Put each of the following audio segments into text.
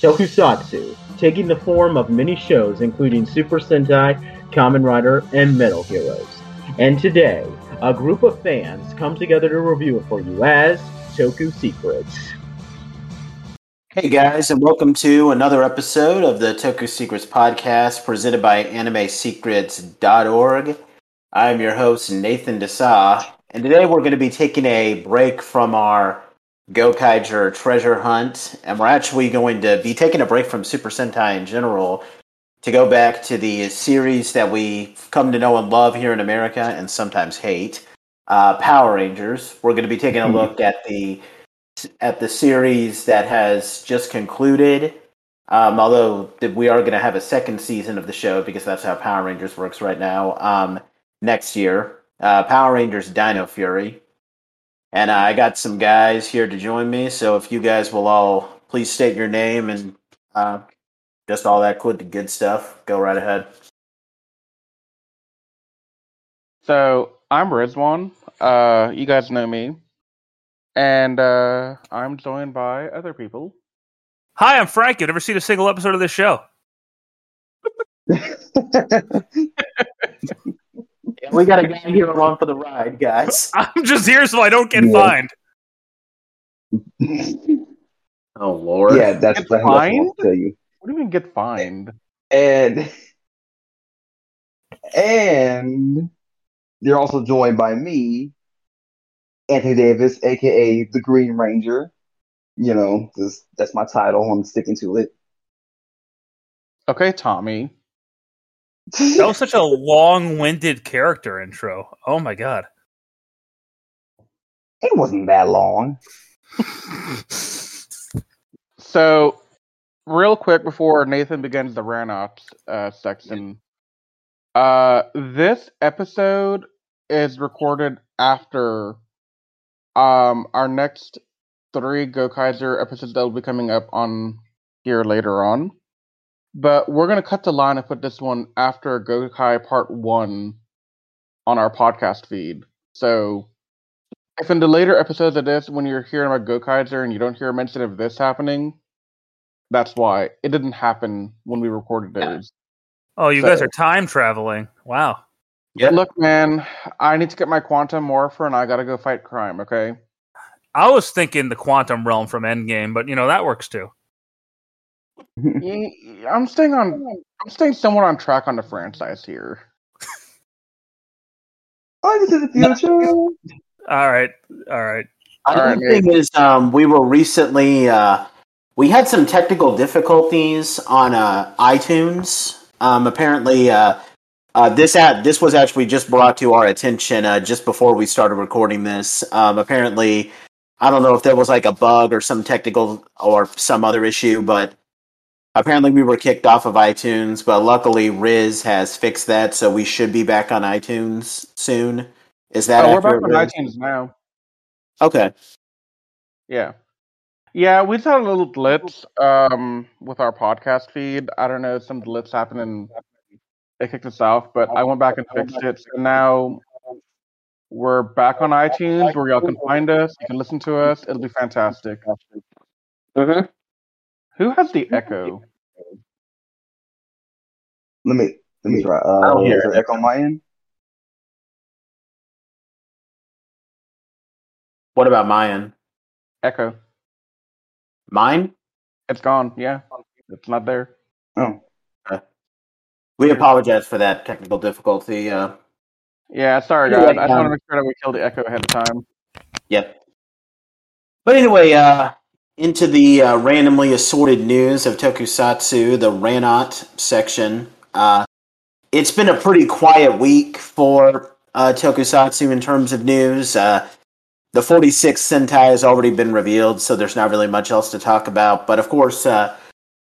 Tokusatsu, taking the form of many shows including Super Sentai, Kamen Rider, and Metal Heroes. And today, a group of fans come together to review it for you as Toku Secrets. Hey guys, and welcome to another episode of the Toku Secrets podcast presented by AnimeSecrets.org. I'm your host, Nathan Desa, and today we're going to be taking a break from our Gokaiger treasure hunt, and we're actually going to be taking a break from Super Sentai in general to go back to the series that we've come to know and love here in America and sometimes hate, uh, Power Rangers. We're going to be taking a look at the at the series that has just concluded. Um, although we are going to have a second season of the show because that's how Power Rangers works right now. Um, next year, uh, Power Rangers Dino Fury. And uh, I got some guys here to join me. So if you guys will all please state your name and uh, just all that good, good stuff, go right ahead. So I'm Rizwan. Uh, you guys know me, and uh, I'm joined by other people. Hi, I'm Frank. You've never seen a single episode of this show. Yeah, we got a guy here along for the ride, guys. I'm just here so I don't get Yeah. fined. Oh Lord. yeah, that's Get what I fined? to tell you. What do you mean get fined? And and they're also joined by me, Anthony Davis, aka the Green Ranger. You know, that's my title. I'm sticking to it. Okay, Tommy. That was such a long-winded character intro. Oh my god. it wasn't that long. So, real quick before Nathan begins the Ranot uh, section, uh, this episode is recorded after um our next three Gokaiger episodes that will be coming up on here later on. But we're gonna cut the line and put this one after Gokai Part One on our podcast feed. So if in the later episodes of this, when you're hearing about Gokaiger and you don't hear a mention of this happening, that's why it didn't happen when we recorded those. Oh, you guys are time traveling. Wow. Yeah. Look, man, I need to get my quantum morpher and I gotta go fight crime. Okay. I was thinking the quantum realm from Endgame, but you know that works too. Y- I'm staying on. I'm staying somewhat on track on the franchise here. Oh, this is the future. All right, all right. Another Alright, thing is, um, we were recently uh, we had some technical difficulties on uh, iTunes. Um, apparently, uh, uh, this ad, this was actually just brought to our attention uh, just before we started recording this. Um, apparently, I don't know if there was like a bug or some technical or some other issue, but apparently we were kicked off of iTunes. But luckily, Riz has fixed that, so we should be back on iTunes soon. Is that Oh, we're back on Riz? iTunes now. Okay. Yeah. Yeah, we just had a little glitch um, with our podcast feed. I don't know, some glitch happened and it kicked us off, but I went back and fixed it. So now we're back on iTunes where y'all can find us. You can listen to us. It'll be fantastic. Mm-hmm. Who has the echo? Let me let me try. I Uh, don't hear is there echo on my end? What about mine? Echo. Mine? It's gone. Yeah. It's not there. Oh, We apologize for that technical difficulty. Uh, Yeah, sorry guys. right, I just want to um, make sure that we kill the echo ahead of time. yep. But anyway, uh, into the uh, randomly assorted news of Tokusatsu, the Ranot section. Uh, it's been a pretty quiet week for uh, Tokusatsu in terms of news. Uh, the 46th Sentai has already been revealed, so there's not really much else to talk about. But of course, uh,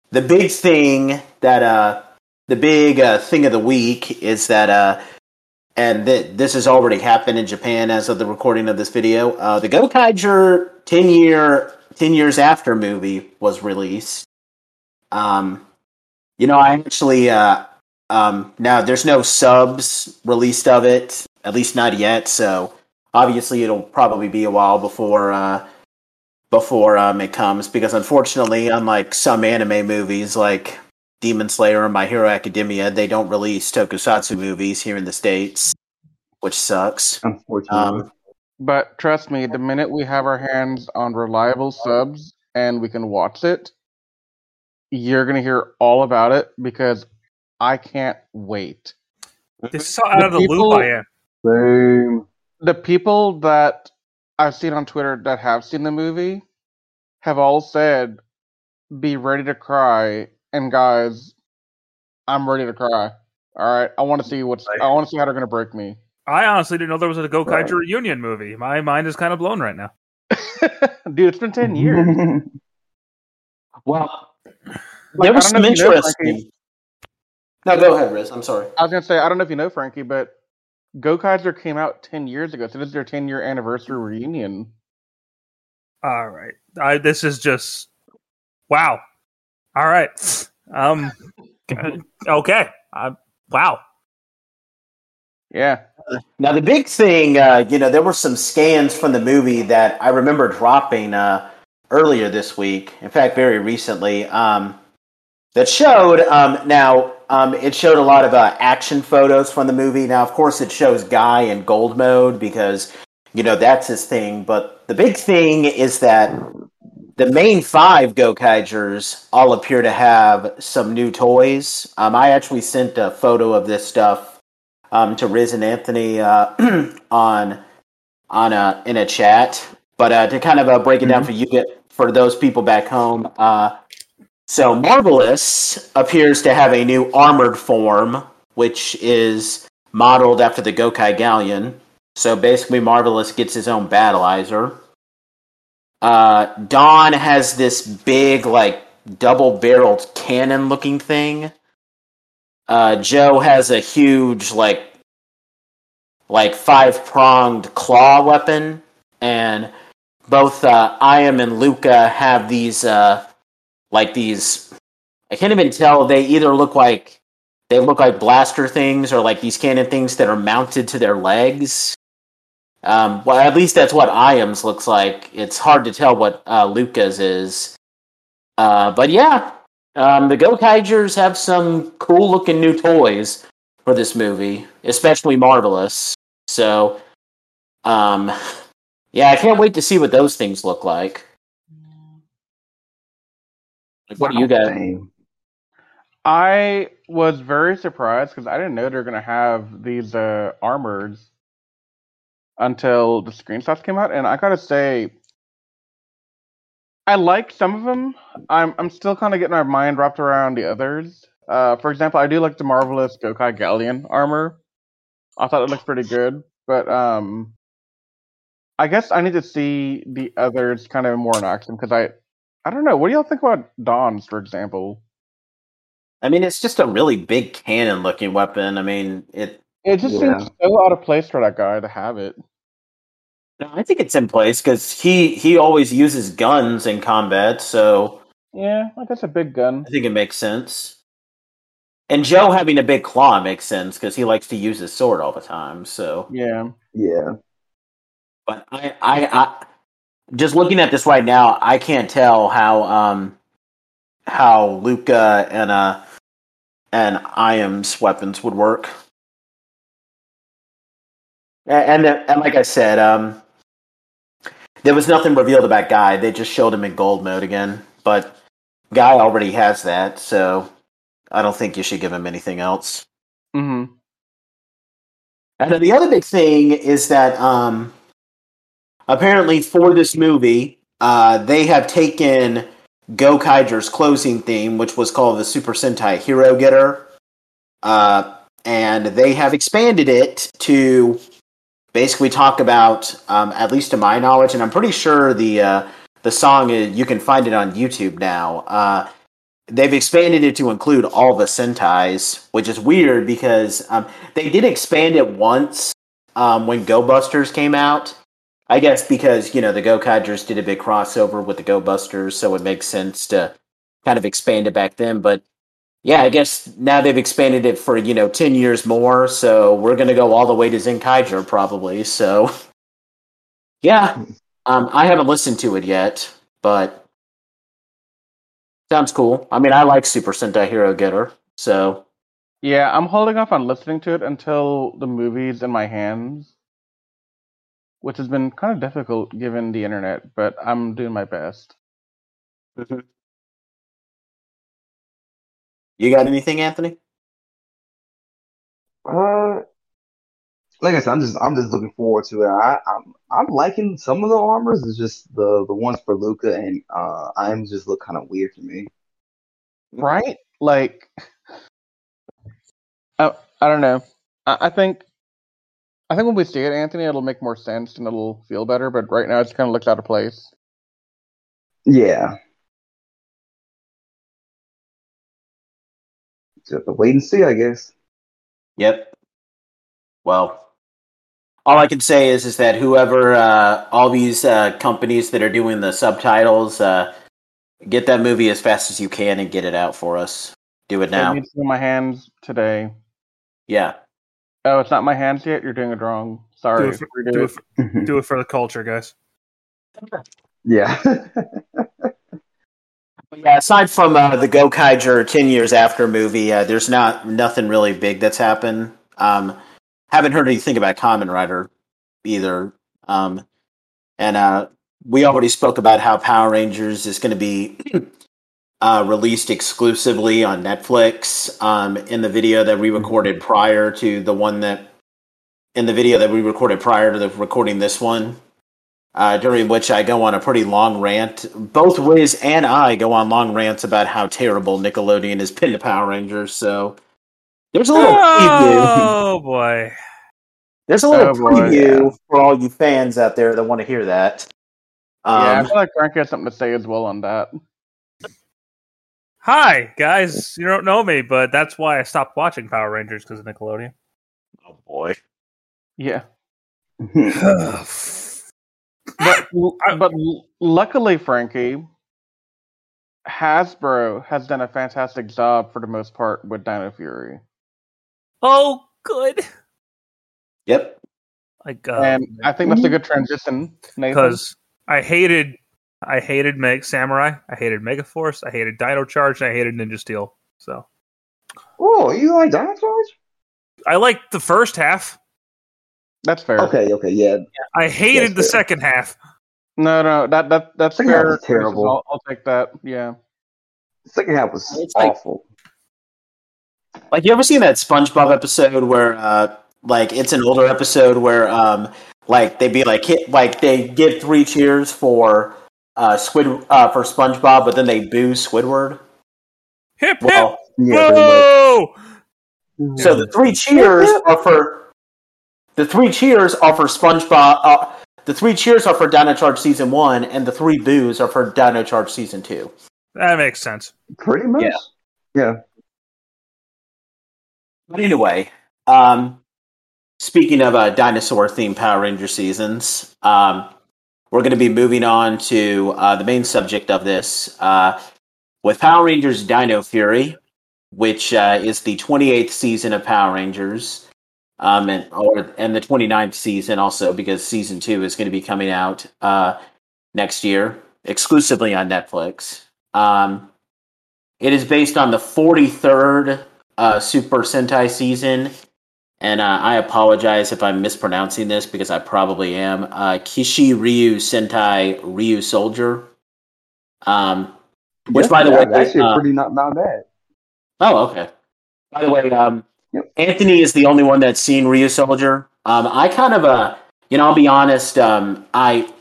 the big thing that uh, the big uh, thing of the week is that, uh, and th- this has already happened in Japan as of the recording of this video. Uh, the Gokaiger 10 year, 10 years after movie was released. Um, you know, I actually, uh, um, now there's no subs released of it, at least not yet. So obviously it'll probably be a while before, uh, before um, it comes because unfortunately, unlike some anime movies like Demon Slayer and My Hero Academia, they don't release tokusatsu movies here in the states, which sucks. Unfortunately. Um, But trust me, the minute we have our hands on reliable subs and we can watch it, you're gonna hear all about it because I can't wait. This is how out of the people- loop I am. Same. The people that I've seen on Twitter that have seen the movie have all said, "Be ready to cry." And guys, I'm ready to cry. All right, I want to see what's. I want to see how they're gonna break me. I honestly didn't know there was a Gokaiger Right. reunion movie. My mind is kind of blown right now. Dude, it's been ten years. well, Like, there was don't some if you know, no, go ahead, Riz. I'm sorry. I was gonna say I don't know if you know Frankie, but Gokaiger came out ten years ago, so this is their ten year anniversary reunion. All right, I, this is just wow. All right, um, okay. Uh, wow. Yeah, Now, the big thing, uh, you know, there were some scans from the movie that I remember dropping uh, earlier this week. In fact, very recently, um, that showed. Um, now, um, it showed a lot of uh, action photos from the movie. Now, of course, it shows Guy in gold mode because you know that's his thing. But the big thing is that the main five Gokaigers all appear to have some new toys. Um, I actually sent a photo of this stuff um, to Riz and Anthony uh, on on a in a chat. But uh, to kind of uh, break it down for you, get for those people back home. Uh, so Marvelous appears to have a new armored form, which is modeled after the Gokai Galleon. So basically, Marvelous gets his own Battlizer. Uh, Don has this big, like double-barreled cannon-looking thing. Uh, Joe has a huge, like, like five pronged claw weapon, and both uh, Ahim and Luca have these, uh, like these. I can't even tell. They either look like they look like blaster things or like these cannon things that are mounted to their legs. Um, well, at least that's what Ahim's looks like. It's hard to tell what uh, Luca's is. Uh, but yeah, um, the Gokaigers have some cool looking new toys for this movie, especially Marvelous. So, um, yeah, I can't wait to see what those things look like. Like, what do you guys? I was very surprised because I didn't know they're gonna have these uh, armors until the screenshots came out, and I gotta say, I like some of them. I'm I'm still kind of getting my mind wrapped around the others. Uh, for example, I do like the marvelous Gokai Galleon armor. I thought it looked pretty good, but um, I guess I need to see the others kind of more in action because I, I don't know. What do y'all think about Don's, for example? I mean, it's just a really big cannon looking weapon. I mean, it. It just Yeah. seems so out of place for that guy to have it. No, I think it's in place because he he always uses guns in combat, so Yeah, like that's a big gun. I think it makes sense. And Joe having a big claw makes sense because he likes to use his sword all the time. So, Yeah. Yeah. but I, I, I just looking at this right now, I can't tell how um how Luca and uh and Ahim's weapons would work. A- And and like I said, um, there was nothing revealed about Guy. They just showed him in gold mode again, but Guy already has that, so I don't think you should give him anything else. Mm-hmm. And then the other big thing is that um, apparently for this movie, uh, they have taken Gokaiger's closing theme, which was called the Super Sentai Hero Getter, uh, and they have expanded it to basically talk about, um, at least to my knowledge, and I'm pretty sure the uh, the song is, you can find it on YouTube now. Uh, they've expanded it to include all the Sentais, which is weird because um, they did expand it once um, when Go Busters came out. I guess because you know the Gokaigers did a big crossover with the Go Busters, so it makes sense to kind of expand it back then. But yeah, I guess now they've expanded it for you know ten years more, so we're gonna go all the way to Zenkaiger probably. So yeah, um, I haven't listened to it yet, but sounds cool. I mean, I like Super Sentai Hero Getter, so Yeah, I'm holding off on listening to it until the movie's in my hands, which has been kind of difficult given the internet, but I'm doing my best. You got anything, Anthony? Uh, like I said, I'm just I'm just looking forward to it. I, I'm I'm liking some of the armors. It's just the the ones for Luca and uh I'm just look kind of weird to me. Right? Like, I, I don't know. I, I think, I think when we see it, Anthony, it'll make more sense and it'll feel better. But right now, it kind of looks out of place. Yeah. Just have to wait and see, I guess. Yep. Well, all I can say is is that whoever uh, all these uh, companies that are doing the subtitles, uh, get that movie as fast as you can and get it out for us. Do it It now. needs to be in my hands today. Yeah. Oh, it's not my hands yet. You're doing it wrong. Sorry. Do it, for, do, it. it for, do it for the culture, guys. yeah. Yeah, aside from uh, the Gokaiger 10 years after movie, uh, there's not nothing really big that's happened. Um, haven't heard anything about Kamen Rider either. Um, and uh, we already spoke about how Power Rangers is going to be uh, released exclusively on Netflix um, in the video that we recorded prior to the one that in the video that we recorded prior to the recording this one uh, during which I go on a pretty long rant. Both Riz and I go on long rants about how terrible Nickelodeon has been to Power Rangers. So there's a little preview. Oh boy. There's a little Oh, boy, preview for all you fans out there that want to hear that. yeah, I Um, feel like Frank has something to say as well on that. Hi, guys. You don't know me, but that's why I stopped watching Power Rangers because of Nickelodeon. oh boy. Yeah. but But but luckily, Frankie, Hasbro has done a fantastic job for the most part with Dino Fury, oh, good. Yep. Like, uh, and I think that's a good transition. Nathan. because I hated, I hated Meg Samurai, I hated Megaforce, I hated Dino Charge, and I hated Ninja Steel. So oh, you like Dino Charge? I liked the first half. That's fair. Okay, okay, yeah. I hated the fair. second half. No, no, that that that's Second half fair. was terrible. I'll, I'll take that. Yeah. Second half was It's like- awful. Like you ever seen that SpongeBob episode where uh like it's an older episode where um like they be like hit like they give three cheers for uh Squid uh for SpongeBob but then they boo Squidward? Hip hip. Yeah, Whoa! So the three cheers are for the three cheers are for SpongeBob. Uh, the three cheers are for Dino Charge season one, and the three boos are for Dino Charge season two. That makes sense. pretty much. Yeah. Yeah. But anyway, um, speaking of uh, dinosaur themed Power Ranger seasons, um, we're going to be moving on to uh, the main subject of this uh, with Power Rangers Dino Fury, which uh, is the 28th season of Power Rangers, um, and or and the 29th season also because season two is going to be coming out uh, next year exclusively on Netflix. Um, it is based on the 43rd uh, Super Sentai season, and uh, I apologize if I'm mispronouncing this because I probably am. Uh, Kishi Ryu Sentai Ryusoulger. Um, which, Yeah, by the yeah, way, actually uh, pretty not not bad. Oh, okay. By the way, um. Anthony is the only one that's seen Ryusoulger. Um, I kind of, uh, you know, I'll be honest. Um, I,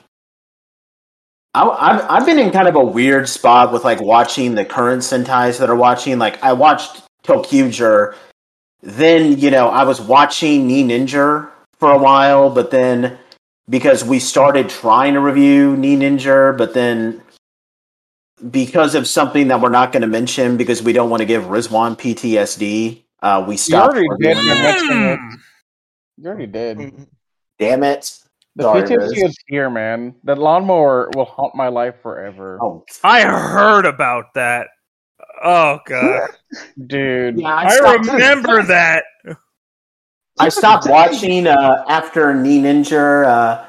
I, I've, I've been in kind of a weird spot with like watching the current Sentais that are watching. Like, I watched Tokyuger, then you know I was watching Ninninger for a while, but then because we started trying to review Ninninger, but then because of something that we're not going to mention because we don't want to give Rizwan PTSD, uh, we You stopped. already did. reviewing by it. mentioning it. Mm. You already did. Damn it! The Sorry, PTSD is here, man. That lawnmower will haunt my life forever. Oh, I heard about that. Oh god, Dude. Yeah, I I remember that. I stopped watching uh, after Ninninger. Uh,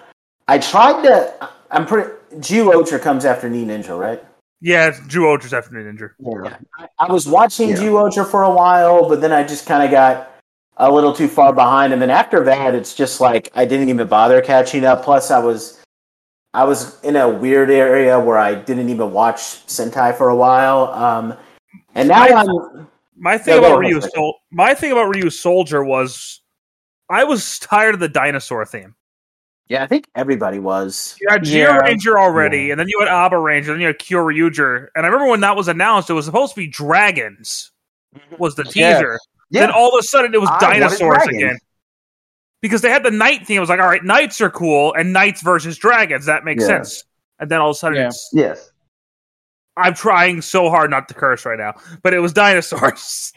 I tried to. I'm pretty. Zyuohger comes after Ninninger, right? Yeah, it's Drew Ultra's after Ninninger. Yeah. I, I was watching Yeah. Zyuohger for a while, but then I just kind of got a little too far behind, and then after that, it's just like I didn't even bother catching up. Plus, I was I was in a weird area where I didn't even watch Sentai for a while, um, and now I- I'm My thing about ahead, Ryu. Sol- my thing about Ryusoulger was I was tired of the dinosaur theme. Yeah, I think everybody was. You had Geo Yeah. Ranger already, and then you had Abaranger, and then you had Kyoryuger. And I remember when that was announced, it was supposed to be dragons. Mm-hmm. Was the teaser. Yeah. teaser? Then all of a sudden, it was ah, I dinosaurs again. Because they had the knight theme. I was like, all right, knights are cool, and knights versus dragons. That makes Yeah. sense. And then all of a sudden, Yeah. it's, Yes. I'm trying so hard not to curse right now, but it was dinosaurs.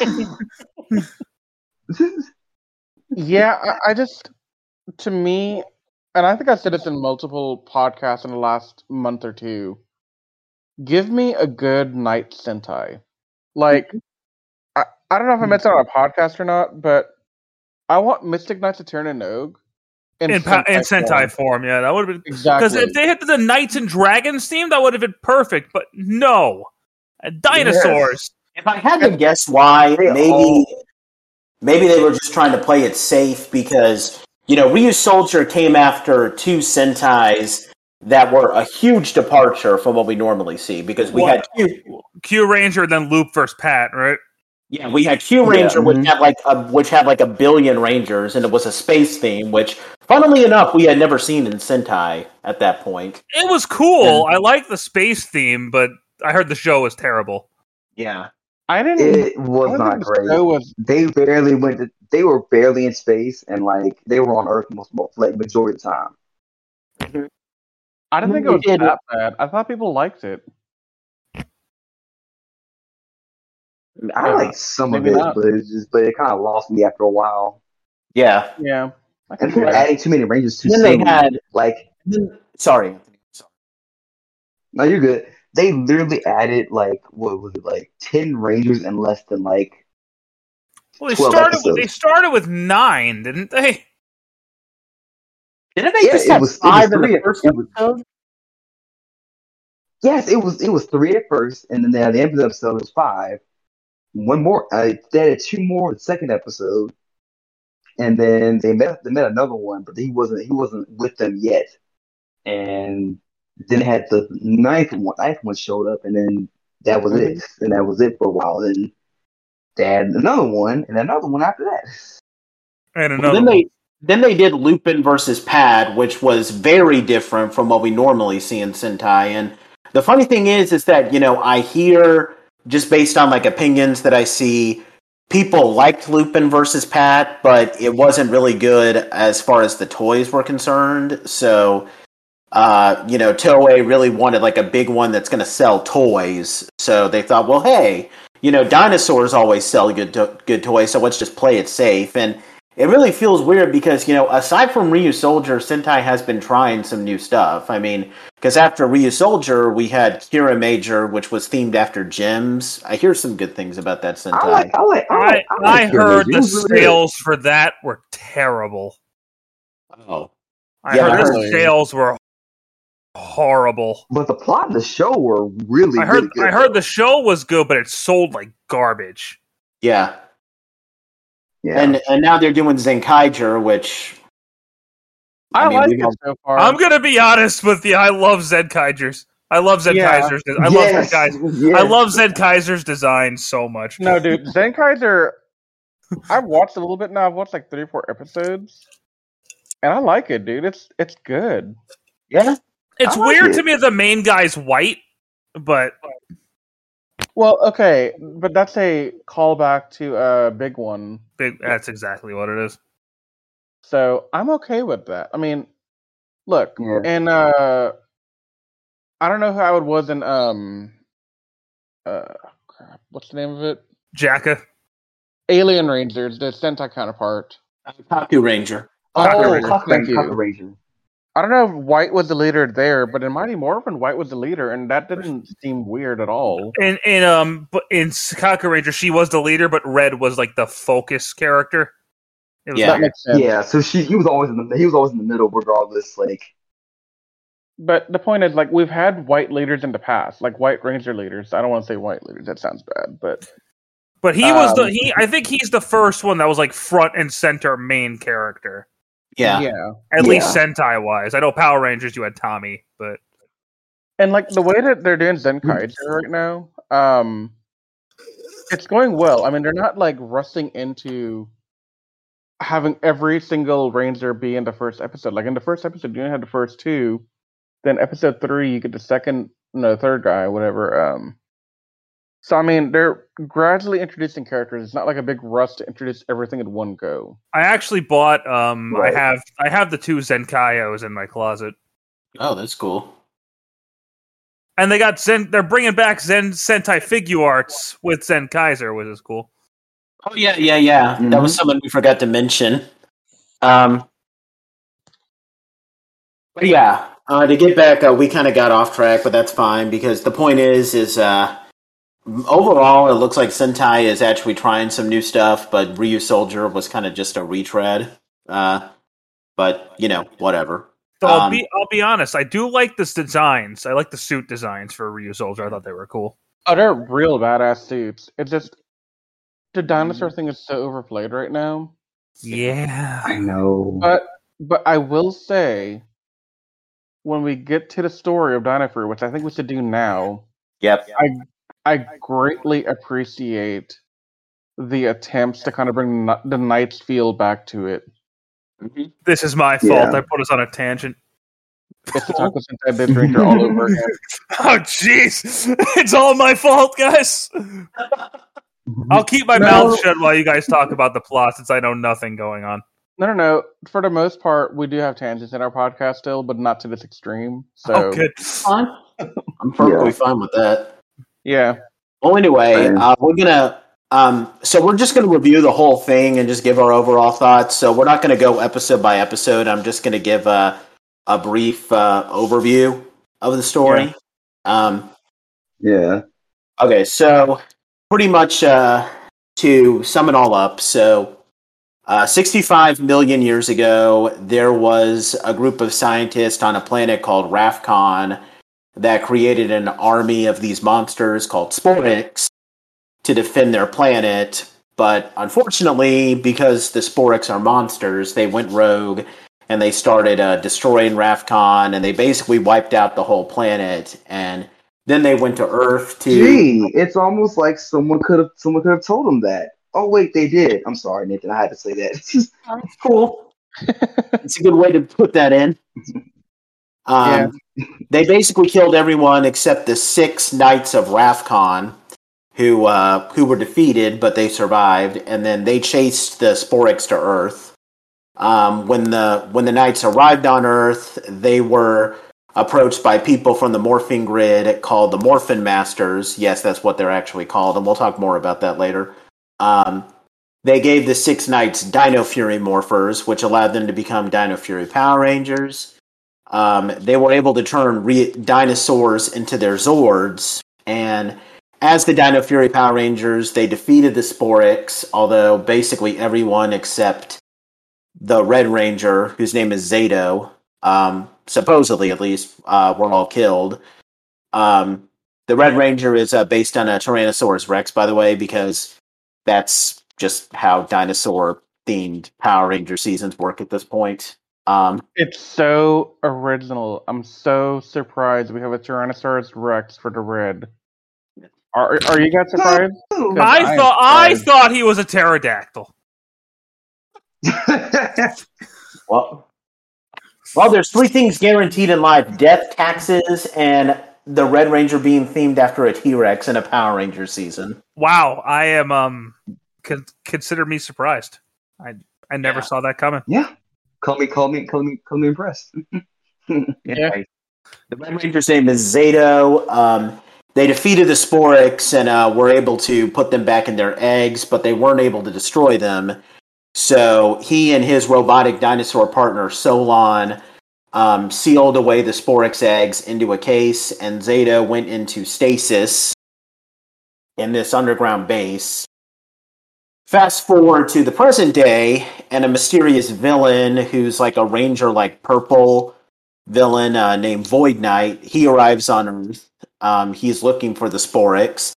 Yeah, I, I just to me, and I think I said this in multiple podcasts in the last month or two. Give me a good knight Sentai. Like, I, I don't know if I mentioned it on a podcast or not, but I want Mystic Knights to turn into Og in, pa- in Sentai form. form, yeah, that would have been Exactly. Because if they had the Knights and Dragons theme, that would have been perfect. But no, Uh, dinosaurs. If I had to guess why, maybe maybe they were just trying to play it safe because you know Ryusoulger came after two Sentais that were a huge departure from what we normally see because we What? had Q, Kyuranger, then Loop versus Pat, right? yeah we had Kyuranger Yeah, which mhm. had like a, which had like a billion Rangers and it was a space theme which funnily enough we had never seen in Sentai at that point. It was cool. I like the space theme, but I heard the show was terrible. Yeah. I didn't. It was don't not great. was They barely went. To, they were barely in space, and like they were on Earth most, most like majority of the time. Mm-hmm. I didn't think it was did. that bad. I thought people liked it. I Yeah, like some of it, not. but it just but it kind of lost me after a while. Yeah. Yeah. And can if you're adding too many Rangers too Then they had like sorry. Sorry. no, you're good. They literally added like what was it like ten Rangers in less than like Well, they 12 started. With, they started with nine, didn't they? Didn't they Yeah, just it have was- it was five in the at- first it was- episode? yes, it was it was three at first, and then at the end of the episode it was five. One more, uh, they added two more in the second episode, and then they met they met another one, but he wasn't he wasn't with them yet. And then they had the ninth one, ninth one showed up, and then that was it, and that was it for a while. Then they had another one, and another one after that. And Well, another. then one. they then they did Lupin versus Pad, which was very different from what we normally see in Sentai. And the funny thing is, is that you know I hear just based on like opinions that I see, people liked Lupin versus Pat, but it wasn't really good as far as the toys were concerned. So. Uh, you know, Toei really wanted like a big one that's going to sell toys. So they thought, well, hey, you know, dinosaurs always sell good to- good toys, so let's just play it safe. And it really feels weird because you know, aside from Ryusoulger, Sentai has been trying some new stuff. I mean, because after Ryusoulger, we had Kiramager, which was themed after gems. I hear some good things about that Sentai. I like, I like, I, I, like, I, I like Kira heard the was really good. sales for that were terrible. oh, I Yeah, heard the sales were horrible. But the plot and the show were really, I heard. really good. I heard the show was good, but it sold like garbage. yeah. yeah. And and now they're doing Zenkaiger, which I, I mean, like we it don't- so far. I'm gonna be honest with you. I love Zenkaizers. I love Zed Yeah. Kaiser's. I love Zed yes, Kaiser. yes. I love Zenkaizer's design so much. No, dude, Zenkaizer. I've watched a little bit now. I've watched like three or four episodes, and I like it, dude. It's it's good. yeah, It's like weird it. to me the main guy's white, but Well, okay, but that's a callback to a big one, big, that's exactly what it is. so I'm okay with that. I mean, look, Yeah. and uh, I don't know how it was in um, uh, crap, what's the name of it? Jacka. Alien Rangers, the Sentai counterpart. Kaku Ranger. Oh, Cocker Kakuranger, Ranger. thank you. Kakuranger. I don't know if White was the leader there, but in Mighty Morphin, White was the leader, and that didn't seem weird at all. In in um, but in Sakaka Ranger, she was the leader, but Red was like the focus character. It was Yeah. That makes sense. Yeah, so she he was always in the he was always in the middle regardless. Like but the point is, like, we've had white leaders in the past, like white ranger leaders. I don't want to say white leaders; that sounds bad. But But he was the Um, he. I think he's the first one that was like front and center main character, Yeah. yeah, at Yeah. least Sentai wise. I know Power Rangers you had Tommy, but and like the way that they're doing Zenkaiger right now, um, it's going well. I mean, they're not like rushing into having every single ranger be in the first episode. Like in the first episode, you only had the first two. Then episode three, you get the second, no, third guy, whatever. Um, so I mean, they're gradually introducing characters. It's not like a big rush to introduce everything in one go. I actually bought. Um, Right. I have I have the two Zenkaios in my closet, Oh, that's cool. and they got Zen. They're bringing back Zen Sentai figure arts with Zenkaizer, which is cool. Oh yeah, yeah, yeah. That was someone we forgot to mention. Um, but yeah, uh, to get back, uh, we kind of got off track, but that's fine because the point is, is uh, overall, it looks like Sentai is actually trying some new stuff, but Ryusoulger was kind of just a retread. Uh, but you know, whatever. So I'll Um, be I'll be honest. I do like the designs. I like the suit designs for Ryusoulger. I thought they were cool. Oh, they're real badass suits. It's just the dinosaur thing is so overplayed right now. Yeah. I know. But but I will say, when we get to the story of Dino Fury, which I think we should do now, Yep. I greatly appreciate the attempts to kind of bring the the Knights feel back to it. Mhm. This is my fault. Yeah. I put us on a tangent. It's the Taco Sentai Bib Drinker all over again. Oh jeez. It's all my fault, guys. I'll keep my No. mouth shut while you guys talk about the plot since I know nothing going on. No, no, no. For the most part, we do have tangents in our podcast still, but not to this extreme. So, oh good. I'm perfectly fine with that. Yeah. Well, anyway, uh, we're gonna. Um, so we're just gonna review the whole thing and just give our overall thoughts. So we're not gonna go episode by episode. I'm just gonna give a a brief uh, overview of the story. Um, Yeah. okay, so pretty much uh, to sum it all up, so. Uh, 65 million years ago, there was a group of scientists on a planet called Rafkon that created an army of these monsters called Sporix to defend their planet. But unfortunately, because the Sporix are monsters, they went rogue and they started uh, destroying Rafkon and they basically wiped out the whole planet. And then they went to Earth to. Gee, it's almost like someone could have someone could have told them that. Oh wait, they did. I'm sorry, Nathan. I had to say that. cool. it's a good way to put that in. Um, They basically killed everyone except the six knights of Rafkon, who uh, who were defeated, but they survived, and then they chased the Sporix to Earth. Um, when the when the knights arrived on Earth, they were approached by people from the morphing grid called the Morphin Masters. Yes, that's what they're actually called, and we'll talk more about that later. Um, they gave the six knights Dino Fury morphers, which allowed them to become Dino Fury Power Rangers. Um, they were able to turn re- dinosaurs into their Zords, and as the Dino Fury Power Rangers, they defeated the Sporix, although basically everyone except the Red Ranger, whose name is Zayto, um, supposedly at least, uh, were all killed. Um, the Red Ranger is uh, based on a Tyrannosaurus Rex, by the way, because that's just how dinosaur themed Power Ranger seasons work at this point. Um, It's so original. I'm so surprised we have a Tyrannosaurus Rex for the red. Are are you guys surprised? I I thought I thought he was a pterodactyl. Well, well, there's three things guaranteed in life: death, taxes, and the Red Ranger being themed after a T Rex in a Power Ranger season. Wow, I am um con- consider me surprised. I I never Yeah. saw that coming. yeah. Call me, call me, call me, call me impressed. Anyway, the Red Ranger's name is Zayto. Um, they defeated the Sporix and uh, were able to put them back in their eggs, but they weren't able to destroy them. So he and his robotic dinosaur partner Solon um, sealed away the Sporix eggs into a case, and Zayto went into stasis in this underground base. Fast forward to the present day, and a mysterious villain who's like a ranger, like purple, villain uh, named Void Knight. He arrives on Earth. Um, he's looking for the Sporix.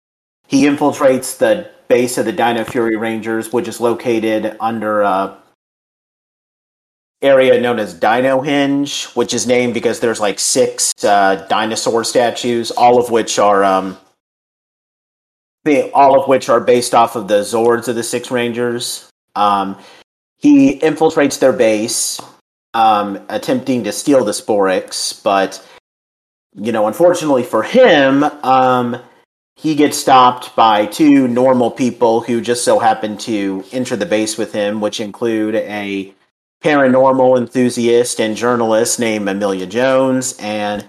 He infiltrates the base of the Dino Fury Rangers, which is located under a area known as Dino Henge, which is named because there's like six uh, dinosaur statues, all of which are um, all of which are based off of the Zords of the Six Rangers. Um, he infiltrates their base, um, attempting to steal the Sporix, but you know, unfortunately for him, um, he gets stopped by two normal people who just so happen to enter the base with him, which include a paranormal enthusiast and journalist named Amelia Jones and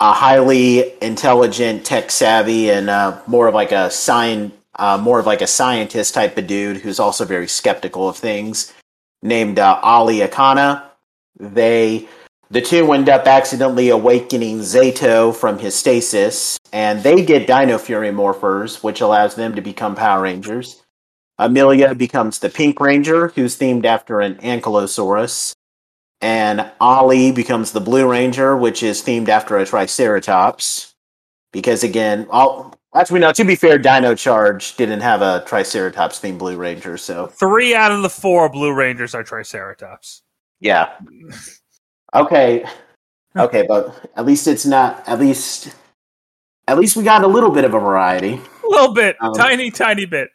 a highly intelligent, tech savvy, and uh, more of like a science, uh, more of like a scientist type of dude who's also very skeptical of things, named uh, Ollie Akana. They, the two end up accidentally awakening Zayto from his stasis, and they get Dino Fury morphers, which allows them to become Power Rangers. Amelia becomes the Pink Ranger, who's themed after an Ankylosaurus. And Ollie becomes the Blue Ranger, which is themed after a Triceratops. Because again, all actually now to be fair, Dino Charge didn't have a Triceratops themed Blue Ranger, so Three out of the four Blue Rangers are Triceratops. yeah. Okay. Okay, but at least it's not at least at least we got a little bit of a variety. A little bit, Um, tiny, tiny bit.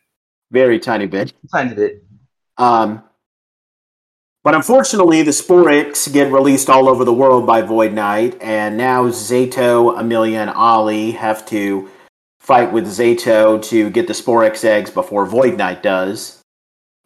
Very tiny bit. Tiny bit. Um, but unfortunately, the Sporix get released all over the world by Void Knight, and now Zayto, Amelia, and Ollie have to fight with Zayto to get the Sporix eggs before Void Knight does.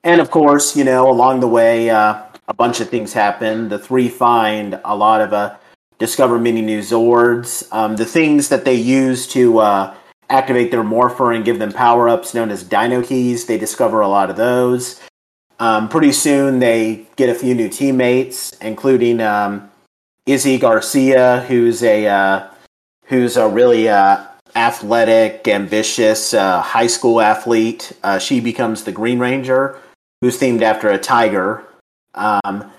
And of course, you know, along the way, uh, a bunch of things happen. The three find a lot of uh, discover many new Zords. Um, the things that they use to uh, activate their morpher and give them power ups known as Dino Keys, they discover a lot of those. Um, pretty soon, they get a few new teammates, including um, Izzy Garcia, who's a uh, who's a really uh, athletic, ambitious uh, high school athlete. Uh, she becomes the Green Ranger, who's themed after a tiger, um,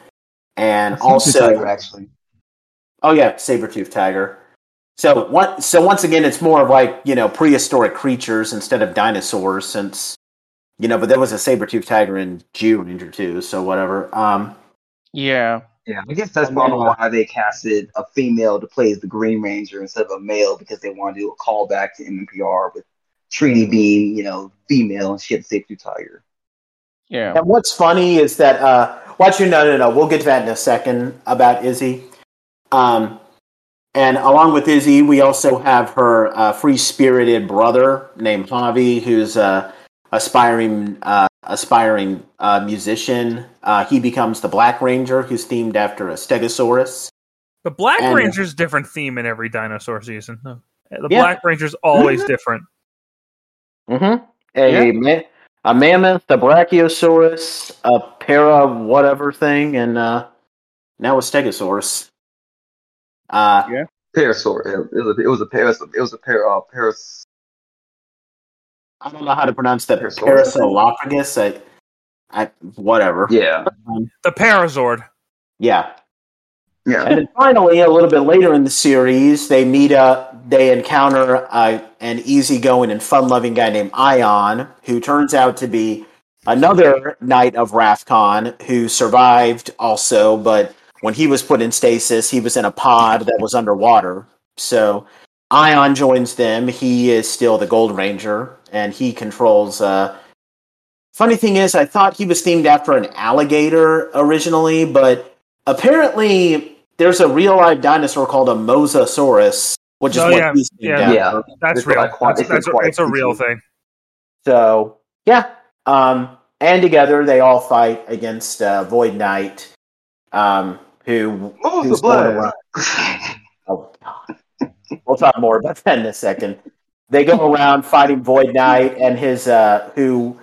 and also Tiger, actually. Oh yeah, saber tooth tiger. So what? So once again, it's more of like you know prehistoric creatures instead of dinosaurs, since you know. But there was a saber tooth tiger in Zyuranger too, so whatever. Um, Yeah. Yeah, I guess that's probably then, uh, why they casted a female to play as the Green Ranger instead of a male because they want to do a callback to MMPR with Trini being, you know, female and she had the safety tiger. Yeah. and what's funny is that uh, watch your no no no. We'll get to that in a second about Izzy. Um, and along with Izzy, we also have her uh, free spirited brother named Javi, who's a aspiring uh, aspiring uh, musician. Uh, he becomes the Black Ranger, who's themed after a Stegosaurus. The Black And- Ranger's different theme in every dinosaur season. The Yeah. Black Ranger's always different. Mm-hmm. A, ma- a mammoth, a Brachiosaurus, a para whatever thing, and uh, now a Stegosaurus. Uh, Yeah. Parasaur. It was a, it was a paras. It was a par, uh, paras. I don't know how to pronounce that. Parasaurus? Parasaurolophus. I, I, whatever. Yeah, The Parazord. Yeah. yeah. And then finally, a little bit later in the series, they meet up. They encounter uh, an easygoing and fun-loving guy named Aiyon, who turns out to be another knight of Rafkon who survived also, but when he was put in stasis, he was in a pod that was underwater. So Aiyon joins them. He is still the Gold Ranger, and he controls. Uh, funny thing is, I thought he was themed after an alligator originally, but apparently there's a real live dinosaur called a Mosasaurus, which is Oh, what yeah, he's themed yeah. after. Yeah. That's It's real. quite- That's, it's that's, quite it's a real thing. So yeah, um, and together they all fight against uh, Void Knight, um, who Move the who's going blood. around. Oh God, we'll talk more about that in a second. They go around fighting Void Knight and his uh, who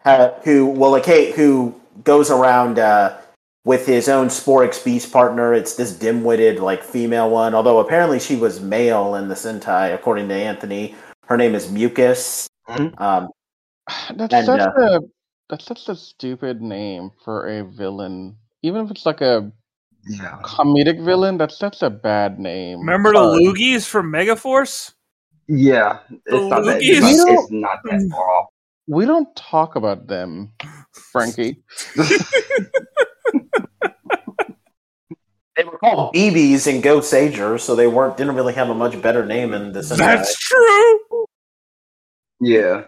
ha, who well okay who goes around uh, with his own Sporix Beast partner. It's this dim-witted like female one, although apparently she was male in the Sentai, according to Anthony. Her name is Mucus. Mhm. Um, That's And, such uh, a that's such a stupid name for a villain. Even if it's like a Yeah. Comedic villain? That's such a bad name. Remember the Sorry. Loogies from Megaforce? Yeah. It's not that. It's not, it's not that far off. We don't talk about them, Frankie. They were called BBs and Go Sager, so they weren't didn't really have a much better name in this. Sentai. That's true. Yeah.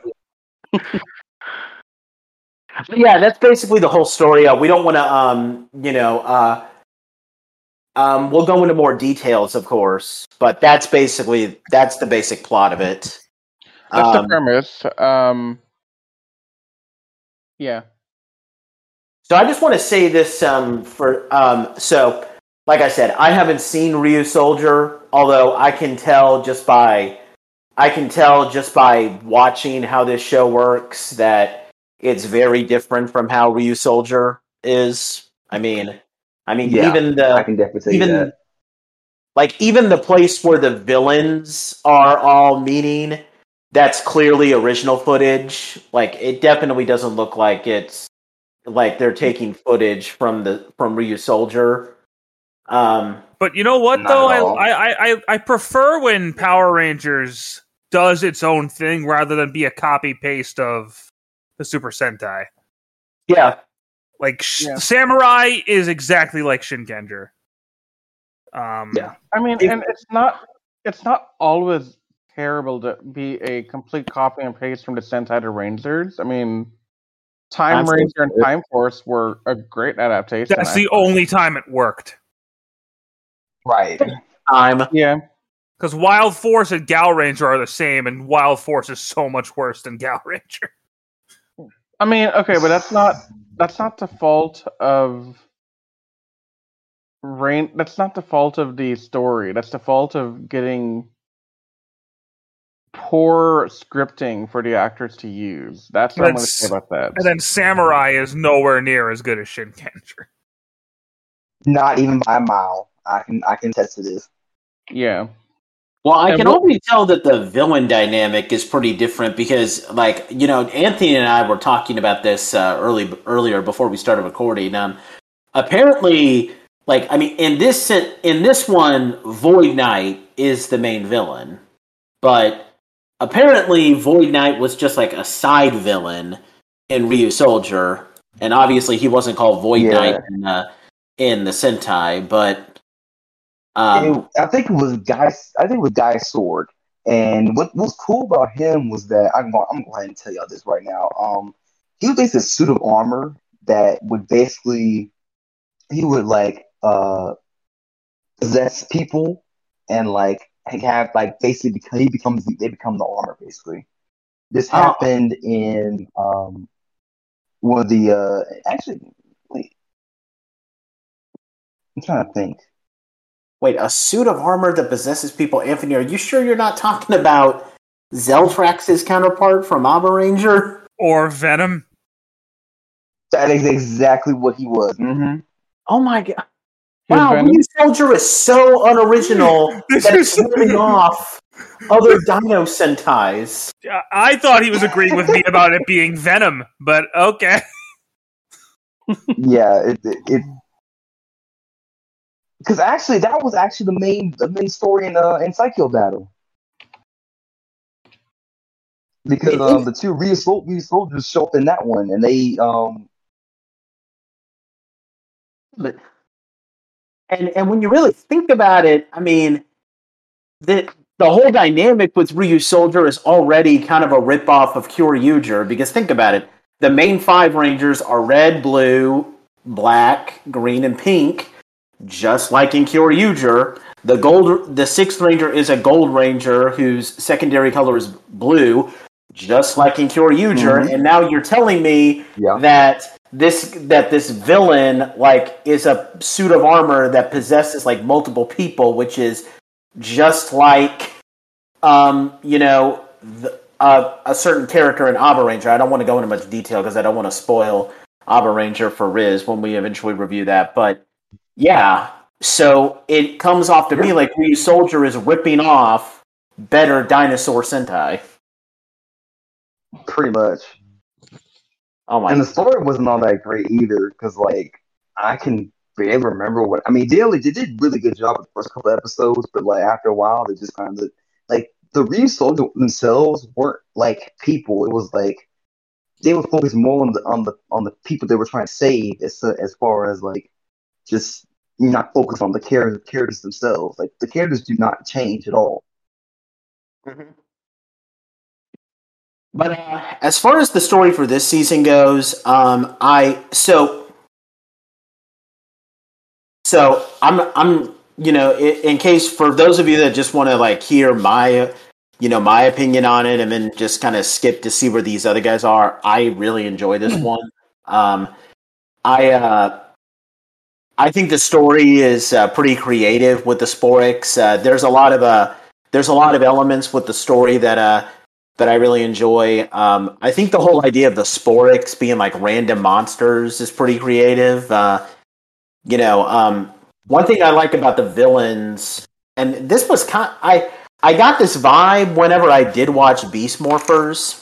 But yeah, that's basically the whole story. Uh, we don't want to, um, you know, uh, um, we'll go into more details, of course, but that's basically that's the basic plot of it. That's Um, the premise. Um, yeah. So I just want to say this um, for um, so, like I said, I haven't seen Ryusoulger, although I can tell just by I can tell just by watching how this show works that it's very different from how Ryusoulger is. I mean, I mean, Yeah, even the I can definitely say even that. like even the place where the villains are all meeting that's clearly original footage like it definitely doesn't look like it's like they're taking footage from the from Ryusoulger um But you know what though? at I, all. I, I, I- I prefer when Power Rangers does its own thing rather than be a copy paste of the Super Sentai. yeah Like Yeah. Samurai is exactly like Shinkenger. Um, Yeah. I mean, If- and it's not it's not always terrible to be a complete copy and paste from the Sentai to Rangers. I mean, Time Absolutely. Ranger and Time Force were a great adaptation. that's the only time it worked. Right. I'm yeah. Because Wild Force and Gaoranger are the same, and Wild Force is so much worse than Gaoranger. I mean, okay, but that's not that's not the fault of rain. That's not the fault of the story. That's the fault of getting poor scripting for the actors to use. That's what I'm going to say about that. And then Samurai is nowhere near as good as Shinkenger. Not even by a mile. I can I can test it is yeah. Well, I And can what- already tell that the villain dynamic is pretty different because, like, you know, Anthony and I were talking about this uh, early earlier before we started recording. Um, apparently, like, I mean, in this in this one, Void Knight is the main villain, but apparently, Void Knight was just like a side villain in Ryusoulger, and obviously, he wasn't called Void Yeah. Knight in, uh, in the Sentai, but. Um, It- I think it was Guy. I think it was Gaisoulg. And what was cool about him was that I'm going. I'm going to go ahead and tell y'all this right now. Um, he was basically a suit of armor that would basically he would like uh possess people and like have like basically because he becomes they become the armor basically. This Oh. happened in um one of the uh actually wait I'm trying to think. Wait, a suit of armor that possesses people. Anthony, are you sure you're not talking about Zeltrax's counterpart from Abaranger? Or Venom. That is exactly what he was. hmm Oh my god. Wow, Venom? Ryu Soldier is so unoriginal This that it's is- ripping off other Dino Sentais. I- I thought he was agreeing with me about it being Venom, but okay. Yeah, it it because actually that was actually the main the main story in uh in Saikyo Battle. Because um the two Ryusoulgers show up in that one and they um But and and when you really think about it, I mean, the the whole dynamic with Ryusoulger is already kind of a ripoff of Kyoryuger because think about it. The main five Rangers are red, blue, black, green, and pink, just like in Kyoryuger. The gold the sixth ranger is a gold ranger whose secondary color is blue, just like in Kyoryuger. Mhm. And now you're telling me yeah that this that this villain like is a suit of armor that possesses like multiple people, which is just like um, you know the, uh, a certain character in Abaranger. I don't want to go into much detail because I don't want to spoil Abaranger for Riz when we eventually review that. But yeah, so it comes off to me like Ryusoulger is ripping off better dinosaur Sentai. pretty much. Oh my! And the story wasn't all that great either because like I can barely remember what I mean. Daily they did a really good job with the first couple episodes, but like after a while, they just kind of like the real soldiers themselves weren't like people. It was like they were focused more on the on the on the people they were trying to save as as far as like just not focus on the characters characters themselves. Like the characters do not change at all. Mm-hmm. But uh, as far as the story for this season goes, um, I so so I'm I'm you know in, in case for those of you that just want to like hear my you know my opinion on it and then just kind of skip to see where these other guys are. I really enjoy this one. Um, I uh, I think the story is uh, pretty creative with the Sporix. Uh, there's a lot of uh, there's a lot of elements with the story that uh, that I really enjoy. Um, I think the whole idea of the Sporix being like random monsters is pretty creative. Uh, you know, um, one thing I like about the villains, and this was kind, I I got this vibe whenever I did watch Beast Morphers.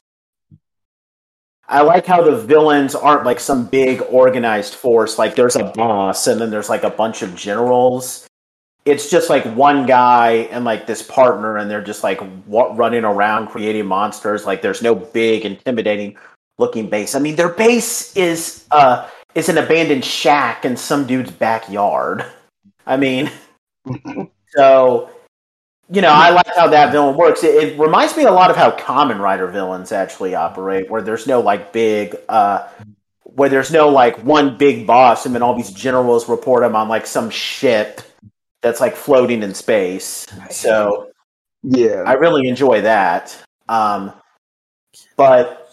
I like how the villains aren't like some big organized force. Like there's a boss, and then there's like a bunch of generals it's just like one guy and like this partner and they're just like what running around creating monsters like there's no big intimidating looking base i mean their base is uh is an abandoned shack in some dude's backyard i mean so you know i like how that villain works it, it, reminds me a lot of how Kamen Rider villains actually operate where there's no like big uh where there's no like one big boss and then all these generals report him on like some ship that's like floating in space. So yeah, I really enjoy that. Um, but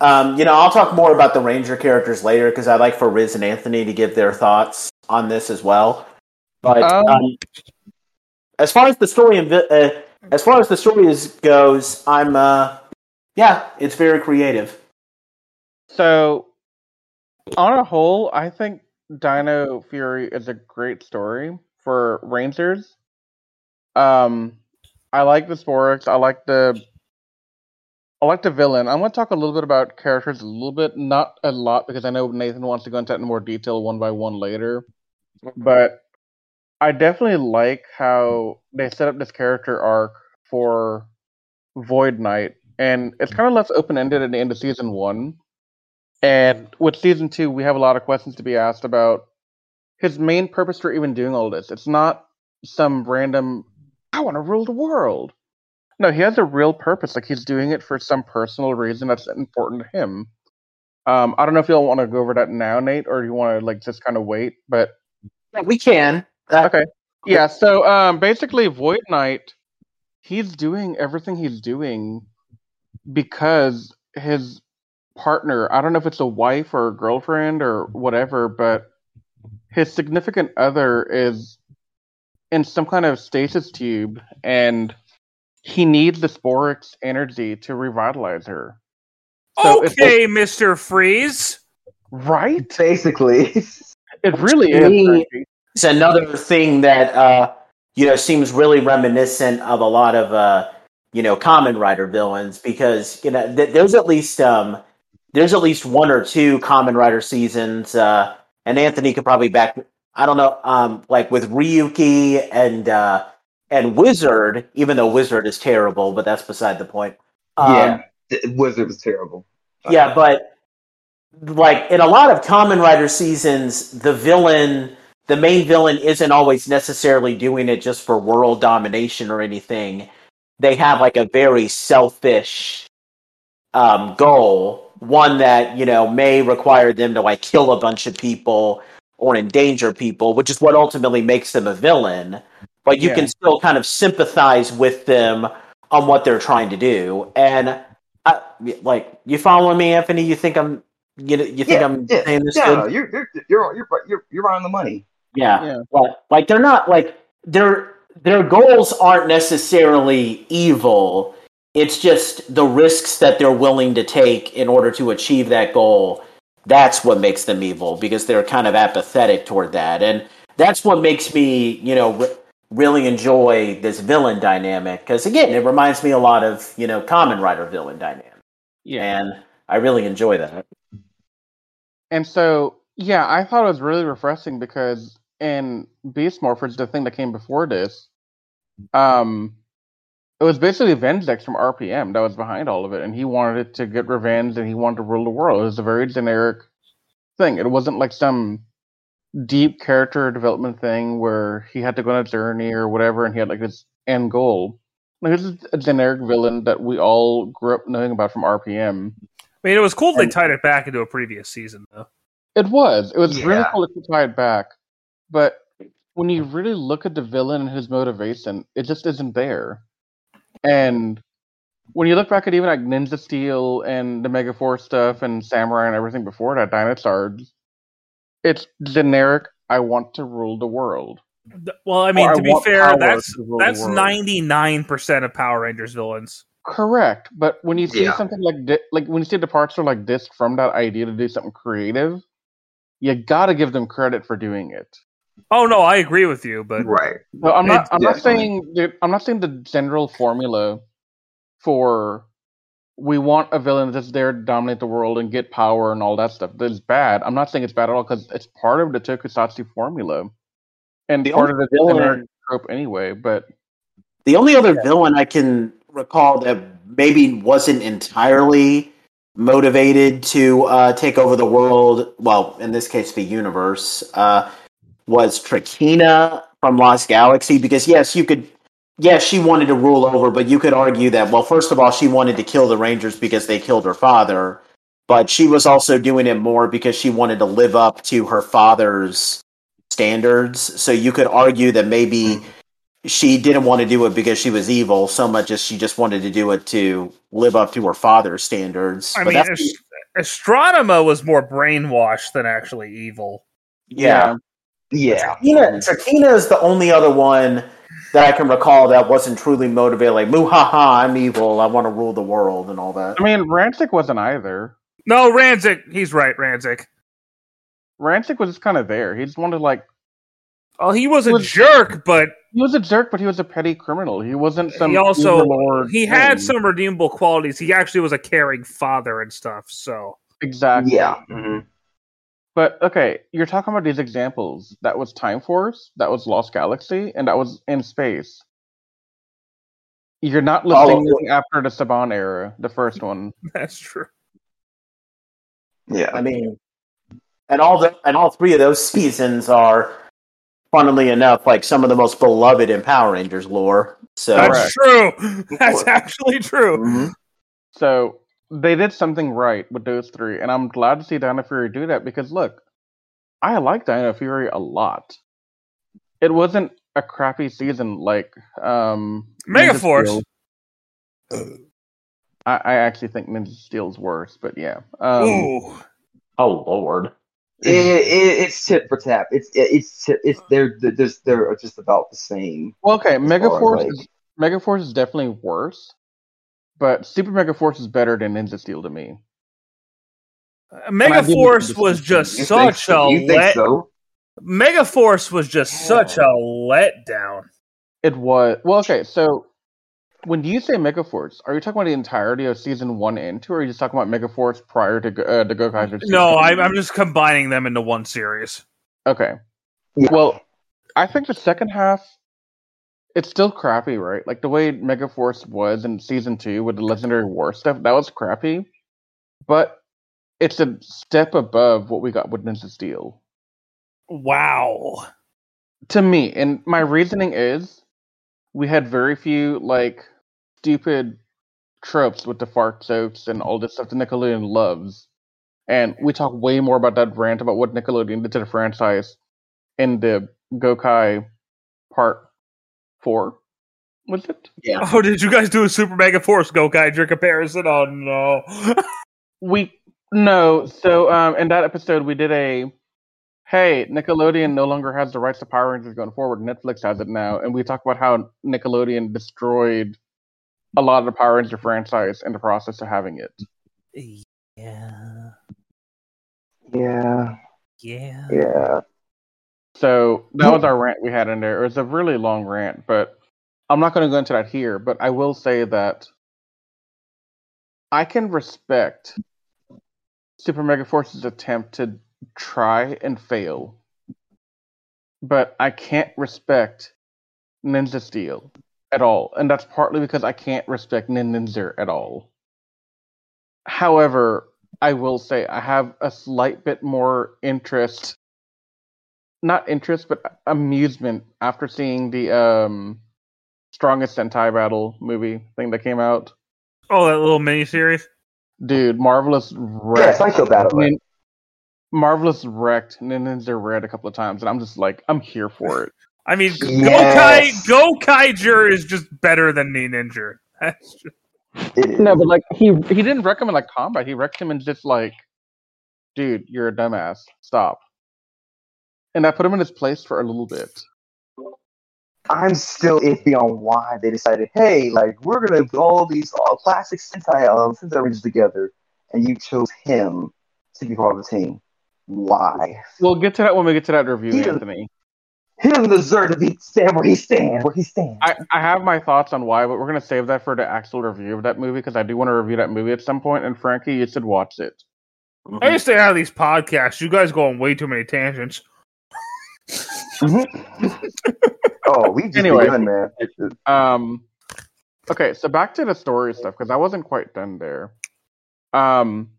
um, you know, I'll talk more about the Ranger characters later because I'd like for Riz and Anthony to give their thoughts on this as well. But um, um as far as the story uh, as far as the story is, goes, I'm uh, yeah, it's very creative. So, on a whole, I think Dino Fury is a great story for Rangers. Um, I like the Sporix. I like the I like the villain. I'm going to talk a little bit about characters a little bit, not a lot, because I know Nathan wants to go into that in more detail one by one later. But I definitely like how they set up this character arc for Void Knight, and it's kind of less open ended at the end of season one. And with season two, we have a lot of questions to be asked about his main purpose for even doing all this. It's not some random I want to rule the world. No, he has a real purpose. Like he's doing it for some personal reason that's important to him. Um, I don't know if you'll want to go over that now, Nate, or you want to like just kind of wait. But we can. Uh, okay. Yeah. So um, basically, Void Knight, he's doing everything he's doing because his partner. I don't know if it's a wife or a girlfriend or whatever, but his significant other is in some kind of stasis tube and he needs the Sporix energy to revitalize her. So okay, like, Mr. Freeze. Right? Basically. It really is. It's another thing that uh, you know seems really reminiscent of a lot of uh, you know Kamen Rider villains because you know th- there's at least um, there's at least one or two Kamen Rider seasons uh, and Anthony could probably back. I don't know, um, like with Ryuki and uh, and Wizard, even though Wizard is terrible, but that's beside the point. Um, yeah, Wizard was terrible. Yeah, but like in a lot of Kamen Rider seasons, the villain, the main villain, isn't always necessarily doing it just for world domination or anything. They have like a very selfish um, goal one that you know may require them to like kill a bunch of people or endanger people, which is what ultimately makes them a villain. But you yeah. can still kind of sympathize with them on what they're trying to do. And I, like, you following me, Anthony? You think I'm you you think yeah, I'm yeah, saying this? Yeah, you're you're you're you're you're you're on the money. Yeah, yeah. But like they're not like their their goals aren't necessarily evil it's just the risks that they're willing to take in order to achieve that goal. That's what makes them evil because they're kind of apathetic toward that. And that's what makes me, you know, really enjoy this villain dynamic because again, it reminds me a lot of, you know, Kamen Rider villain dynamic. Yeah. And I really enjoy that. And so Yeah, I thought it was really refreshing because in Beast Morphers, the thing that came before this, um, it was basically Venjix from RPM that was behind all of it, and he wanted it to get revenge and he wanted to rule the world. It was a very generic thing. It wasn't like some deep character development thing where he had to go on a journey or whatever, and he had like this end goal. Like this is a generic villain that we all grew up knowing about from RPM. I mean, it was cool they tied it back into a previous season, though. It was. It was really cool to tie it back. But when you really look at the villain and his motivation, it just isn't there. And when you look back at even like Ninja Steel and the Megaforce stuff and Samurai and everything before that, Dinosaurs, it's generic. I want to rule the world. Well, I mean, Or I to be fair, that's to rule the that's ninety nine percent of Power Rangers villains. Correct, but when you see Yeah. something like di- like when you see departure like this from that idea to do something creative, you gotta give them credit for doing it. Oh no, I agree with you, but Right. No, I'm not. It's I'm not saying. dude, I'm not saying the general formula for we want a villain that's there to dominate the world and get power and all that stuff That's bad. I'm not saying it's bad at all because it's part of the Tokusatsu formula and The part of the villain- generic trope anyway. But The only other villain I can recall that maybe wasn't entirely motivated to uh, take over the world, well, in this case, the universe, uh, was Trakina from Lost Galaxy. Because, yes, you could. Yes, she wanted to rule over, but you could argue that, well, first of all, she wanted to kill the Rangers because they killed her father, but she was also doing it more because she wanted to live up to her father's standards. So you could argue that maybe she didn't want to do it because she was evil so much as she just wanted to do it to live up to her father's standards. I But mean, Ast- Astronema was more brainwashed than actually evil. yeah. Yeah. Trakina, Trakina is the only other one that I can recall that wasn't truly motivated, like, muhaha, I'm evil, I want to rule the world and all that. I mean, Ransik wasn't either. No, Ransik, he's right, Ransik. Ransik was just kind of there. He just wanted like Oh, he was a Was- jerk, but he was a jerk, but he was a petty criminal. He wasn't some. he also overlord he had some redeemable qualities. He actually was a caring father and stuff. So exactly. Yeah. hmm But okay, you're talking about these examples. That was Time Force, that was Lost Galaxy, and that was in space. You're not All of listing after the Saban era, the first one. that's true. Yeah. I mean, and all the and all three of those seasons are, funnily enough, like some of the most beloved in Power Rangers lore. So That's true. That's actually true. Mhm. So they did something right with those three, and I'm glad to see Dino Fury do that because look, I like Dino Fury a lot. It wasn't a crappy season like um Ninja Megaforce. I, I actually think Ninja Steel's worse, but yeah. Um, Ooh. oh lord. It, it, it's tit for tap. It's it, it's tit- it's they're they're just they're just about the same. Well, okay, as far Megaforce like- is Megaforce is definitely worse, but Super Mega Force is better than Ninja Steel to me. Mega Force was just You such so? a You think let. so? Megaforce was just such a letdown. It was well, okay. So when you say Mega Force, are you talking about the entirety of season one and two, or are you just talking about Mega Force prior to Go- uh, the Gokaiger? No, I'm, I'm just combining them into one series. okay. Yeah. Well, I think the second half, it's still crappy, right? Like the way Megaforce was in season two with the Legendary War stuff, that was crappy, but it's a step above what we got with Ninja Steel. Wow. to me and my reasoning is we had very few like stupid tropes with the fart jokes and all this stuff that nickelodeon loves and we talk way more about that rant about what nickelodeon did to the franchise in the gokai part four was it Oh, did you guys do a Super Mega Force Go Gokaiger comparison? Oh no. we no so um in that episode we did a hey nickelodeon no longer has the rights to power rangers going forward netflix has it now and we talk about how nickelodeon destroyed a lot of the power ranger franchise in the process of having it yeah. Yeah. Yeah. Yeah. So that was our rant we had in there it was a really long rant but i'm not going to go into that here but i will say that i can respect super mega force's attempt to try and fail, but I can't respect Ninja Steel at all, and that's partly because I can't respect Ninninger at all. However, I will say I have a slight bit more interest, not interest, but amusement after seeing the um, Strongest Sentai Battle movie thing that came out. Oh, that little mini series. Dude, Marvelous Yeah, wrecked. Saikyo Battle. Nin- Marvelous wrecked Ninja Red a couple of times, and I'm just like, I'm here for it. I mean, Yes. Gokai Gokaiger is just better than Ninninger. That's just, No, but like he he didn't wreck him in like combat. He wrecked him in just like, dude, you're a dumbass. Stop. And I put him in his place for a little bit. I'm still iffy on why they decided, hey, like we're gonna put all these all classic Sentai um, Sentai Rangers together, and you chose him to be part of the team. Why? We'll get to that when we get to that review, He doesn't- Anthony. He doesn't deserve to be stand where he stands. Where he stands. I, I have my thoughts on why, but we're gonna save that for the actual review of that movie because I do want to review that movie at some point. And Frankie, you should watch it. I just stay out of these podcasts. You guys go on way too many tangents. oh, we just Anyway. begun, man. Um, okay, so back to the story stuff because I wasn't quite done there. Um,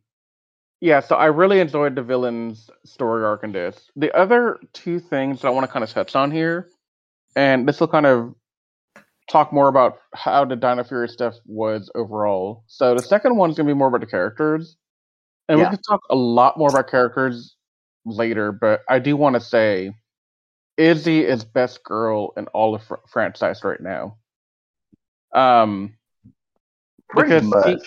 yeah, so I really enjoyed the villain's story arc in this. The other two things that I want to kind of touch on here, and this will kind of talk more about how the Dino Fury stuff was overall. So the second one is going to be more about the characters, and Yeah. we can talk a lot more about characters later. But I do want to say, Izzy is best girl in all of fr- franchise right now. Um, Pretty because much. he-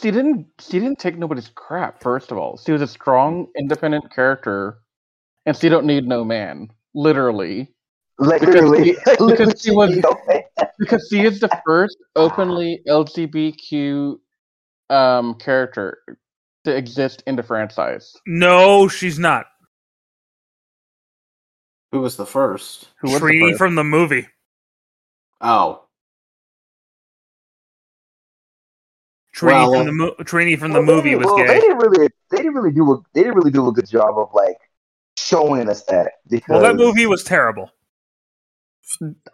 she didn't she didn't take nobody's crap. First of all, she was a strong, independent character, and she don't need no man. Literally, Like, because literally, literally, because she was- you because she is the first openly LGBTQ um character to exist in the franchise. No, she's not. Who was the first? Who was the first? from the movie. Oh, Trini Well, from the mo- Trini from the well, they movie didn't- was well, They didn't really, they didn't really do a, they didn't really do a good job of like showing us that because Well, that movie was terrible.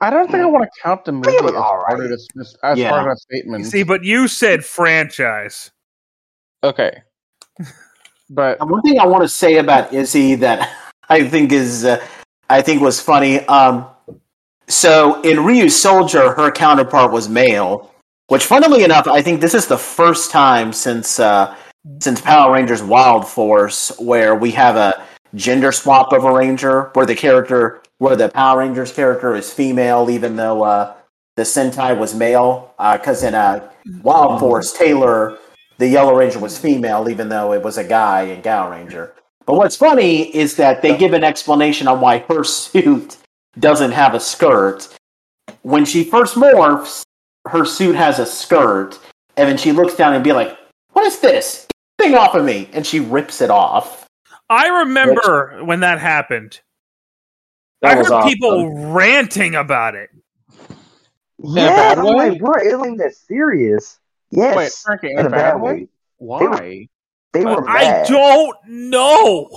I don't think I want to count the movie it was as, part of this, this- as Yeah. part of that statement. See, but you said franchise. okay, but one thing I want to say about Izzy that I think is uh, I think was funny. Um, so in Ryusoulger, her counterpart was male, which, funnily enough, I think this is the first time since uh, since Power Rangers Wild Force where we have a gender swap of a ranger, where the character, where the Power Rangers character is female, even though uh, the Sentai was male. Because in uh, Wild Force, Taylor the Yellow Ranger was female, even though it was a guy in Gaoranger. But what's funny is that they give an explanation on why her suit doesn't have a skirt. When she first morphs, her suit has a skirt, and then she looks down and be like, "What is this? Get thing off of me!" And she rips it off. I remember when that happened. That I heard awesome. people ranting about it. yeah, bad I'm way? like, bro, it wasn't that serious. Yes, wait, Frankie, in a bad way. Why? They were I bad. don't know.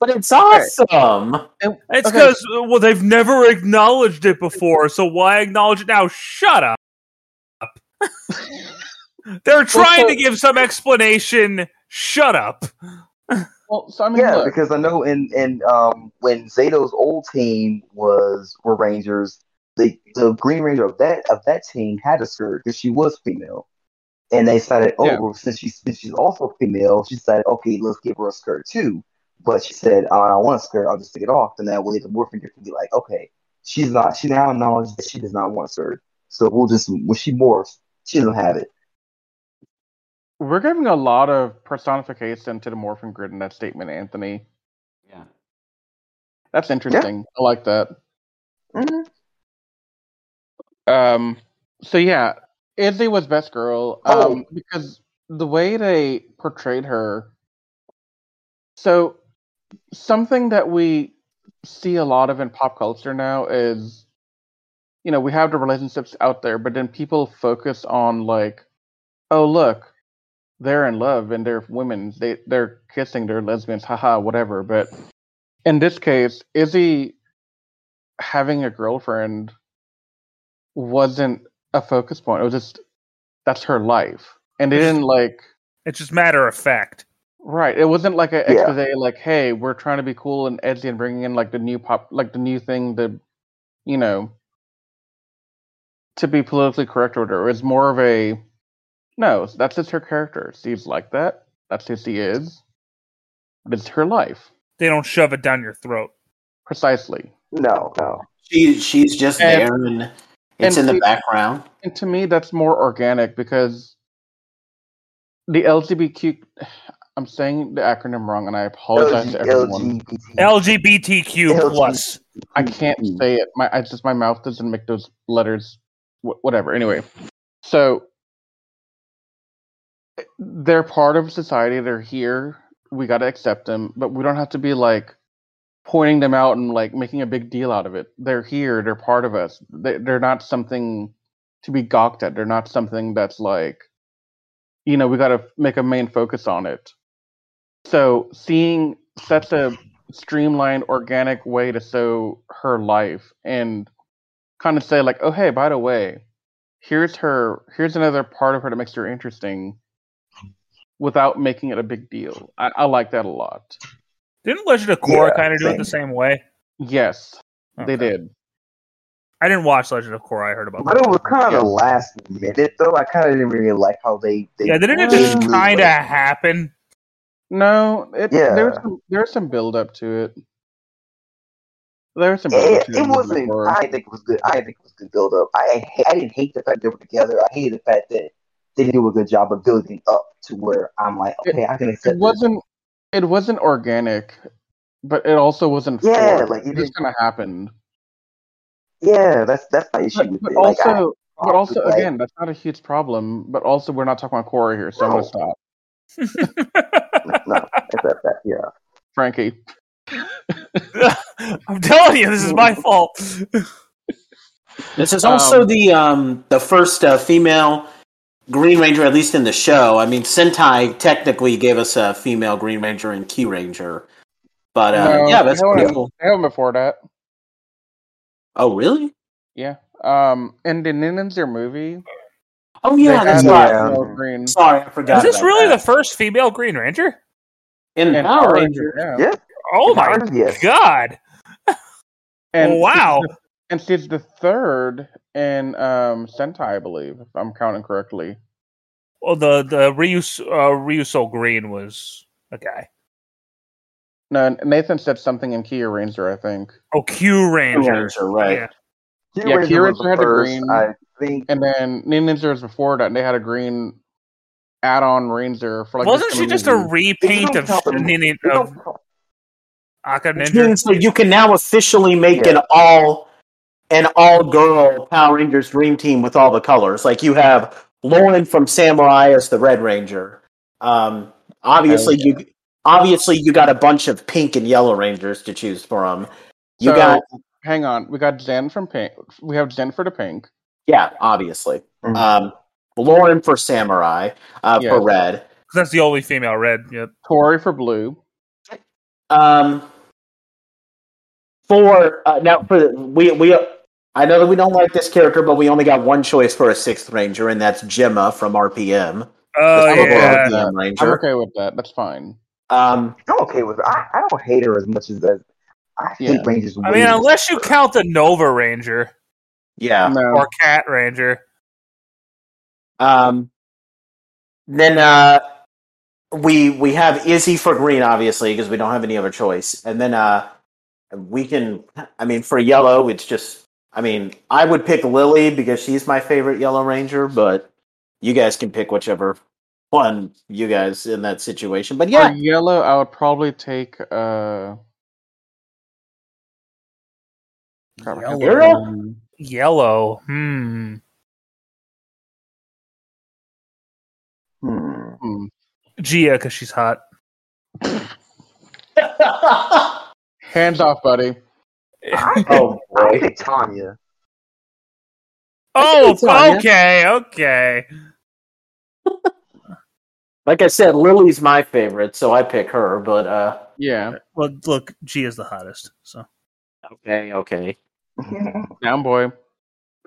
But it's awesome. It's Okay. because well, they've never acknowledged it before, so why acknowledge it now? Shut up. They're trying so- to give some explanation. Shut up. Well, so I mean, Yeah, look, because I know in in um when Zayto's old team was were Rangers, the the Green Ranger of that of that team had a skirt because she was female, and they decided, oh, Yeah. well, since she's since she's also female, she decided, okay, let's give her a skirt too. But she said, oh, I don't want a skirt. I'll just take it off, and that way the Morphin can be like, okay, she's not. She now acknowledges that she does not want a skirt, so we'll just when she morphs, she doesn't have it. we're giving a lot of personification to the morphing grid in that statement, Anthony. Yeah. That's interesting. I like that. Mhm. Um. So yeah, Izzy was best girl. Oh. Um, because the way they portrayed her. So, something that we see a lot of in pop culture now is, you know, we have the relationships out there, but then people focus on like, oh look, they're in love and they're women. They they're kissing, they're lesbians, haha, whatever. But in this case, Izzy having a girlfriend wasn't a focus point. It was just that's her life, and they didn't like It's just matter of fact. right. It wasn't like a Yeah. expose like, hey, we're trying to be cool and edgy and bringing in like the new pop, like the new thing, the you know, to be politically correct or whatever. It's more of a no. That's just her character. She's like that. That's who she is. But it's her life, They don't shove it down your throat. precisely. No, no. She she's just And- there and it's and in the she- background. And to me, that's more organic because the LGBTQ. I'm saying the acronym wrong, and I apologize to everyone. LGBT. LGBTQ plus. I can't say it. My I just my mouth doesn't make those letters. Wh- whatever. Anyway, so they're part of society. They're here. We got to accept them, but we don't have to be like pointing them out and like making a big deal out of it. They're here. They're part of us. They, they're not something to be gawked at. They're not something that's like, you know, we got to make a main focus on it. So seeing such a streamlined, organic way to show her life and kind of say like, oh hey, by the way, here's her. Here's another part of her that makes her interesting, without making it a big deal. I, I like that a lot. Didn't Legend of Korra Yeah, kind of do it the same way? Yes, Okay. they did. I didn't watch Legend of Korra. I heard about it. But it was kind Yeah. of last minute though. I kind of didn't really like how they. they Yeah, didn't it just kind of went- happen? No, it, Yeah. there's some there's some build up to it. There's some It, up it, to it. wasn't. before. I think it was good. I think it was good build up. I I didn't hate the fact they were together. I hated the fact that they didn't do a good job of building up to where I'm like, It- okay, I can accept it wasn't it wasn't organic, but it also wasn't. Yeah, forced. like, it it just kind of happened. Yeah, that's that's my issue But, with but it. Like, I- also, but also, like- again, that's not a huge problem. But also, we're not talking about Korra here, so I'm gonna No. stop. no, it's that, that, yeah. Frankie, I'm telling you, this is my fault. This is also Um, the um the first uh, female Green Ranger, at least in the show. I mean, Sentai technically gave us a female Green Ranger and Kyuranger, but uh, No, yeah, that's they pretty cool. they haven't before that. Oh, really? Yeah. Um, in the Ninja movie, Oh, yeah, had that's a right. Green. Sorry, I forgot. Is this about really that. the first female Green Ranger? in And Power Power Ranger? yeah. Yeah. Oh my Powers, yes. god! And wow. she's the- and she's the third in um Sentai, I believe, if I'm counting correctly. Well, the the Ryus uh, Ryusoul Green was a guy. No, Nathan said something in Kyuranger, I think. Oh, Kyuranger. Ranger, right. Yeah. Key Yeah, Ranger Kyuranger had the first, green. I think. And then Ninja was before that, and they had a green add-on Ranger for like. Wasn't she the just a repaint of They don't Nin- They of Aka Ninja? means that you can now officially make Yeah. an all an all girl Power Rangers Dream Team with all the colors. Like you have Lauren from Samurai as the Red Ranger. Um, obviously Hell you obviously you got a bunch of pink and yellow Rangers to choose from. You So- got Hang on, we got Zen from Pink. We have Zen for the Pink. yeah, obviously. Mhm. Um, Lauren for Samurai, uh, Yes. for Red. That's the only female red. Yep. Tori for Blue. Um, for uh, now, for the- we we I know that we don't like this character, but we only got one choice for a sixth ranger, and that's Gemma from RPM. Oh The Purple yeah. RPM I'm Ranger. okay with that. That's fine. Um, I'm okay with it. I, I don't hate her as much as that. I hate Yeah. Rangers. I mean, unless you count the Nova Ranger yeah. No. or Cat Ranger. Um, then uh, we we have Izzy for green, obviously, because we don't have any other choice, and then uh, we can. I mean, for yellow, it's just. I mean, I would pick Lily because she's my favorite Yellow Ranger, but you guys can pick whichever one you guys in that situation. But For yeah, yellow, I would probably take uh. crap, Yellow? think of the name. Yellow. Hmm. Hmm. Hmm. Gia, because she's hot. Hands off, buddy. I, oh I boy. pick Tanya. Oh, Tanya. okay, okay. like I said, Lily's my favorite, so I pick her. But uh, Yeah, Well, look, G is the hottest. So okay, okay. down boy.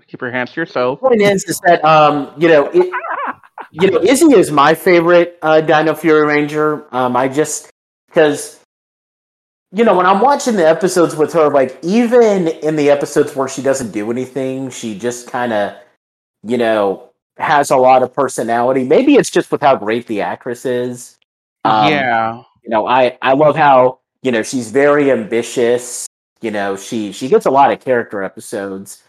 Keep your hands to yourself. point is, is that um, you know, it, you know, Izzy is my favorite uh, Dino Fury Ranger. Um, I just because you know when I'm watching the episodes with her, like even in the episodes where she doesn't do anything, she just kind of, you know, has a lot of personality. Maybe it's just with how great the actress is. Um, yeah, you know, I I love how you know she's very ambitious. You know, she she gets a lot of character episodes.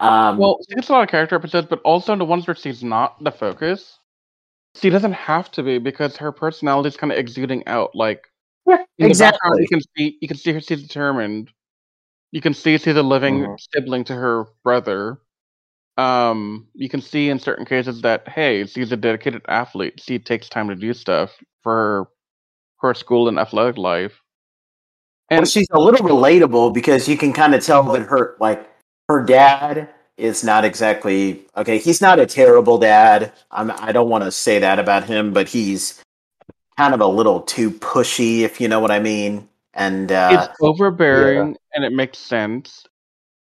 Um, well, she gets a lot of character episodes, but also in the ones where she's not the focus, she doesn't have to be because her personality is kind of exuding out. Like background, exactly. you can see you can see her she's determined. You can see she's a living Mhm. sibling to her brother. Um, you can see in certain cases that hey, she's a dedicated athlete. She takes time to do stuff for her, her school and athletic life. Well, And she's a little relatable because you can kind of tell that her like her dad is not exactly okay. He's not a terrible dad. I'm, I don't want to say that about him, but he's kind of a little too pushy, if you know what I mean. And uh, it's overbearing, and it makes sense.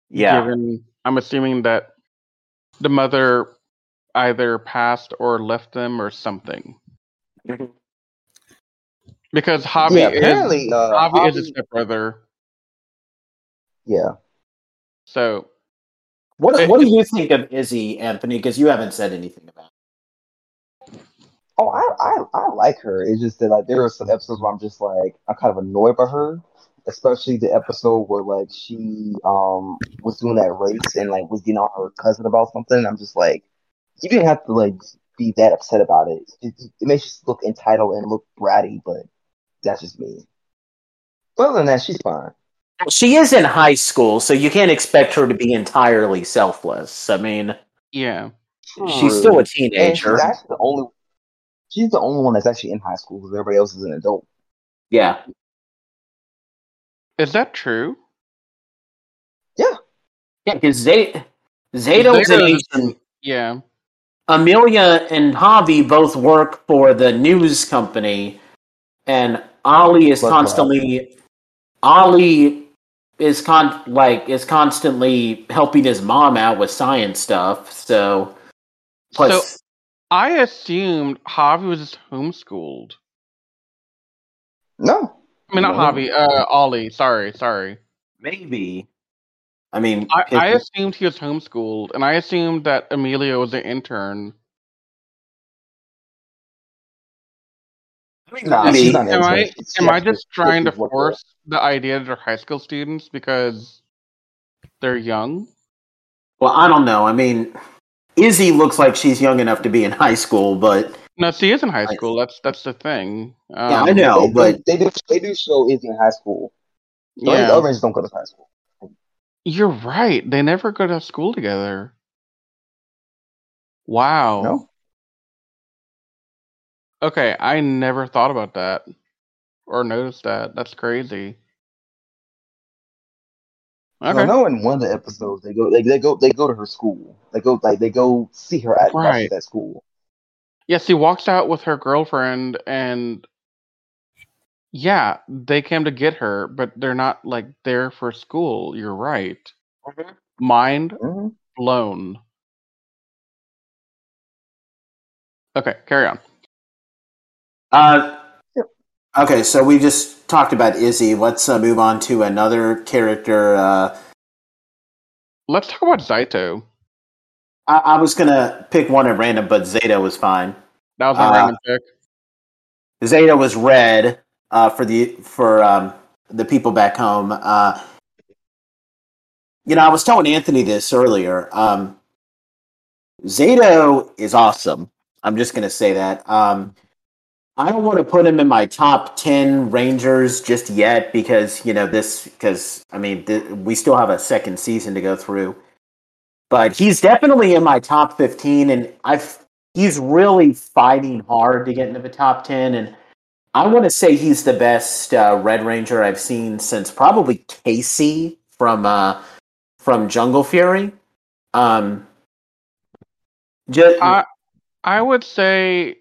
yeah, Given, I'm assuming that the mother either passed or left them or something. Mhm. Because Javi yeah, is apparently, uh, Javi is a stepbrother. yeah. So what what do you think of Izzy, Anthony? Because you haven't said anything about. It. Oh, I, I I like her. It's just that like there are some episodes where I'm just like I'm kind of annoyed by her, especially the episode where like she um was doing that race and like was getting on her cousin about something. I'm just like, you didn't have to like be that upset about it. It, it makes you look entitled and look bratty, but that's just me. But other than that, she's fine. She is in high school, so you can't expect her to be entirely selfless. I mean, yeah. she's still a teenager. she's actually the only. She's the only one that's actually in high school because everybody else is an adult. Yeah. Is that true? Yeah, Yeah, because Zayto, Zayto's an Zeta Asian. Yeah. Amelia and Javi both work for the news company, and Ollie is But, uh, constantly Ollie is con like is constantly helping his mom out with science stuff. So plus, So I assumed Javi was just homeschooled. No, I mean, not No. Javi. Uh, Ollie. Sorry, sorry. maybe. I mean, I, I assumed he was homeschooled, and I assumed that Amelia was an intern. nah, she's not Am I am I just trying to force the idea that they're high school students because they're young? well, I don't know. I mean, Izzy looks like she's young enough to be in high school, but No, she is in high I- school. That's that's the thing. Um, Yeah, I know. They, but- they, they do they do show Izzy in high school. The Yeah, other Rangers don't go to high school. you're right. They never go to school together. Wow. No, Okay, I never thought about that or noticed that. That's crazy. Okay. I know in one of the episodes they go they, they go they go to her school. They go like they go see her at while Right. at school. Yes, he walks out with her girlfriend, and yeah, they came to get her, but they're not like there for school. You're right. Mind hmm blown. Okay, carry on. Uh, Yep. Okay, so we just talked about Izzy. Let's uh, move on to another character. Uh, Let's talk about Zayto. I, I was gonna pick one at random, but Zayto was fine. That was my Uh, random pick. Zayto was red uh, for the for um, the people back home. Uh, you know, I was telling Anthony this earlier. Um, Zayto is awesome. I'm just gonna say that. Um, I don't want to put him in my top ten Rangers just yet because you know this because I mean th- we still have a second season to go through. But he's definitely in my top fifteen, and I've he's really fighting hard to get into the top 10 and i want to say he's the best uh, red ranger i've seen since probably casey from uh, from jungle fury um just, I I would say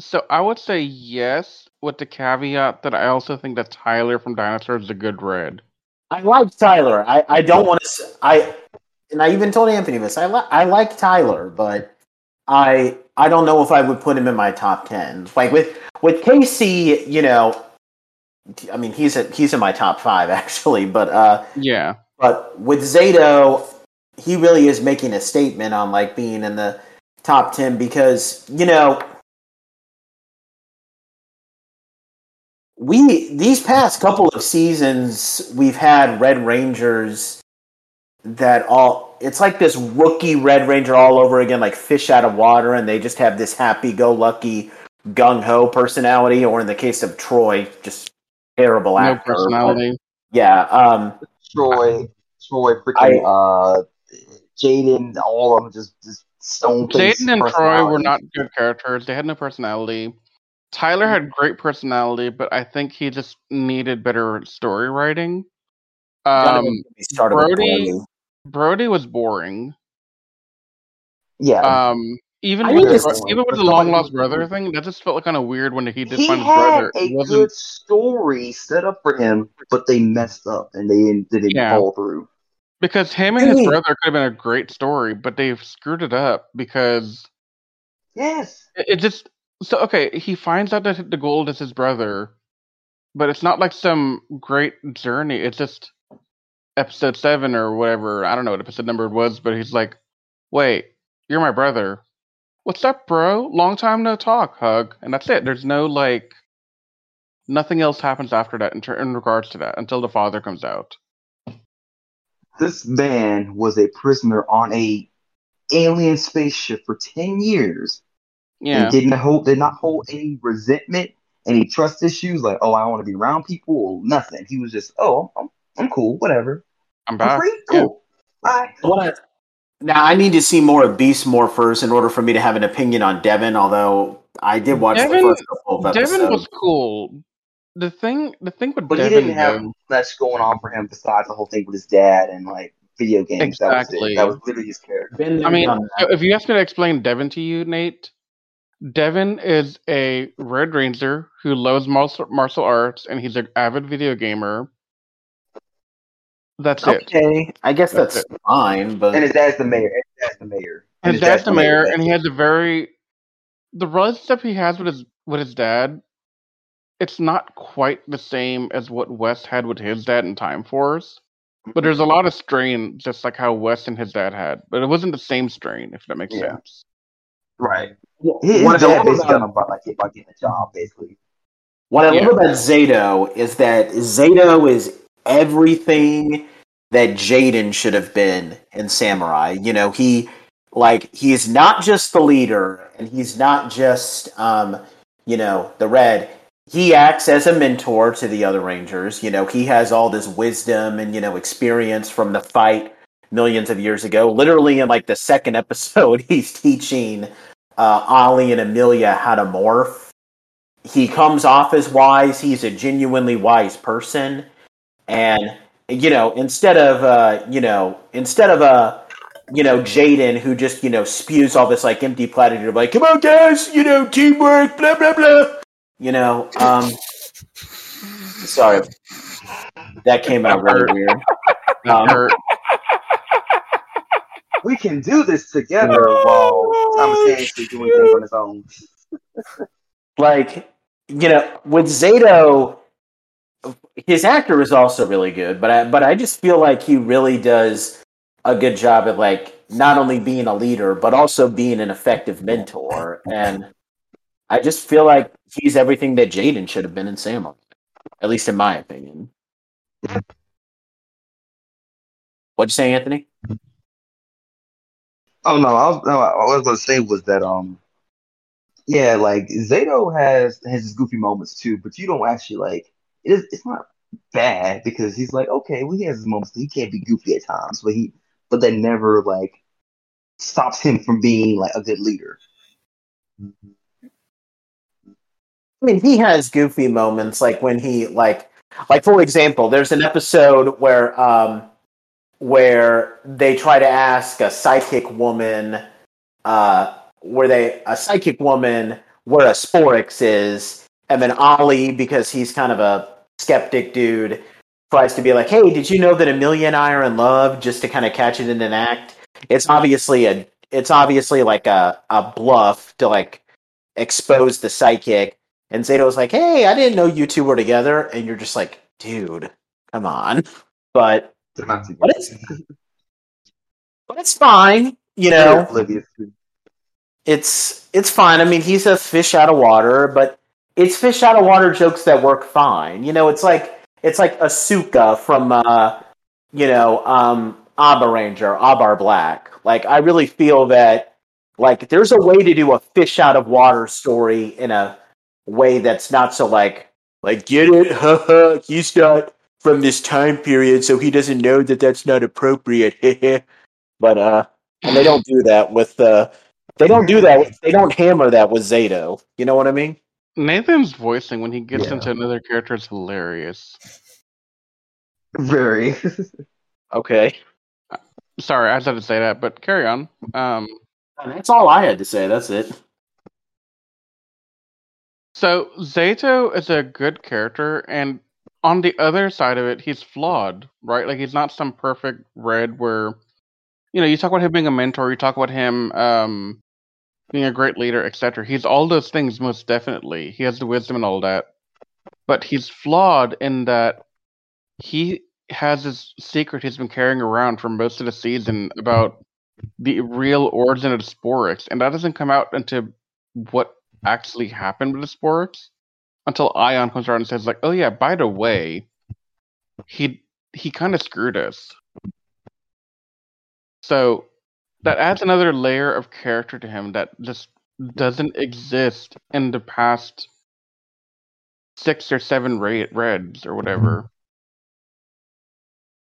So I would say yes, with the caveat that I also think that Tyler from Dinosaurs is a good red. I like Tyler. I, I don't want to. I and I even told Anthony this. I like I like Tyler, but I I don't know if I would put him in my top ten. Like with with Casey, you know, I mean he's a, he's in my top five actually, but uh, Yeah. but with Zayto, he really is making a statement on like being in the top ten because you know we these past couple of seasons we've had Red Rangers that all it's like this rookie Red Ranger all over again, like fish out of water, and they just have this happy go lucky gung ho personality, or in the case of Troy, just terrible No actor. but- personality. yeah, um, Troy, Troy, freaking uh, Jaden, all of them just just stone. Jaden and Troy were not good characters. They had no personality. Tyler had great personality, but I think he just needed better story writing. Um, we started with Brody- Brody. Was boring. Yeah, Um, even I with the, even with the long lost brother thing, that just felt kind of weird when he did he find his brother. a wasn't good story set up for him, but they messed up and they didn't, Yeah. follow through. because him and his brother could have been a great story, but they've screwed it up because Yes, it, it just so okay. He finds out that the gold is his brother, but it's not like some great journey. It's just episode seven or whatever. I don't know what episode number it was, but he's like, "Wait, you're my brother. What's up, bro? Long time no talk. Hug." And that's it. There's no like, nothing else happens after that in, ter- in regards to that until the father comes out. this man was a prisoner on a alien spaceship for ten years Yeah, and didn't hold did not hold any resentment, any trust issues like oh I want to be around people or nothing. He was just oh I'm, I'm cool whatever I'm I'm back. free Yeah. cool bye. I wanna- Now I need to see more of Beast Morphers in order for me to have an opinion on Devin. Although I did watch Devin- the first couple of Devin was cool. The thing, the thing with But he didn't have though, much going on for him besides the whole thing with his dad and like video games. That was Exactly. it. That was literally his character. Been I mean, done so that. if you ask me to explain Devin to you, Nate, Devin is a Red Ranger who loves martial, martial arts, and he's an avid video gamer. That's it. okay, I guess That's that's, fine, but And his dad's the mayor. His dad's the mayor. And His dad's the mayor, that's and he has a very the relationship he has with his with his dad. It's not quite the same as what Wes had with his dad in Time Force, but there's a lot of strain, just like how Wes and his dad had. But it wasn't the same strain, if that makes Yeah. sense. right. What His I dad love basically got about, him about like about getting a job, basically. what I Yeah. love about Zayto is that Zayto is everything that Jaden should have been in Samurai. You know, he like he's not just the leader, and he's not just um, you know the red. He acts as a mentor to the other Rangers. You know, he has all this wisdom and you know experience from the fight millions of years ago. Literally, in like the second episode, he's teaching uh, Ollie and Amelia how to morph. He comes off as wise. He's a genuinely wise person, and you know, instead of uh, you know, instead of uh, you know, Jaden who just you know spews all this like empty platitude like, "Come on, guys, you know, teamwork, blah blah blah." You know, um, sorry, that came out really weird. Um, We can do this together while simultaneously doing things on his own. like you know with Zayto his actor is also really good but I but I just feel like he really does a good job at like not only being a leader but also being an effective mentor and I just feel like he's everything that Jaden should have been in Samurai at least in my opinion What'd you say Anthony? Oh no, I was no, I was gonna say was that um yeah, like Zayto has has his goofy moments too, but you don't actually like it is it's not bad because he's like, okay, well he has his moments, he can't be goofy at times, but he but that never like stops him from being like a good leader. I mean, he has goofy moments, like when he like, like for example, there's an episode where um, where they try to ask a psychic woman, uh, where they a psychic woman where a Sporix is, and then Ollie, because he's kind of a skeptic dude, tries to be like, "Hey, did you know that Amelia and I are in love?" Just to kind of catch it in an act. It's obviously a, it's obviously like a a bluff to like expose the psychic. And Zayto's like, "Hey, I didn't know you two were together," and you're just like, "Dude, come on." But. But it's but it's fine, you know. It's it's fine. I mean, he's a fish out of water, but it's fish out of water jokes that work fine. You know, it's like it's like Asuka from uh, you know, um Abaranger, Abar Black. Like I really feel that like there's a way to do a fish out of water story in a way that's not so like like get it, he's not from this time period, so he doesn't know that that's not appropriate. but uh and they don't do that with uh they don't do that. with- They don't hammer that with Zayto. You know what I mean? Nathan's voicing when he gets Yeah. into another character is hilarious. Very. Okay. Sorry, I just had to say that, but carry on. Um, That's all I had to say. That's it. so Zato is a good character, and on the other side of it, he's flawed, right? Like he's not some perfect red where, you know, you talk about him being a mentor, you talk about him um, being a great leader, etc. He's all those things most definitely. He has the wisdom and all that, but he's flawed in that he has this secret he's been carrying around for most of the season about the real origin of the Sporix, and that doesn't come out into what actually happened with the Sporix until Aiyon comes around and says, like, oh yeah, by the way, he he kind of screwed us. So that adds another layer of character to him that just doesn't exist in the past six or seven ra- reds or whatever.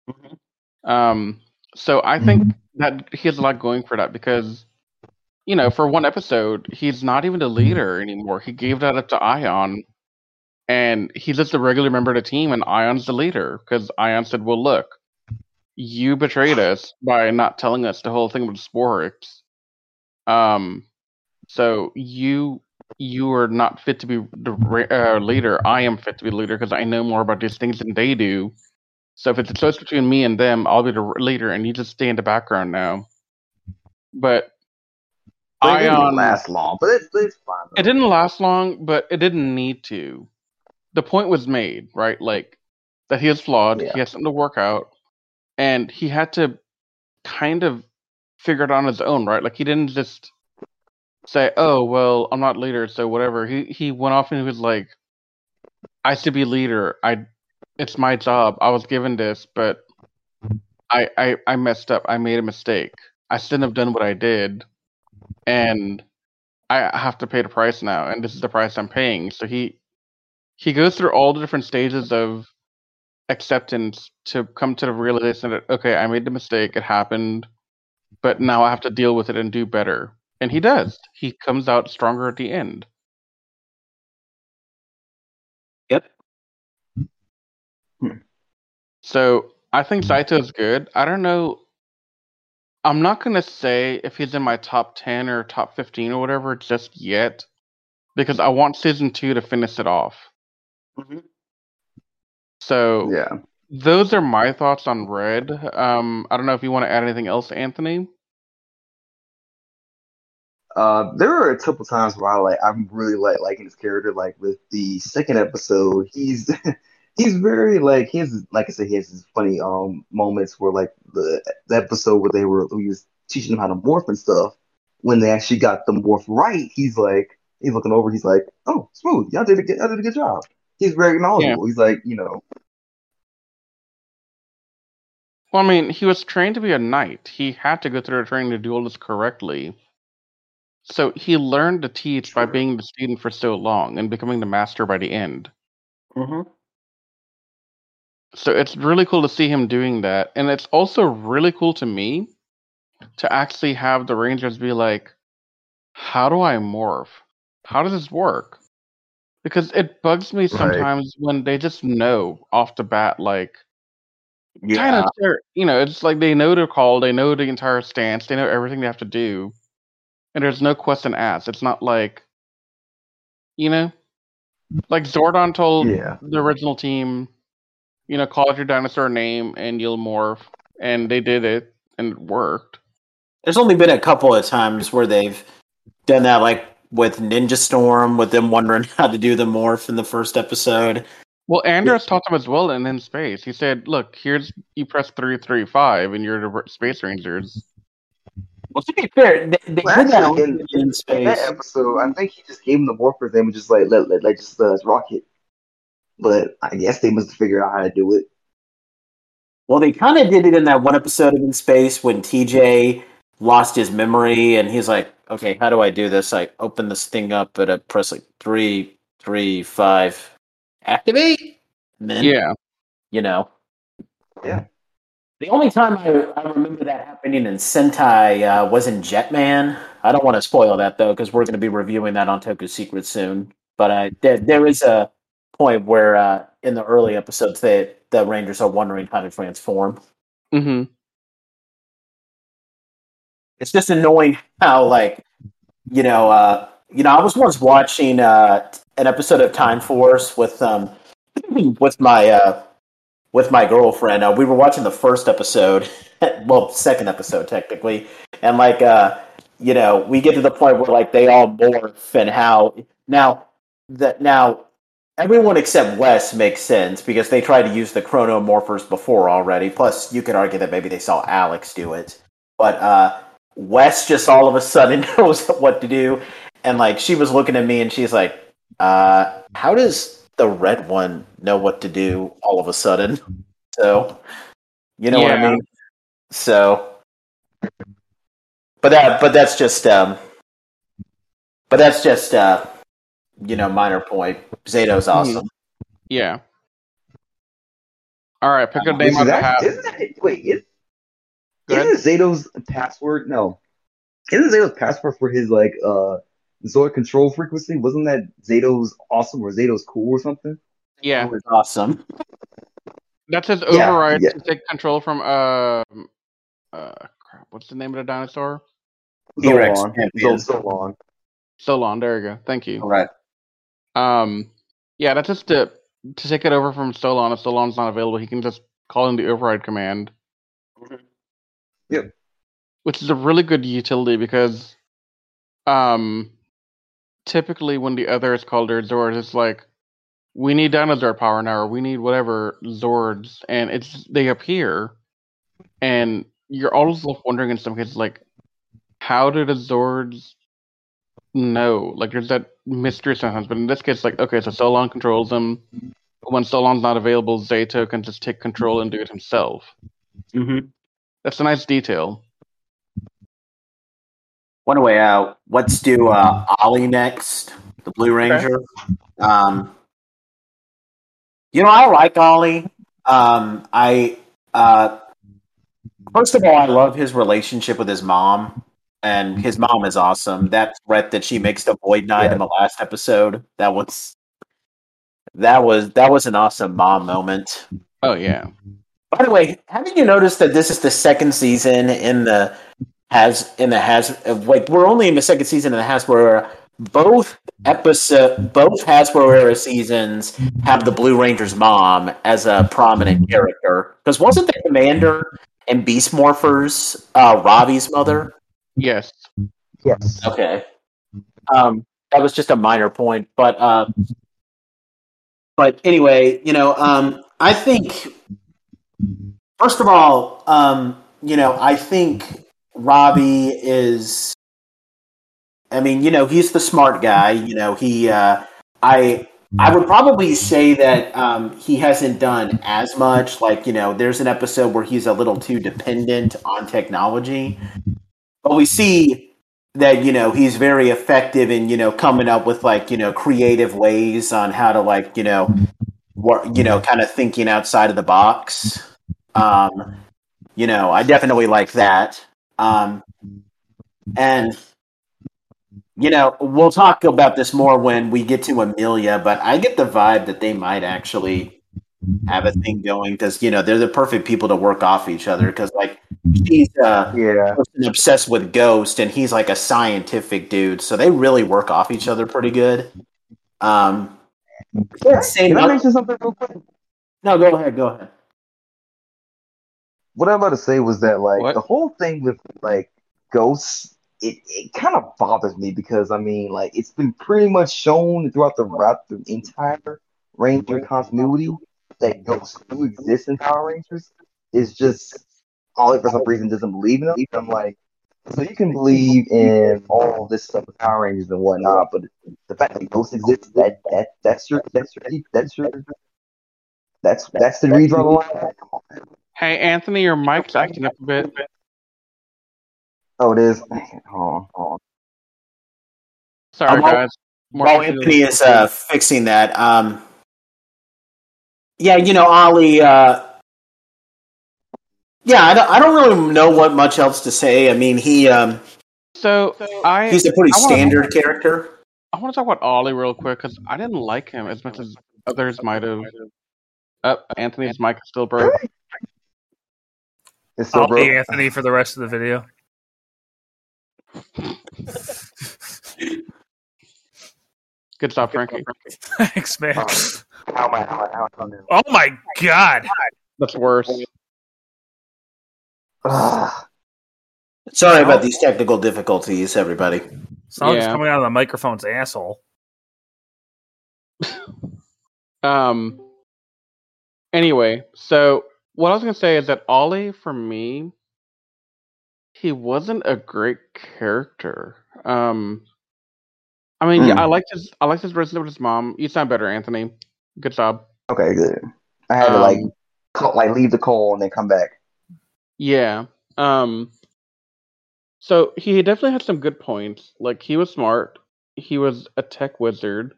Mm-hmm. Mm-hmm. Um, so I mm-hmm. think that he has a lot going for that because, you know, for one episode, he's not even the leader anymore. He gave that up to Aiyon, and he's just a regular member of the team, and Aiyon's the leader because Aiyon said, "Well, look, you betrayed us by not telling us the whole thing with Sporix. Um, so you." You are not fit to be the uh, leader. I am fit to be the leader because I know more about these things than they do. So if it's a choice between me and them, I'll be the leader, and you just stay in the background now. But it didn't Aiyon, last long, but it's, it's fine. it didn't last long, but it didn't need to. The point was made, right? Like that he is flawed. Yeah. He has something to work out, and he had to kind of figure it on his own, right? Like he didn't just say, "Oh, well, I'm not leader, so whatever." He he went off and he was like, "I should be leader. I, it's my job. I was given this, but I I I messed up. I made a mistake. I shouldn't have done what I did, and I have to pay the price now, and this is the price I'm paying." So he he goes through all the different stages of acceptance to come to the realization that okay, I made the mistake. It happened, but now I have to deal with it and do better. And he does. He comes out stronger at the end. Yep. Hmm. So I think Zayto is good. I don't know. I'm not gonna say if he's in my top ten or top fifteen or whatever just yet, because I want season two to finish it off. Mhm. So Yeah. those are my thoughts on Red. Um, I don't know if you want to add anything else, Anthony. Uh, there were a couple times where I like I'm really like liking his character. Like with the second episode, he's he's very like his like I said, he has his funny um moments where like the, the episode where they were he was teaching them how to morph and stuff. When they actually got the morph right, he's like he's looking over. He's like, "Oh, smooth! Y'all did a good, y'all did a good job." He's very knowledgeable. He's like, you know, Well, I mean, he was trained to be a knight. He had to go through the training to do all this correctly. So he learned to teach by being the student for so long and becoming the master by the end. Mm-hmm. So it's really cool to see him doing that. And it's also really cool to me to actually have the Rangers be like, how do I morph? How does this work? Because it bugs me sometimes when they just know off the bat, like, kind Yeah. of, you know, it's like they know their call, they know the entire stance, they know everything they have to do, and there's no question asked. It's not like, You know, like Zordon told Yeah. the original team, you know, call out your dinosaur name and you'll morph, and they did it and it worked. There's only been a couple of times where they've done that, like with Ninja Storm, with them wondering how to do the morph in the first episode. Well, Andros taught them as well in in space. He said, "Look, here's you press three three five, and you're the space rangers." Well, to be fair, they, they Well, did that in, in- in In space. that episode, I think he just gave him the morpher thing and just like let let, let just uh, rock it. But I guess they must have figured out how to do it. Well, they kind of did it in that one episode of In Space when TJ lost his memory, and he's like, "Okay, how do I do this? I open this thing up at I press like three, three, five, activate." And then, Yeah, you know, Yeah. The only time I, I remember that happening in Sentai uh, was in Jetman. I don't want to spoil that though, because we're going to be reviewing that on Toku Secret soon. But uh, there, there is a point where uh, in the early episodes, they, the Rangers are wondering how to transform. hmm It's just annoying how, like, you know, uh, you know, I was once watching uh, an episode of Time Force with um, with my uh, with my girlfriend. Uh, we were watching the first episode, well, second episode technically, and like, uh, you know, we get to the point where like they all morph and how now that now everyone except Wes makes sense because they tried to use the chronomorphers before already. Plus, you could argue that maybe they saw Alex do it, but uh, Wes just all of a sudden knows what to do, and like she was looking at me and she's like, uh, "How does the red one know what to do all of a sudden?" So, you know what I mean. So, but that but that's just um, but that's just uh, you know, minor point. Zayto's awesome. yeah. All right, pick a Um, name Isn't on the that, hat. isn't that wait? Is, Go isn't Zayto's password? No, isn't Zayto's password for his like uh Zord control frequency? Wasn't that Zayto's awesome or Zayto's cool or something? Yeah, It was awesome. that's his Yeah, override yeah. to take control from um, uh, crap. What's the name of the dinosaur? T-Rex Zolon. champion. Zol- Zolon. Solon. There you go. Thank you. All right. Um, yeah, that's just to to take it over from Solon. If Solon's not available, he can just call in the override command. Mhm. Yep. Which is a really good utility because, um, typically when the other is called their Zords, it's like we need dinosaur power now, or we need whatever Zords, and it's they appear, and you're always left wondering in some cases like, how did the Zords know? Like, there's that mystery sometimes, but in this case, like, okay, so Solon controls them. When Solon's not available, Zayto can just take control and do it himself. Mm-hmm. That's a nice detail. One way out. Let's do uh, Ollie next, the Blue Ranger. Um, you know, I like Ollie. Um, I uh, first of all, I love his relationship with his mom, and his mom is awesome. That threat that she makes to Void Knight Yeah. in the last episode that was that was that was an awesome mom moment. Oh yeah. By the way, haven't you noticed that this is the second season in the has in the has like we're only in the second season in the Hasbro era. Both episode both Hasbro era seasons have the Blue Ranger's mom as a prominent character. Because wasn't the Commander and Beast Morphers uh, Robbie's mother? Yes. Yes. Okay. Um, that was just a minor point, but uh, but anyway, you know, um, I think first of all, um, you know, I think Robbie is. I mean, you know, he's the smart guy. You know, he. Uh, I. I would probably say that um, he hasn't done as much. Like, you know, there's an episode where he's a little too dependent on technology, but we see that you know he's very effective in you know coming up with like you know creative ways on how to like you know work you know kind of thinking outside of the box um you know i definitely like that um and you know we'll talk about this more when we get to amelia but i get the vibe that they might actually have a thing going because you know they're the perfect people to work off each other because like she's uh Yeah. obsessed with Ghost, and he's like a scientific dude. So they really work off each other pretty good. Um, Yeah, Same can I mention something real quick? no, go ahead, go ahead. What I'm about to say was that like What? the whole thing with like ghosts, it, it kind of bothers me because I mean like it's been pretty much shown throughout the throughout the entire Ranger continuity that ghosts do exist in Power Rangers. It's just Ollie for some reason doesn't believe in them. I'm like, so you can believe in all this stuff with Power Rangers and whatnot, but the fact that ghosts exist, that that that's your that's your that's your that's that's the redraw the line. Come on, man. Hey, Anthony, your mic's acting up a bit. Oh, it is. Hold on, hold on. Sorry, Um, while- guys. More While. Anthony is uh, fixing that, um, yeah, you know, Ollie. Uh, yeah, I don't, I don't really know what much else to say. I mean, he um, So I he's a pretty I wanna- standard character. I want to talk about Ollie real quick because I didn't like him as much as others might have. Up, Anthony's mic is still broke. It's so I'll broke. be Anthony for the rest of the video. Good job, Frankie. Thanks, man. How am I? How am I? How am I? Oh my god. That's worse. Ugh. Sorry about these technical difficulties, everybody. Sounds Yeah. coming out of the microphone's asshole. Um. Anyway, so what I was gonna say is that Ollie, for me, he wasn't a great character. Um. I mean, yeah, Hmm. I liked his I liked his relationship with his mom. You sound better, Anthony. Good job. Okay, good. I had to like Um, call, like leave the call and then come back. Yeah. Um so he definitely had some good points. Like he was smart. He was a tech wizard.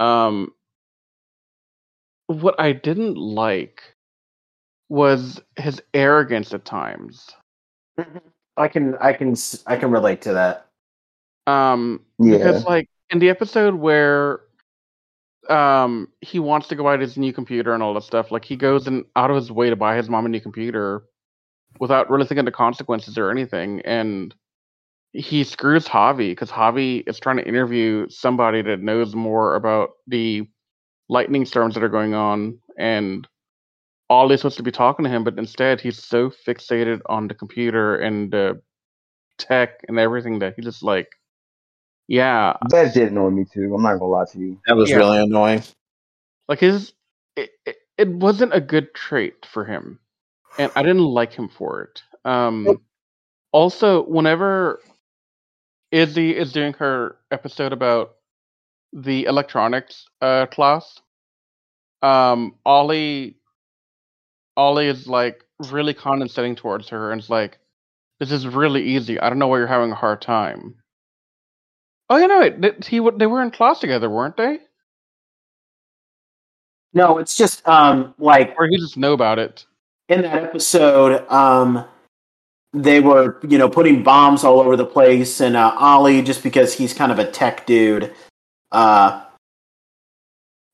Um what I didn't like was his arrogance at times. I can I can I can relate to that. Um Yeah. because like in the episode where um he wants to go buy his new computer and all that stuff, like he goes and out of his way to buy his mom a new computer without really thinking the consequences or anything and he screws Javi because Javi is trying to interview somebody that knows more about the lightning storms that are going on and Ollie's supposed to be talking to him, but instead he's so fixated on the computer and the tech and everything that he just like yeah That did annoy me too. I'm not gonna lie to you. That was Yeah. really annoying. like his it, it, it wasn't a good trait for him and i didn't like him for it um also whenever izzy is doing her episode about the electronics uh class um ollie ollie is like really condescending towards her and it's like this is really easy. I don't know why you're having a hard time. Oh you know it he they were in class together weren't they? No, it's just um like or he just know about it. In that episode, um, they were you know putting bombs all over the place, and uh, Ollie, just because he's kind of a tech dude, uh,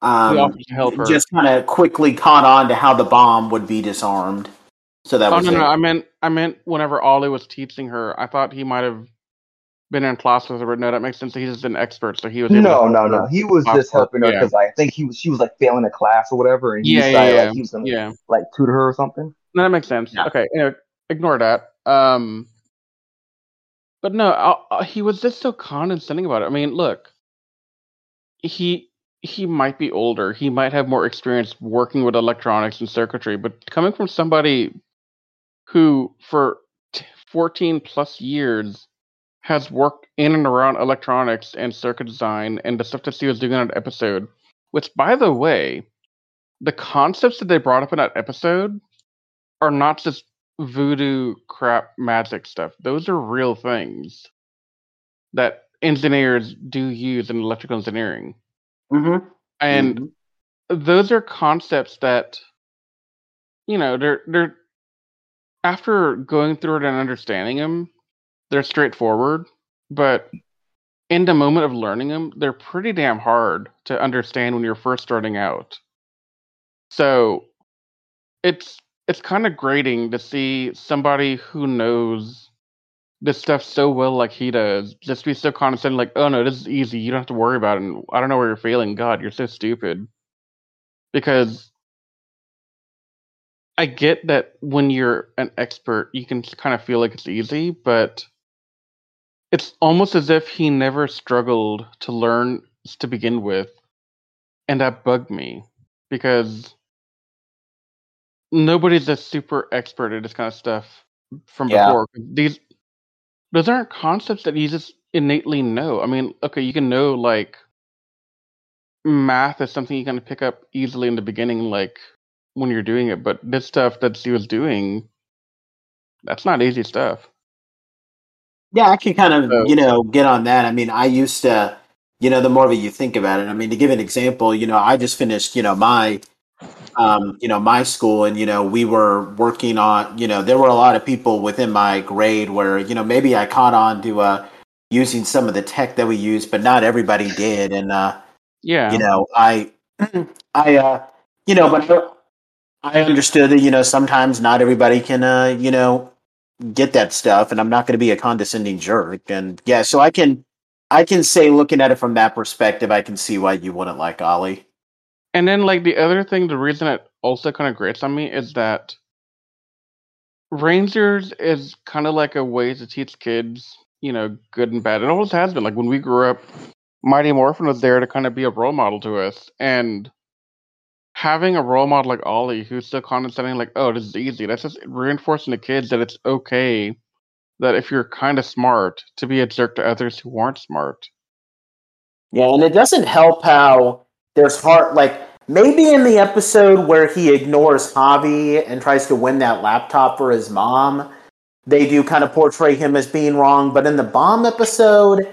um, offers help her just kind of quickly caught on to how the bomb would be disarmed. So that Oh was no, it. no, I meant I meant whenever Ollie was teaching her, I thought he might have been in class with her, but no, that makes sense. He's just an expert, so he was able No, to no, no. He was just course, helping her yeah. because I think he was she was like failing a class or whatever, and he Yeah, yeah, decided yeah, like he was gonna yeah. like tutor her or something. No, that makes sense. Yeah. Okay, anyway, ignore that. Um, but no, I, I- he was just so condescending about it. I mean, look, he he might be older, he might have more experience working with electronics and circuitry, but coming from somebody who for t- 14 plus years has worked in and around electronics and circuit design and the stuff that she was doing on that episode, which by the way, the concepts that they brought up in that episode are not just voodoo crap magic stuff. Those are real things that engineers do use in electrical engineering. Mhm. And Mhm. those are concepts that you know, they're they're after going through it and understanding them, they're straightforward, but in the moment of learning them, they're pretty damn hard to understand when you're first starting out. So it's it's kind of grating to see somebody who knows this stuff so well like he does. Just be so condescending, like, oh no, this is easy. You don't have to worry about it. And I don't know where you're failing. God, you're so stupid. Because I get that when you're an expert, you can kind of feel like it's easy, but it's almost as if he never struggled to learn to begin with. And that bugged me because nobody's a super expert at this kind of stuff from Yeah. before. These those aren't concepts that you just innately know. I mean, okay, you can know like math is something you can pick up easily in the beginning, like when you're doing it, but this stuff that she was doing, that's not easy stuff. Yeah, I can kind of, So- you know, get on that. I mean, I used to, you know, the more that you think about it, I mean, to give an example, you know, I just finished, you know, my, um, you know, my school and, you know, we were working on, you know, there were a lot of people within my grade where, you know, maybe I caught on to, uh, using some of the tech that we use, but not everybody did. And, uh, Yeah. you know, I, I, uh, you know, but I understood that, you know, sometimes not everybody can, uh, you know, get that stuff, and I'm not going to be a condescending jerk. And yeah, so I can, I can say, looking at it from that perspective, I can see why you wouldn't like Ollie. And then, like, the other thing, the reason it also kind of grates on me is that Rangers is kind of like a way to teach kids, you know, good and bad. It always has been. Like, when we grew up, Mighty Morphin was there to kind of be a role model to us. And having a role model like Ollie who's so condescending, like, oh, this is easy, that's just reinforcing to kids that it's okay that if you're kind of smart, to be a jerk to others who aren't smart. Yeah, and it doesn't help how there's heart like maybe in the episode where he ignores Javi and tries to win that laptop for his mom, they do kind of portray him as being wrong. But in the bomb episode,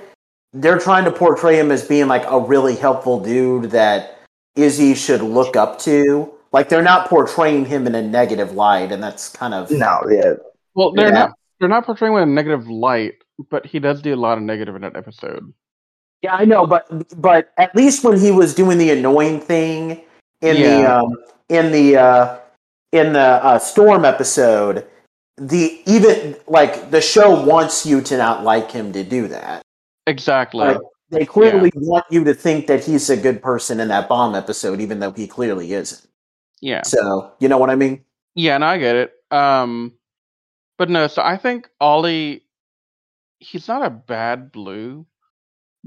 they're trying to portray him as being like a really helpful dude that Izzy should look up to. Like they're not portraying him in a negative light, and that's kind of No, yeah, Well, they're Yeah. not they're not portraying him in a negative light, but he does do a lot of negative in that episode. Yeah, I know, but but at least when he was doing the annoying thing in the um, in the uh, in the uh, storm episode, the even like the show wants you to not like him to do that. Exactly. Like, they clearly want you to think that he's a good person in that bomb episode, even though he clearly isn't. yeah. So you know what I mean? Yeah, and I get it. Um but no, so I think Ollie he's not a bad blue,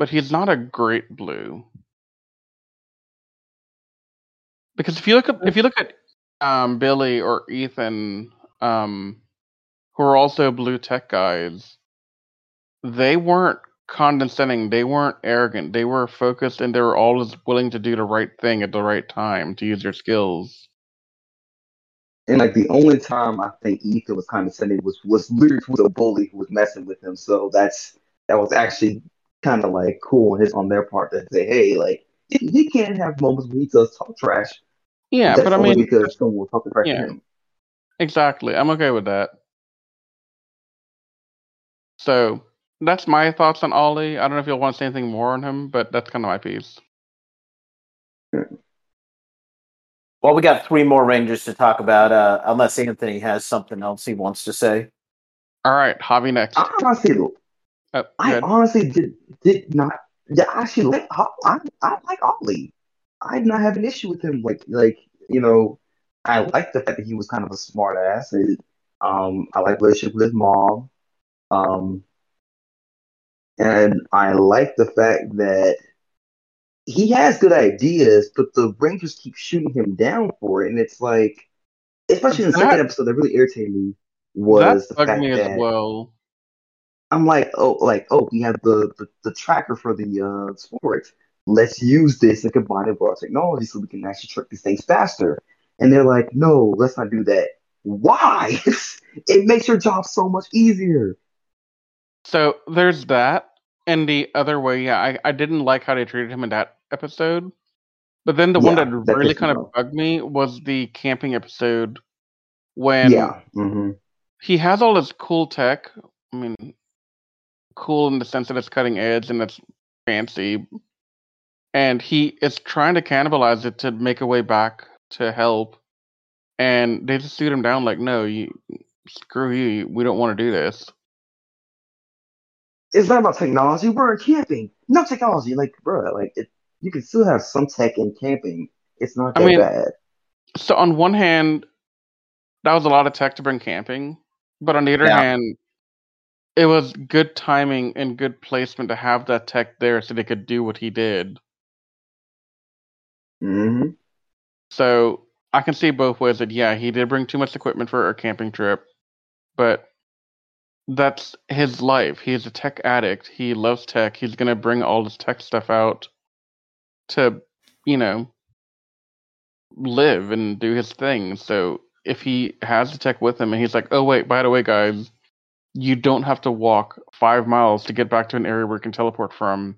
but he's not a great blue. Because if you look at if you look at um Billy or Ethan, um who are also blue tech guys, they weren't condescending, they weren't arrogant, they were focused and they were always willing to do the right thing at the right time to use their skills. and like the only time I think Ethan was condescending was was literally to a bully who was messing with him. So that's that was actually kind of like cool on his on their part to say, hey, like he, he can have moments where he does talk trash. Yeah, That's but I mean because someone will talk trash yeah. to him. Exactly. I'm okay with that. So that's my thoughts on Ollie. I don't know if you'll want to say anything more on him, but that's kind of my piece. Well, we got three more Rangers to talk about, uh, unless Anthony has something else he wants to say. All right, Javi next. I honestly, Oh, I honestly did did not. Yeah, I actually like I, I like Ollie. I did not have an issue with him. Like like you know, I like the fact that he was kind of a smart ass. And, um, I like the relationship with his mom. Um, and I like the fact that he has good ideas, but the Rangers keep shooting him down for it, and it's like, especially in the second episode, that really irritated me was that the fact me that as well. I'm like, oh, like, oh, we have the, the, the tracker for the uh, Sporix. Let's use this and combine it with our technology so we can actually track these things faster. And they're like, no, let's not do that. Why? it makes your job so much easier. So there's that. And the other way, yeah, I, I didn't like how they treated him in that episode. But then the one that that really kind of off. bugged me was the camping episode when yeah. hmm he has all this cool tech. I mean, cool in the sense that it's cutting edge and it's fancy. And he is trying to cannibalize it to make a way back to help. And they just shoot him down like, no, you screw you. We don't want to do this. it's not about technology. We're camping. No technology. Like, bro, like it, you can still have some tech in camping. It's not I that mean- bad. So on one hand, that was a lot of tech to bring camping, but on the other Yeah. hand, it was good timing and good placement to have that tech there so they could do what he did. hmm So I can see both ways that yeah, he did bring too much equipment for a camping trip, but that's his life. He's a tech addict. He loves tech. He's gonna bring all this tech stuff out to, you know, live and do his thing. So if he has the tech with him and he's like, oh wait, by the way, guys, you don't have to walk five miles to get back to an area where you can teleport from.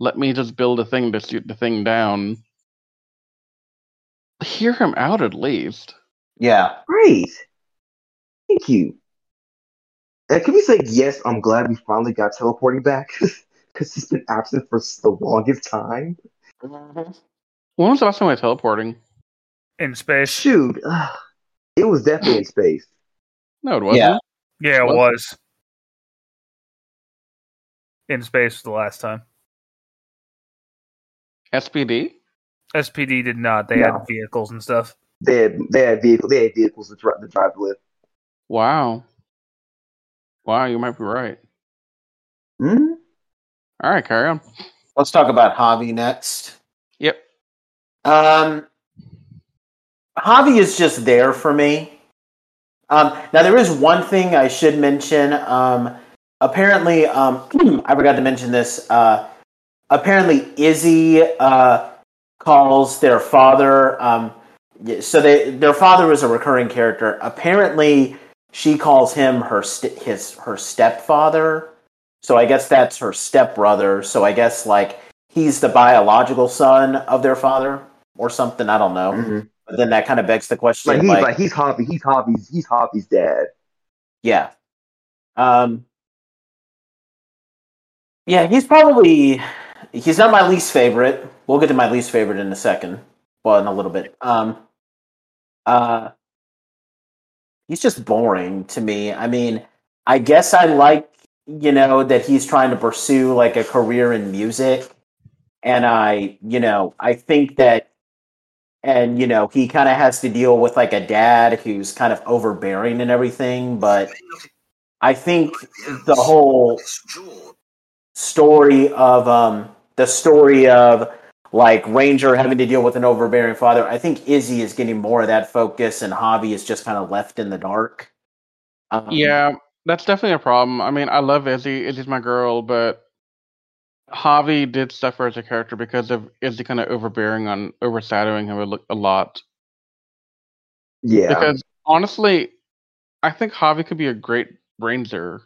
Let me just build a thing to shoot the thing down. Hear him out at least. Yeah. Great. Thank you. And can we say yes? I'm glad we finally got teleporting back because he's been absent for the longest time. Mm-hmm. When was the last time I teleporting? in space. Shoot, ugh, it was definitely in space. No, it wasn't. Yeah. Yeah, it What? was. In space the last time. SPD? SPD did not. They No. had vehicles and stuff. They had they had vehicles they had vehicles to drive to drive with. Wow. Wow, you might be right. Hmm? All right, carry on. Let's talk about Javi next. Yep. Um, Javi is just there for me. Um, now there is one thing I should mention. Um, apparently, um, I forgot to mention this. Uh, apparently, Izzy uh, calls their father. Um, so they, their father is a recurring character. Apparently, she calls him her st- his her stepfather. So I guess that's her stepbrother. So I guess like he's the biological son of their father or something. I don't know. Mhm. But then that kind of begs the question, Like like, he's like he's Javi he's Javi's he's Javi's dad. yeah, um, yeah, he's probably he's not my least favorite. We'll get to my least favorite in a second. Well, in a little bit. Um, uh, he's just boring to me. I mean, I guess I like you know that he's trying to pursue like a career in music, and I you know I think that and you know he kind of has to deal with like a dad who's kind of overbearing and everything but i think the whole story of um the story of like ranger having to deal with an overbearing father i think izzy is getting more of that focus and javi is just kind of left in the dark um, Yeah, that's definitely a problem. I mean, I love Izzy. Izzy's my girl, but Javi did suffer as a character because of Izzy kind of overbearing on overshadowing him a, a lot. Yeah. Because honestly, I think Javi could be a great ranger.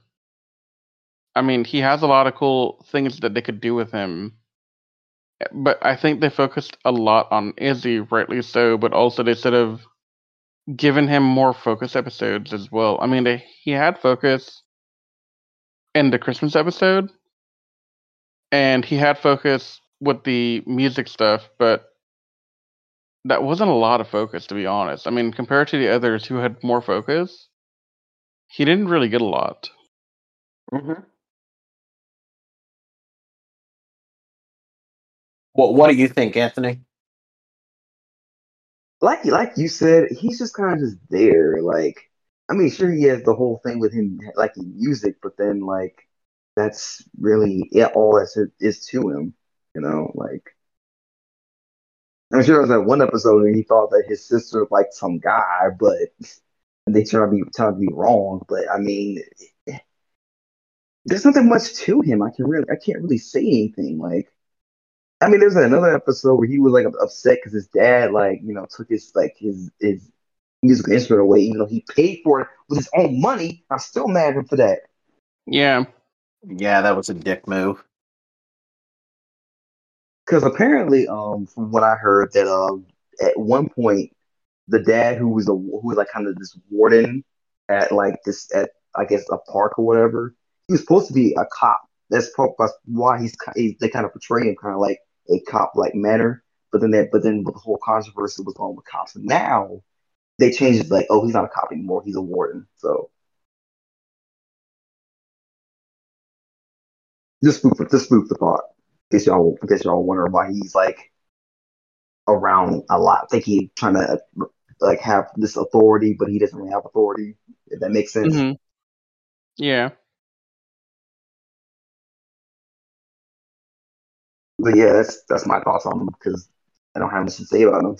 I mean, he has a lot of cool things that they could do with him. But I think they focused a lot on Izzy, rightly so, but also they sort of given him more focus episodes as well. I mean, they, he had focus in the Christmas episode, and he had focus with the music stuff, but that wasn't a lot of focus, to be honest. I mean, compared to the others who had more focus, he didn't really get a lot. mhm. what, what do you think anthony like like you said, he's just kind of just there. Like, I mean, sure, he has the whole thing with him, like in music, but then like that's really it, all that's is to him. You know, like I'm sure there was that one episode where he thought that his sister liked some guy, but they out to be to be wrong. But I mean, there's nothing much to him. I can really I can't really say anything. Like, I mean, there's another episode where he was like upset because his dad, like, you know, took his like his his musical instrument away, even though he paid for it with his own money. I'm still mad at him for that. Yeah, yeah that was a dick move Because apparently, um, from what I heard, that um, at one point, the dad who was a who was like kind of this warden at like this at I guess a park or whatever, he was supposed to be a cop. That's probably why he's he, they kind of portray him kind of like a cop like manner. But then that but then the whole controversy was on with cops. And now they changed it like, oh, he's not a cop anymore. He's a warden. So Just spoof, just spoof the thought. In case y'all, in case y'all wonder why he's like around a lot. I think he's trying to like have this authority, but he doesn't really have authority. If that makes sense. hmm Yeah. But yeah, that's that's my thoughts on him because I don't have much to say about him.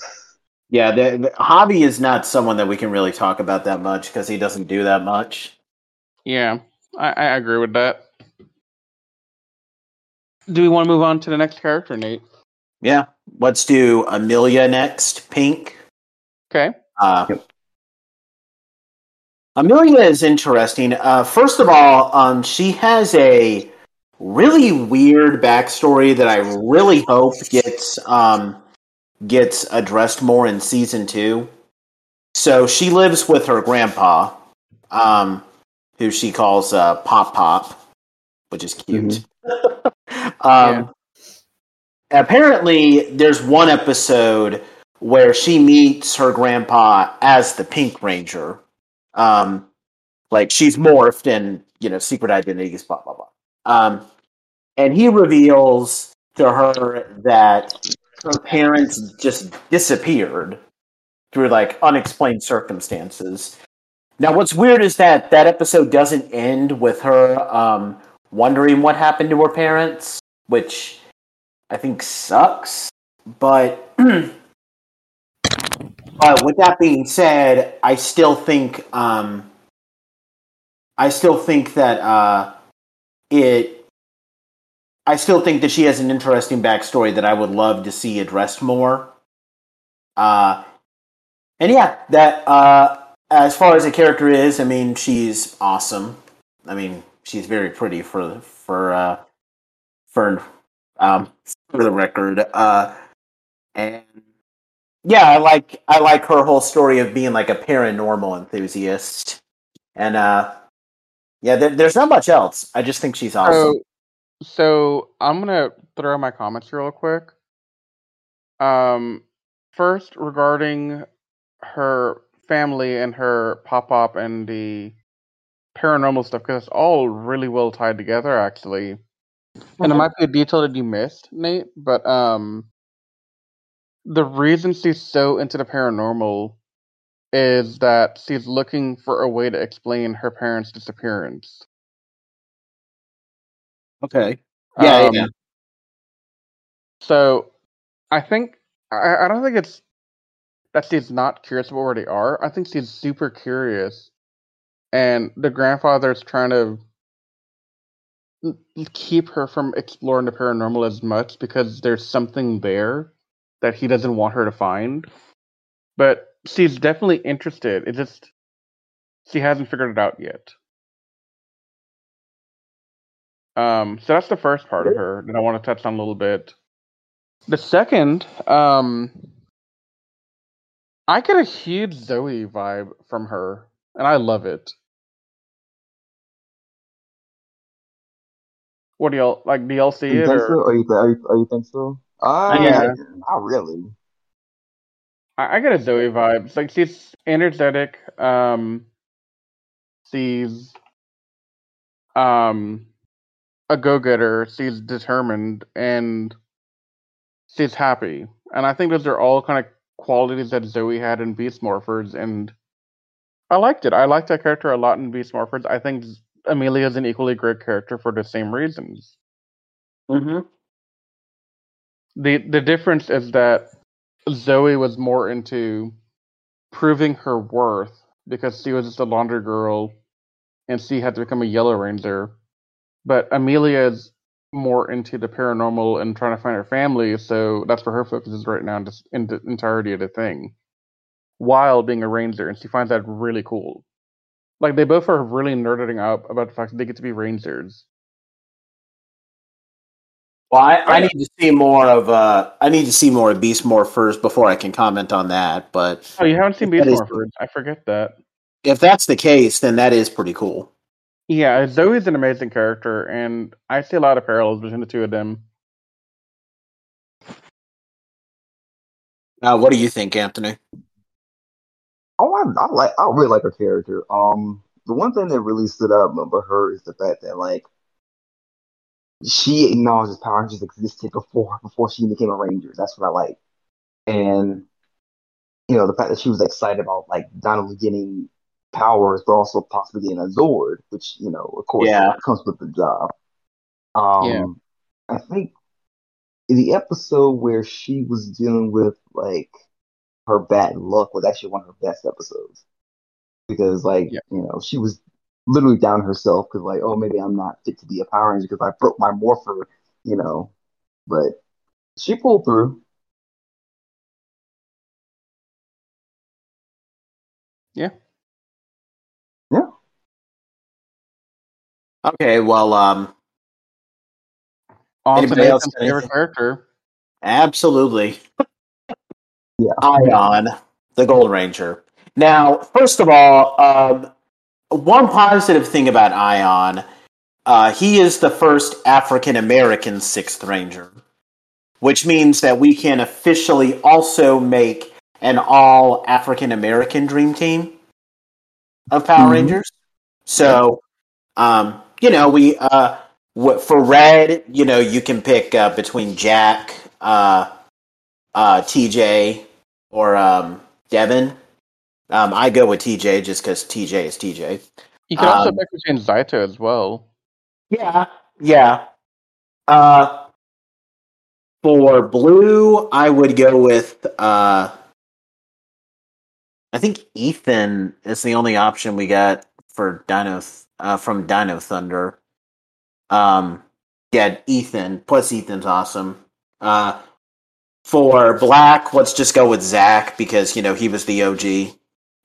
Yeah, the, the Javi is not someone that we can really talk about that much because he doesn't do that much. Yeah. I, I agree with that. Do we want to move on to the next character, Nate? Yeah, let's do Amelia next. Pink. Okay. Uh, Yep. Amelia is interesting. Uh, first of all, um, she has a really weird backstory that I really hope gets um, gets addressed more in season two. So she lives with her grandpa, um, who she calls uh, Pop Pop, which is cute. um, Apparently, there's one episode where she meets her grandpa as the Pink Ranger. Um, like she's morphed and you know secret identities, blah blah blah. Um, and he reveals to her that her parents just disappeared through like unexplained circumstances. Now, what's weird is that that episode doesn't end with her um, wondering what happened to her parents, which I think sucks. But but with that being said, I still think um, I still think that uh, it. I still think that she has an interesting backstory that I would love to see addressed more. Uh, and yeah, that uh, as far as the character is, I mean, she's awesome. I mean, she's very pretty for for uh, for um, for the record. Uh, and yeah, I like I like her whole story of being like a paranormal enthusiast. And uh, yeah, there, there's not much else. I just think she's awesome. So, so I'm gonna throw my comments real quick. Um, first regarding her family and her pop up and the paranormal stuff, because it's all really well tied together, actually. And it might be a detail that you missed, Nate, but um, the reason she's so into the paranormal is that she's looking for a way to explain her parents' disappearance. okay. Yeah, Um, yeah. So I think I, I don't think it's that she's not curious about where they are. I think she's super curious, and the grandfather's trying to keep her from exploring the paranormal as much because there's something there that he doesn't want her to find. But she's definitely interested. It just she hasn't figured it out yet. Um, so that's the first part of her that I want to touch on a little bit. The second, um, I get a huge Zoe vibe from her, and I love it. What do y'all like? Do y'all see You it? Or so? Or you, are you, or you think so? Uh, Yeah. not really. I, I get a Zoe vibe. It's like she's energetic. Um, she's um a go-getter. She's determined, and she's happy. And I think those are all kind of qualities that Zoe had in Beast Morphers, and I liked it. I liked that character a lot in Beast Morphers. I think Amelia is an equally great character for the same reasons. Mm-hmm. the The difference is that Zoe was more into proving her worth because she was just a laundry girl, and she had to become a Yellow Ranger. But Amelia is more into the paranormal and trying to find her family, so that's where her focus is right now, just in the entirety of the thing. While being a ranger, and she finds that really cool. Like they both are really nerding up about the fact that they get to be rangers. Well, I, I need to see more of uh, I need to see more of Beast Morphers before I can comment on that. But Oh, you haven't seen That Beast is- Morphers? I forget that. if that's the case, then that is pretty cool. Yeah, Zoe's an amazing character, and I see a lot of parallels between the two of them. Uh, what do you think, Anthony? Oh, I, I like. I really like her character. Um, the one thing that really stood out about her is the fact that like she acknowledges Power Rangers existed before before she became a Ranger. That's what I like, and you know the fact that she was excited about like not only getting powers but also possibly getting a Zord, which you know of course Yeah. comes with the job. Um, Yeah. I think in the episode where she was dealing with like her bad luck was actually one of her best episodes because like Yeah. you know she was literally down herself because like oh maybe I'm not fit to be a Power Ranger because I broke my morpher you know but she pulled through Yeah. Yeah. Okay, well, um, Also, Anybody else favorite character. absolutely. Yeah. Aiyon, the Gold Ranger. Now, first of all, um, one positive thing about Aiyon, uh, he is the first African American Sixth Ranger, which means that we can officially also make an all African American Dream Team of Power Mhm. Rangers. So, um, you know, we uh, for Red, you know, you can pick uh, between Jack, uh, uh, TJ, or um, Devon. Um, I go with TJ just because TJ is TJ. You could also Um, pick between Zayto as well. Yeah, yeah. Uh, for blue, I would go with. Uh, I think Ethan is the only option we got for Dino uh, from Dino Thunder. Um, yeah, Ethan. Plus, Ethan's awesome. Uh, for black, let's just go with Zach because you know he was the OG.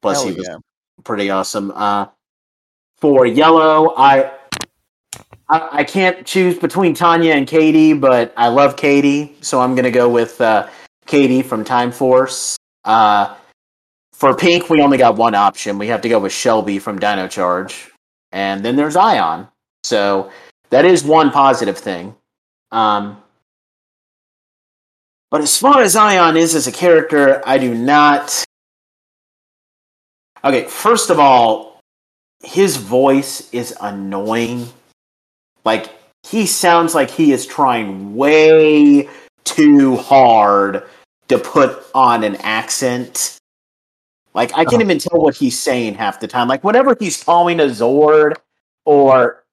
Plus, Hell he was yeah. pretty awesome. Uh, for yellow, I, I I can't choose between Tanya and Katie, but I love Katie, so I'm gonna go with uh, Katie from Time Force. Uh, for pink, we only got one option. We have to go with Shelby from Dino Charge, and then there's Aiyon. So that is one positive thing. Um, but as far as Aiyon is as a character, I do not. Okay, first of all, his voice is annoying. Like, he sounds like he is trying way too hard to put on an accent. Like, I can't Uh-huh. even tell what he's saying half the time. Like, whenever he's calling a Zord or,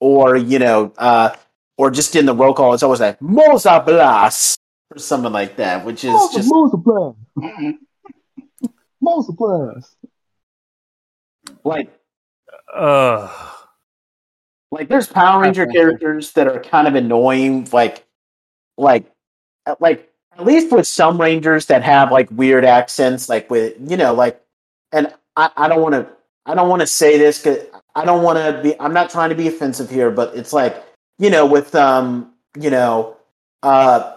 or, you know, uh, or just in the roll call, it's always like, Moza Blas, or something like that, which is just. multiply multiply like Ugh. like there's Power Ranger characters that are kind of annoying, like like uh, like at least with some Rangers that have like weird accents, like with you know like, and I, I don't want to I don't want to say this because I don't want to be I'm not trying to be offensive here, but it's like you know with um you know uh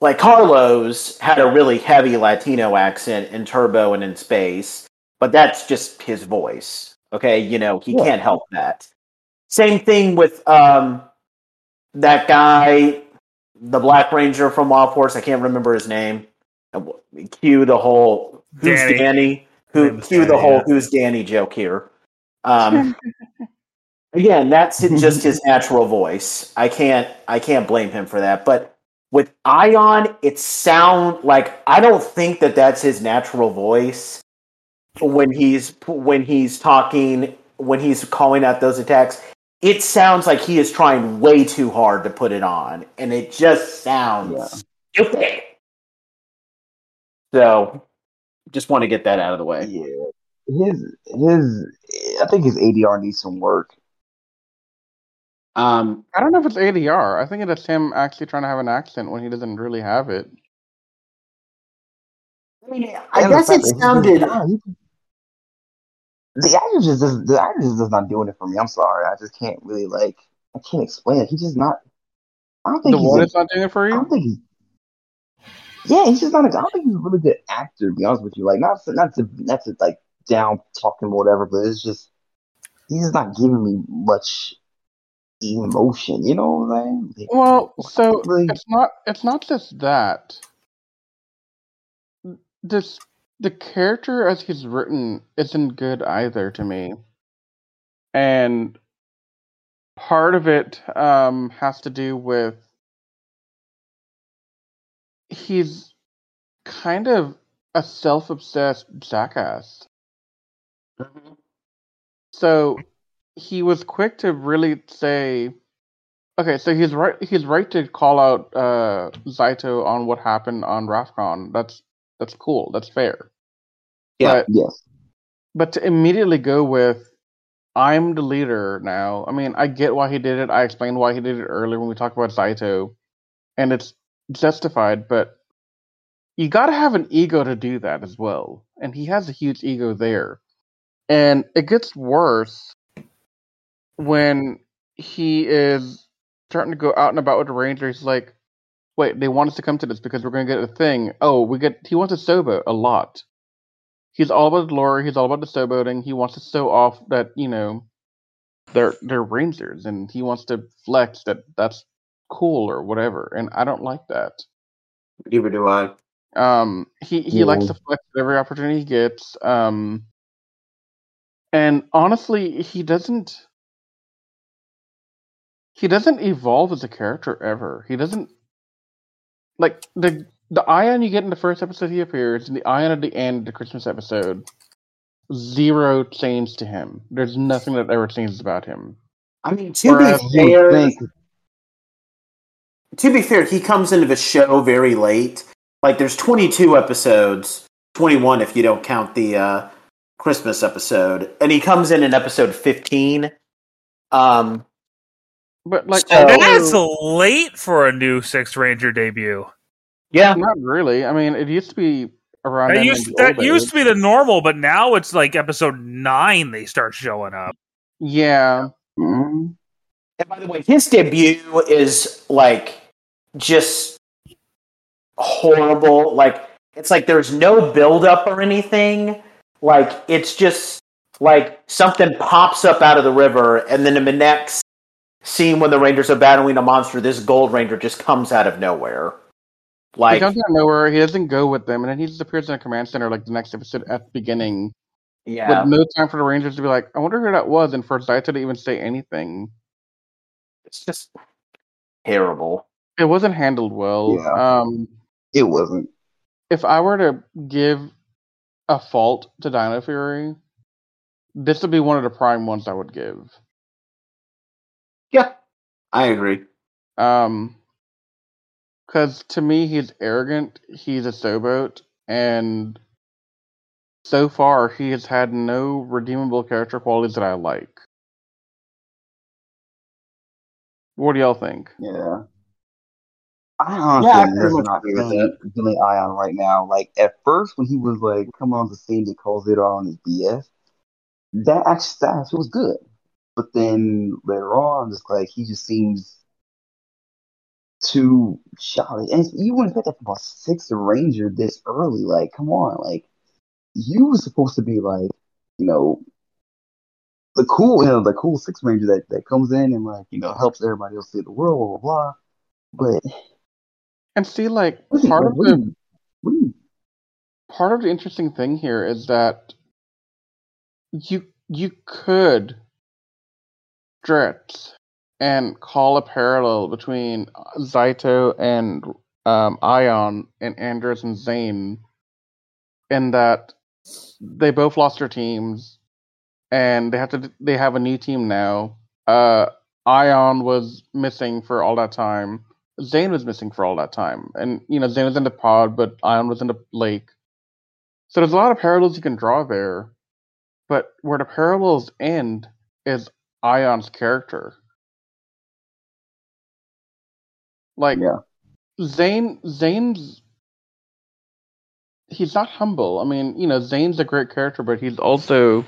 like Carlos had a really heavy Latino accent in Turbo and in Space, but that's just his voice. Okay, you know he Yeah. can't help that. Same thing with um that guy, the Black Ranger from Wild Force. I can't remember his name. Uh, Cue the whole who's Danny. Danny? Who Name is cue the whole yeah. who's Danny joke here. Um, again, that's just his natural voice. I can't I can't blame him for that. But with Aiyon, it sound like I don't think that that's his natural voice when he's when he's talking when he's calling out those attacks. It sounds like he is trying way too hard to put it on, and it just sounds stupid. So, just want to get that out of the way. Yeah, his his I think his ADR needs some work. Um, I don't know if it's ADR. I think it's him actually trying to have an accent when he doesn't really have it. I mean, I And guess fact it sounded. the actor just does the actor just is not doing it for me. I'm sorry, I just can't really like I can't explain it. He's just not. I don't think The he's. one a- is not doing it for I you. don't think he's. Yeah, he's just not. A, I don't think he's a really good actor. To be honest with you, like not to, not to not to like down talking or whatever, but it's just he's just not giving me much emotion. You know what I'm saying? Well, so Really? it's not it's not just that. This the character as he's written isn't good either to me. And part of it um, has to do with he's kind of a self-obsessed jackass. So he was quick to really say, okay, so he's right. He's right to call out uh, Zayto on what happened on Rafkon. That's that's cool. That's fair. Yeah. But Yes. but to immediately go with I'm the leader now. I mean, I get why he did it. I explained why he did it earlier when we talked about Zayto, and it's justified. But you got to have an ego to do that as well, and he has a huge ego there. And it gets worse when he is starting to go out and about with the Rangers. Like, wait, they want us to come to this because we're going to get a thing. Oh, we get. He wants a sobo a lot he's all about the lore. He's all about the showboating. He wants to show off that you know they're they're rangers, and he wants to flex that that's cool or whatever. And I don't like that. Neither do I. Um, he he likes to flex every opportunity he gets. Um, and honestly, he doesn't. He doesn't evolve as a character ever. He doesn't like the the Aiyon you get in the first episode he appears, and the Aiyon at the end of the Christmas episode. Zero change to him. There's nothing that ever changes about him. I mean, to Whereas be fair, think to be fair, he comes into the show very late. Like, there's 22 episodes, 21 if you don't count the uh, Christmas episode, and he comes in in episode 15. Um, But like, So- That's late for a new Sixth Ranger debut. yeah, not really. I mean, it used to be around. That used that old used to be the normal, but now it's like episode nine they start showing up. Yeah, mm, And by the way, his debut is like just horrible. Like it's like there's no build up or anything. Like it's just like something pops up out of the river, and then in the next scene when the Rangers are battling a monster, this Gold Ranger just comes out of nowhere. Like he Like comes out of nowhere. He doesn't go with them, and then he just appears in a command center like the next episode at the beginning, yeah, with no time for the Rangers to be like, "I wonder who that was," and for Zayto to even say anything. it's just terrible. It wasn't handled well. Yeah. Um, it wasn't. if I were to give a fault to Dino Fury, this would be one of the prime ones I would give. Yeah, I agree. Um, because to me, he's arrogant. He's a showboat, and so far, he has had no redeemable character qualities that I like. What do y'all think? Yeah. I honestly Yeah, I am pretty much not agree with feeling, feeling Aiyon right now. Like at first when he was like coming on the scene to call Zayto on his BS, that actually that actually was good. But then later on, just like he just seems too shy. And you wouldn't pick up from a sixth ranger this early. Like, come on, like you were supposed to be like, you know, the cool, you know, the cool six ranger that, that comes in and like, you know, helps everybody else see the world, blah blah blah. But And see, like what do you- part of the you- what do you- part of the interesting thing here is that you you could stretch and call a parallel between Zayto and um, Aiyon and Andros and Zhane in that they both lost their teams and they have to they have a new team now. Uh, Aiyon was missing for all that time. Zhane was missing for all that time, and you know Zhane was in the pod, but Aiyon was in the lake. So there's a lot of parallels you can draw there, but where the parallels end is Aiyon's character. Like yeah. Zhane, Zhane's he's not humble. I mean, you know, Zhane's a great character, but he's also,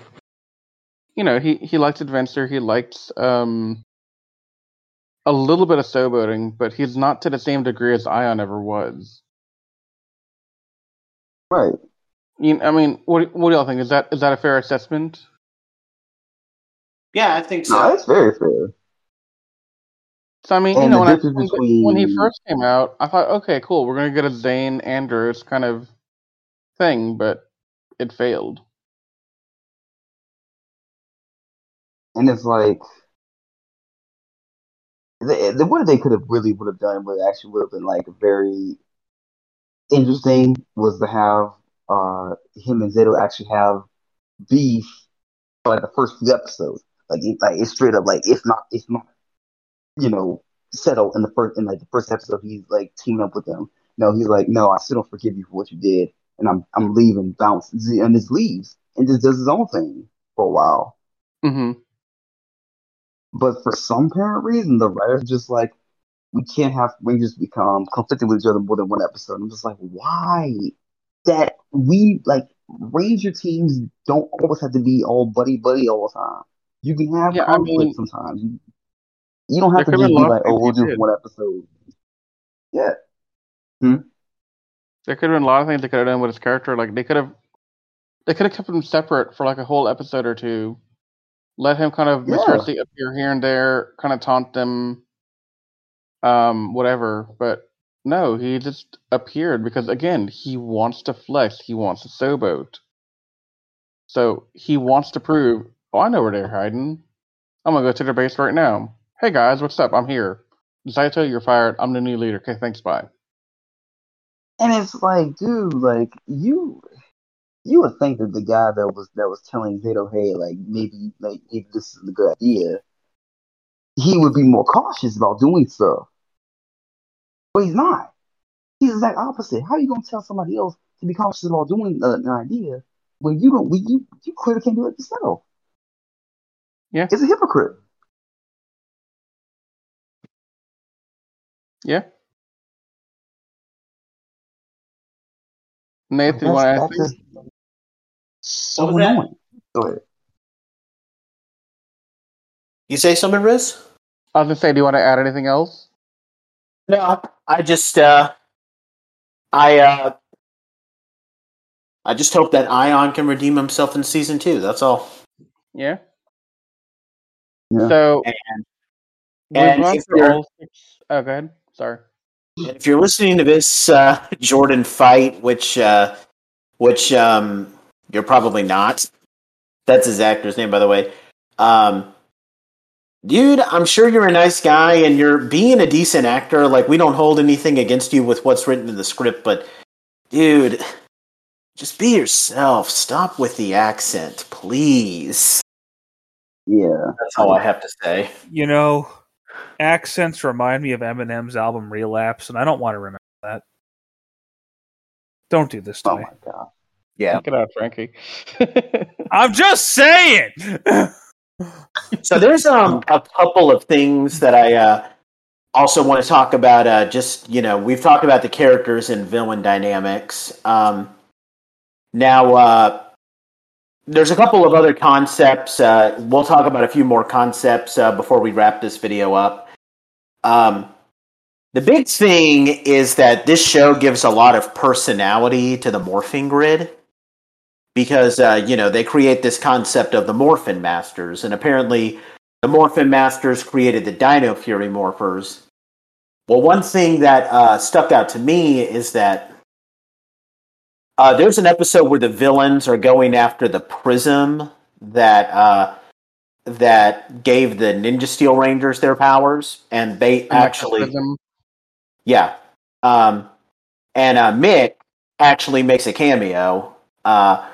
you know, he he likes adventure. He likes um a little bit of showboating, but he's not to the same degree as Aiyon ever was. Right. You, I mean, what what do y'all think? Is that is that a fair assessment? Yeah, I think so. No, that's very fair. So I mean, you know, when, I, difference when, when he first came out, I thought, okay, cool, we're gonna get a Zhane Andros kind of thing, but it failed. And it's like the, the what they could have really would have done would actually would have been like very interesting was to have uh him and Zeno actually have beef for like the first few episodes. Like it, like it's straight up like it's not it's not you know settled in the first in like the first episode he's like teaming up with them. No, he's like, No, I still don't forgive you for what you did and I'm I'm leaving bounce and just leaves and just does his own thing for a while. hmm But for some apparent reason the writers just like we can't have Rangers become conflicted with each other more than one episode. I'm just like, why? That we like Ranger teams don't always have to be all buddy buddy all the time. You can have Yeah, I conflict mean- sometimes. You, you don't have to just be like, oh, we'll do did. one episode. Yeah, Hmm? There could have been a lot of things they could have done with his character. Like they could have, they could have kept him separate for like a whole episode or two. Let him kind of Yeah. mysteriously appear here and there, kind of taunt them, um, whatever. But no, he just appeared because again, he wants to flex. He wants a showboat. So he wants to prove, oh, I know where they're hiding. I'm gonna go to their base right now. Hey guys, what's up? I'm here. Zayto, you're fired. I'm the new leader. Okay, thanks. Bye. and it's like, dude, like you, you would think that the guy that was that was telling Zeno, hey, like maybe like this is a good idea, he would be more cautious about doing stuff. But he's not. He's the exact opposite. How are you gonna tell somebody else to be cautious about doing uh, an idea when you don't? When you you clearly can't do it yourself. Yeah. it's a hypocrite. Yeah. Nathan, you That's, want to ask? just so What was that? annoying. Go ahead. You say something, Riz? I was gonna say, do you want to add anything else? No, I just uh I uh I just hope that Aiyon can redeem himself in season two. That's all. Yeah. Yeah. So And, and if you're all six. Oh, go ahead. Sorry. if you're listening to this uh, Jordan Fite, which uh, which um, you're probably not. That's his actor's name, by the way. Um, dude, I'm sure you're a nice guy and you're being a decent actor. Like we don't hold anything against you with what's written in the script, but dude, just be yourself. Stop with the accent, please. Yeah. That's all I have to say. You know, accents remind me of Eminem's album Relapse, and I don't want to remember that. Don't do this to Oh me. my god. Yeah. Get out, Frankie. I'm just saying. So there's um a couple of things that I uh, also want to talk about. Uh, just you know, we've talked about the characters and villain dynamics. Um, now uh, there's a couple of other concepts. Uh, we'll talk about a few more concepts uh, before we wrap this video up. Um, the big thing is that this show gives a lot of personality to the morphing grid because uh, you know they create this concept of the Morphin Masters, and apparently the Morphin Masters created the Dino Fury Morphers. Well, one thing that uh, stuck out to me is that uh, there's an episode where the villains are going after the prism that uh, that gave the Ninja Steel Rangers their powers, and they actually Prism. yeah. Um, and uh, Mick actually makes a cameo. Uh,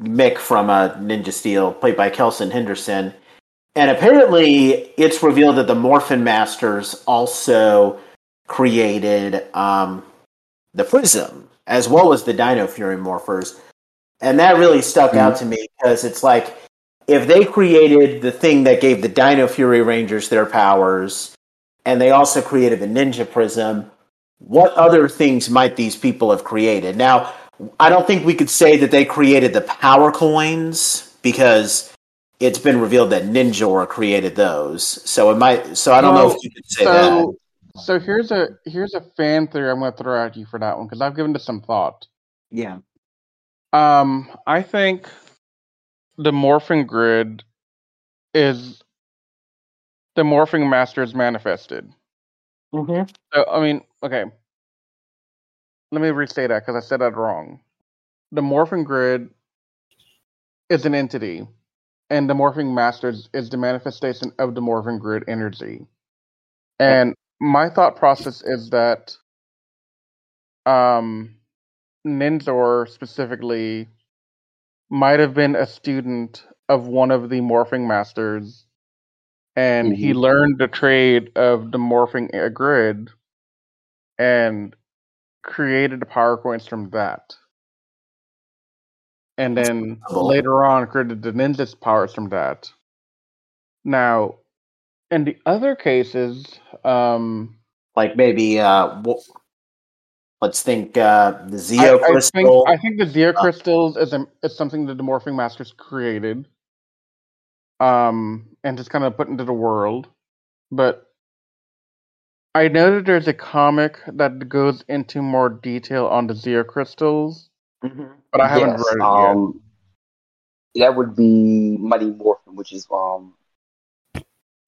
Mick from uh, Ninja Steel, played by Kelson Henderson. And apparently, it's revealed that the Morphin Masters also created um, the Prism, as well as the Dino Fury Morphers. And that really stuck out hmm. to me because it's like if they created the thing that gave the Dino Fury Rangers their powers, and they also created the Ninja Prism. What other things might these people have created? Now, I don't think we could say that they created the power coins because it's been revealed that Ninjor created those. So it might. So I don't know if you could say that. So, here's a here's a fan theory I'm going to throw at you for that one because I've given it some thought. Yeah. Um, I think the morphing grid is the morphing masters manifested. Mm-hmm. So, I mean, okay. Let me restate that because I said that wrong. The morphing grid is an entity, and the morphing masters is the manifestation of the morphing grid energy. And my thought process is that um, Ninjor specifically might have been a student of one of the morphing masters, and he Mhm. learned the trade of the morphing a grid and created the power coins from that. And then later on created the ninja's powers from that. Now, in the other cases, um, Like maybe uh, let's think uh, the I, Zeo I think. I think the Zeo Uh, crystals is a, is something that the Morphing Masters created, um, and just kind of put into the world. But I know that there's a comic that goes into more detail on the Zeo crystals, Mhm. but I haven't yes, read it um, that would be Mighty Morphin, which is um,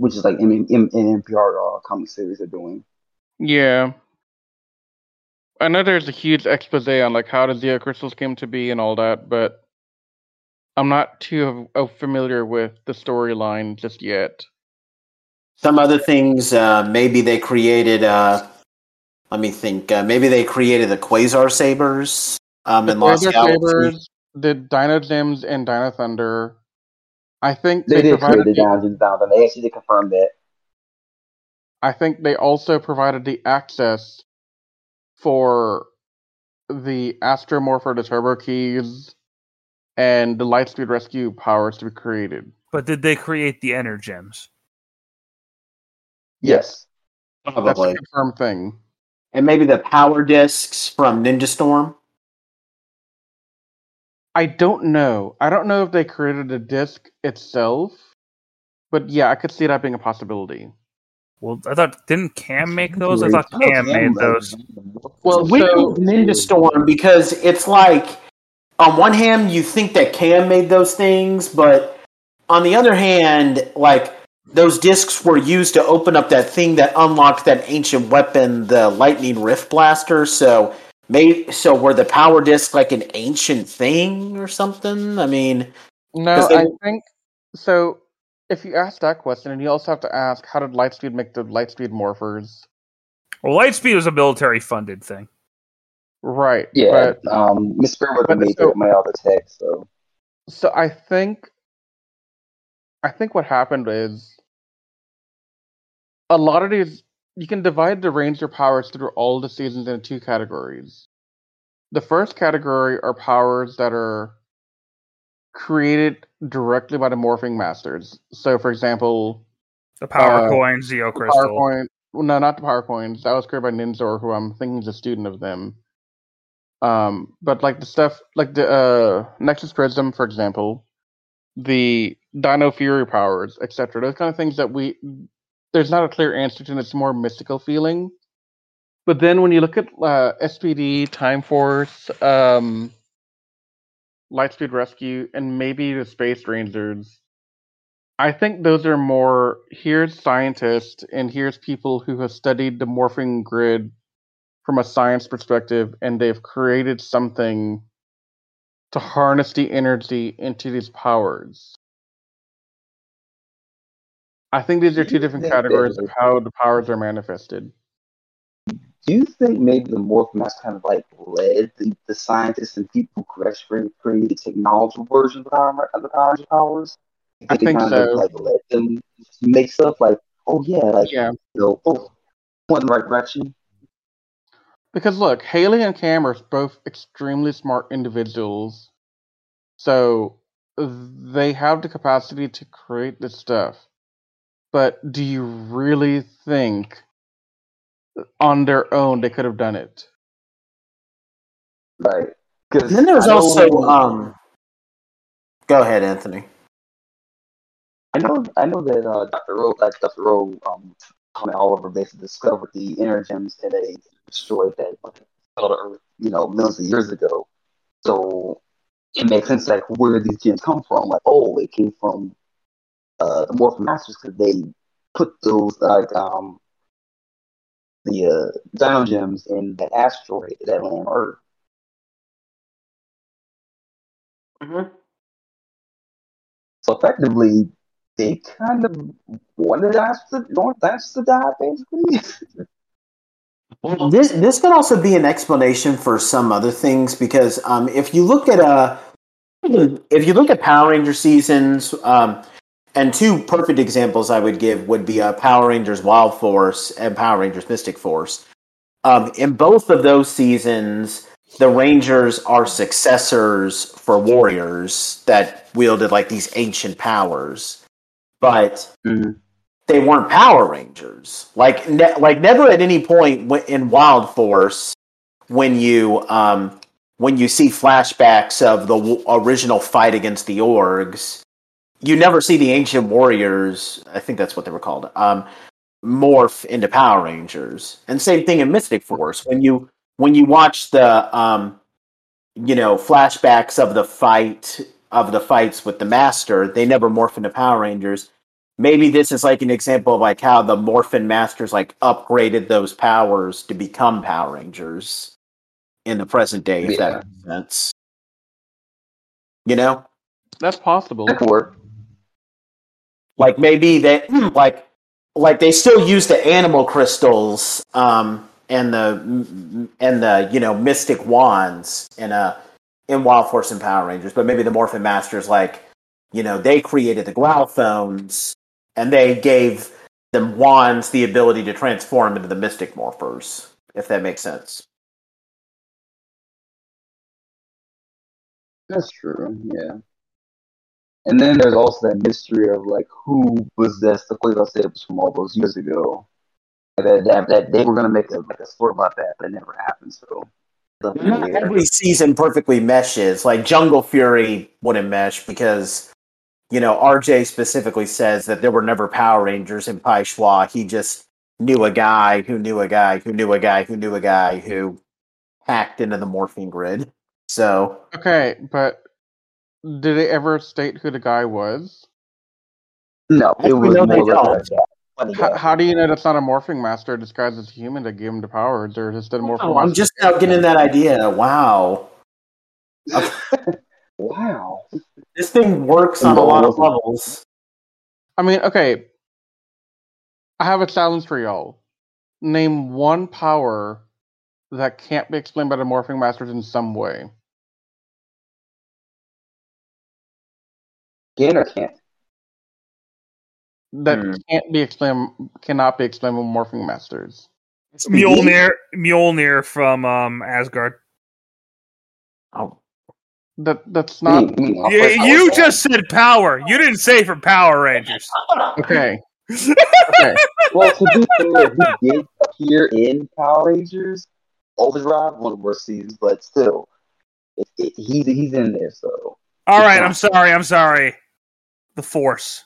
which is like M- M- M- NPR uh, comic series they're doing. Yeah, I know there's a huge expose on like how did the Zeo crystals came to be and all that, but I'm not too uh, familiar with the storyline just yet. Some other things, uh, maybe they created. Uh, let me think. Uh, maybe they created the Quasar Sabers um, The in Lost Quasar Galaxy. Sabers, the Dino Gems, and Dino Thunder. I think They, they, did create provided. the The, Dungeons Bound, and they actually did confirm that. I think they also provided the access for the Astromorpher, the Turbo Keys, and the Lightspeed Rescue powers to be created. But did they create the Energems? Yes. That's a confirmed thing. And maybe the power discs from Ninja Storm. I don't know. I don't know if they created the disc itself, but yeah, I could see that being a possibility. Well, I thought didn't Cam make those? I Great. thought Cam made those. Well, we so, with Ninja Storm because it's like on one hand you think that Cam made those things, but on the other hand, like those discs were used to open up that thing that unlocked that ancient weapon, the Lightning Rift Blaster. So, may so were the power discs like an ancient thing or something? I mean, no, they- I think so. If you ask that question, and you also have to ask, how did Lightspeed make the Lightspeed morphers? Well, Lightspeed was a military funded thing. Right. Yeah. But um, Miss Spirit but made so- that my other text. So so I think, I think what happened is a lot of these. You can divide the Ranger powers through all the seasons into two categories. The first category are powers that are created directly by the morphing masters. So, for example, The power Uh, coin, Zeo the crystal. PowerPoint. Well, no, not the PowerPoints. That was created by Ninjor, who I'm thinking is a student of them. Um, but like the stuff, like the uh, Nexus Prism, for example, the Dino Fury powers, etc. Those kind of things that we there's not a clear answer to, and it's more mystical feeling. But then when you look at uh, SPD, Time Force, um, Lightspeed Rescue, and maybe the Space Rangers, I think those are more here's scientists and here's people who have studied the morphing grid from a science perspective and they've created something to harness the energy into these powers. I think these are two different categories of how the powers are manifested. do you think maybe the Morph Master kind of like led the, the scientists and people who actually create the technological version of the power of the powers powers? I think so. of like let them make stuff like, oh yeah, like Yeah. you know, oh, the right direction. Because look, Hayley and Cam are both extremely smart individuals. So they have the capacity to create this stuff. But do you really think on their own they could have done it? Right. And then there's also um. Go ahead, Anthony. I know, I know that uh, Dr. Rowe, like Dr. Rowe, um, Tommy Oliver basically discovered the inner gems and they destroyed that like, fell to Earth, you know, millions of years ago. So it makes sense like where these gems come from. Like, oh, it came from uh, the Morphin Masters because they put those like um the uh, Dino gems in that asteroid that landed on Earth. Mm-hmm. So effectively, they kind of wanted us to want us to die, basically. Well, this this could also be an explanation for some other things because um, if you look at a if you look at Power Ranger seasons, um, and two perfect examples I would give would be uh, Power Rangers Wild Force and Power Rangers Mystic Force. Um, in both of those seasons, the Rangers are successors for warriors that wielded like these ancient powers, but Mhm. they weren't Power Rangers. Like, ne- like never at any point in Wild Force when you um, when you see flashbacks of the w- original fight against the orgs, you never see the ancient warriors. I think that's what they were called. Um, morph into Power Rangers, and same thing in Mystic Force. When you when you watch the um, you know flashbacks of the fight of the fights with the Master, they never morph into Power Rangers. Maybe this is like an example of like how the Morphin Masters like upgraded those powers to become Power Rangers in the present day, if Yeah. that makes sense. You know? That's possible. That could work. Like maybe they like like they still use the animal crystals um and the and the you know mystic wands in a in wild force and power rangers but maybe the morphin masters like you know they created the growlphones and they gave the wands the ability to transform into the mystic morphers if that makes sense That's true. Yeah. And then there's also that mystery of like who possessed the Quasar Sabers from all those years ago. That, that, that they were gonna make a like a story about that, but it never happened. So Not every season perfectly meshes. Like Jungle Fury wouldn't mesh because, you know, RJ specifically says that there were never Power Rangers in Pai Zhua. He just knew a guy who knew a guy who knew a guy who knew a guy who hacked into the morphing grid. So Okay, but did they ever state who the guy was? no, it was no, they don't. How, how do you know that's not a morphing master disguised as a human that gave him the powers, or just a morphing? Oh, I'm just now getting that idea. Wow. wow. This thing works on a lot of levels. I mean, okay. I have a challenge for y'all. Name one power that can't be explained by the morphing masters in some way. Can or can't? That Hmm. can't be explained, cannot be explained with morphing masters. Mjolnir, Mjolnir from um, Asgard. Oh, That that's not mean- you You, you just said power. You didn't say for Power Rangers. okay. okay. Well, to be fair, he did appear in Power Rangers Overdrive, one of the worst seasons, but still, it, it, he's he's in there. So All right, I'm sorry. I'm sorry. The Force.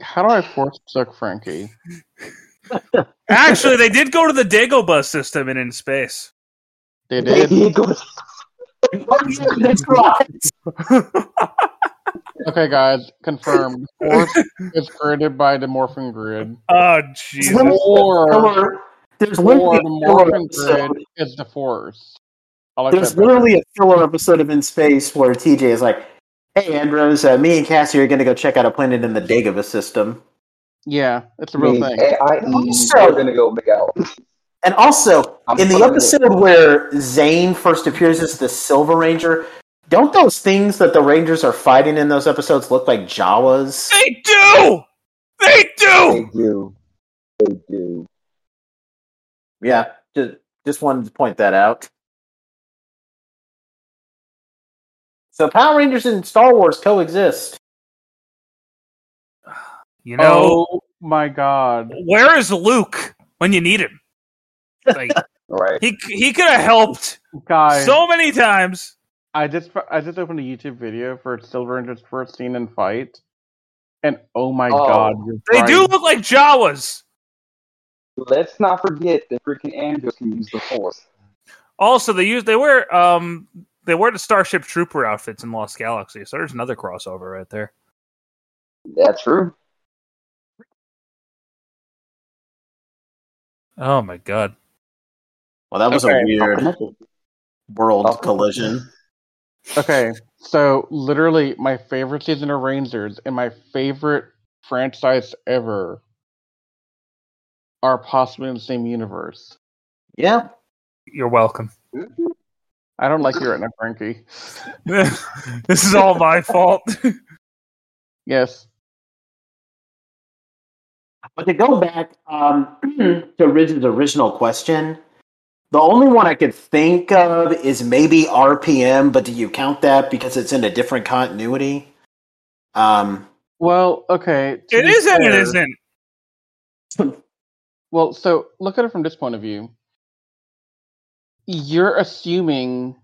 How do I force suck Frankie? Actually, they did go to the Dagobah system and in space. They they did. did go that's right. Okay, guys, confirmed. Force is created by the morphing grid. Oh, There's Jesus. literally Or- There's Or literally the a filler morphing grid is the force. I like There's literally a filler episode of In Space where TJ is like, "Hey, Andros, uh, me and Cassie are going to go check out a planet in the Dagobah system." Yeah, it's a real thing. AIE, Also- we're gonna go make out. And also, I'm in the fucking episode where Zhane first appears as the Silver Ranger, don't those things that the Rangers are fighting in those episodes look like Jawas? They do. They do! They do. do. They do. Yeah, just just wanted to point that out. So Power Rangers and Star Wars coexist. You know, oh my god. where is Luke when you need him? Like Right. he he could have helped Guys, so many times. I just I just opened a YouTube video for Silver Ranger's first scene in fight. And oh my Oh. god, you're They right. do look like Jawas. Let's not forget that freaking Andrew can use the Force. Also, they use they wear um they wear the Starship Trooper outfits in Lost Galaxy, so there's another crossover right there. That's true. Oh my god. Well, that was Okay. a weird world Oh. collision. Okay, so literally my favorite season of Rangers and my favorite franchise ever are possibly in the same universe. Yeah. You're welcome. Mm-hmm. I don't like you right now, Frankie. this is all my fault. Yes. But to go back um, to Riz's original question, the only one I could think of is maybe RPM, but do you count that because it's in a different continuity? Um, Well, okay. to it be is and it fair- isn't. Well, so look at it from this point of view. You're assuming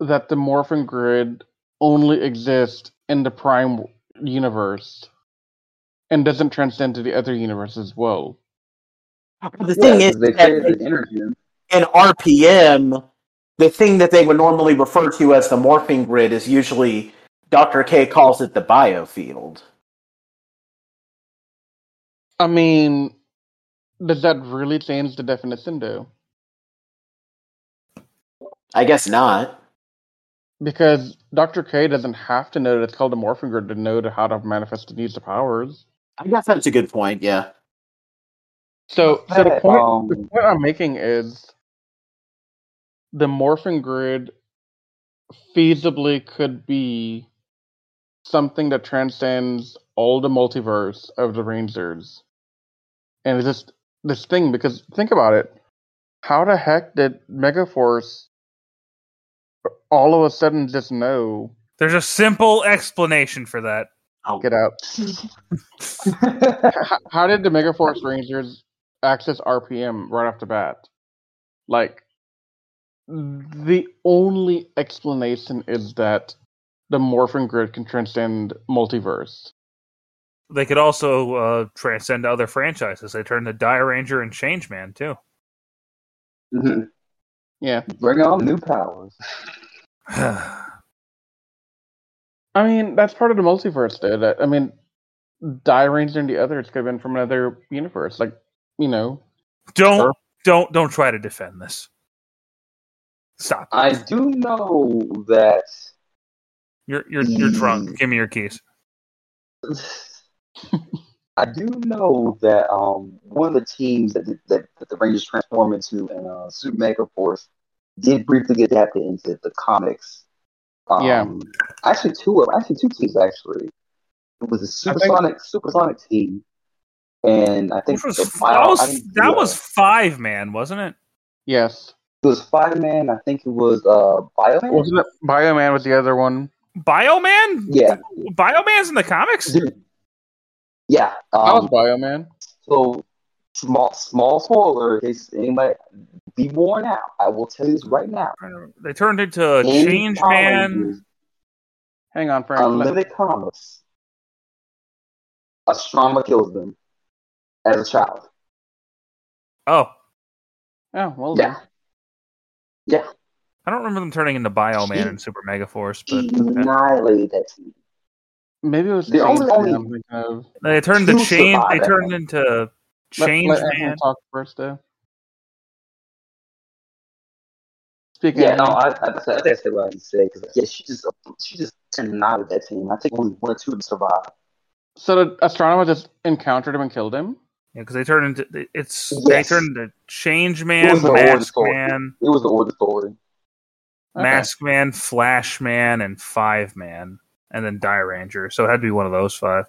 that the Morphin Grid only exists in the Prime universe and doesn't transcend to the other universe as well. the thing Yeah, is, 'cause they that created in RPM, the thing that they would normally refer to as the morphing grid is usually Dr. K calls it the biofield. I mean, does that really change the definition, though? I guess not. Because Dr. K doesn't have to know that it's called the Morphin Grid to know how to manifest and use the powers. I guess that's a good point, yeah. So, so the point, um, the point I'm making is the morphing grid feasibly could be something that transcends all the multiverse of the Rangers. And it's just this thing because think about it. How the heck did Megaforce all of a sudden just know There's a simple explanation for that. Oh, get out? how, how did the Megaforce Rangers access RPM right off the bat? Like, the only explanation is that the Morphin Grid can transcend multiverse. They could also uh, transcend other franchises. They turned to Dairanger and Changeman, too. Mhm. Yeah, Bring on new powers. I mean that's part of the multiverse. Though. That I mean, Dairanger and the others could have been from another universe. Like, you know, don't Sure. don't don't try to defend this. Stop. I do know that You're you're you're drunk. Give me your keys. I do know that um one of the teams that that, that the Rangers transform into in uh, Super Mega Force did briefly get adapted into the comics. Um, Yeah. Actually, two of actually two teams actually. It was a I think- supersonic supersonic team, and I think was the that bio- I was think- that yeah. was five man, wasn't it? yes, it was Fiveman. I think it was uh Bioman. wasn't it Bioman was the other one? Bioman. Yeah, Bioman's in the comics. Dude. yeah. I was Um, Bioman. So small small spoiler, in case anybody be worn out. I will tell you this right now. They turned into In Changeman. Hang on, Frank. let- Unlimited Comics. Astronema kills them as a child. Oh, Oh, well Yeah. then. Yeah. I don't remember them turning into Bioman and Super Mega Force, but annihilated that team. Maybe it was The only- Change only- Man I'm thinking of. they turned to Two Change. They turned into Let, Change let Anthony Man. talk first, though. Speaking Yeah, of, no, I, I, I think I said what I had to say because yeah, she just she just annihilated that team. I think only one or two of them survived. so the Astronema just encountered him and killed him. Yeah, because they turned into it's Yes. they turned into Changeman, was the origin Mask. Man, It was the origin story. Okay. Maskman, Flash Man, and Fiveman, and then Dairanger. So it had to be one of those five.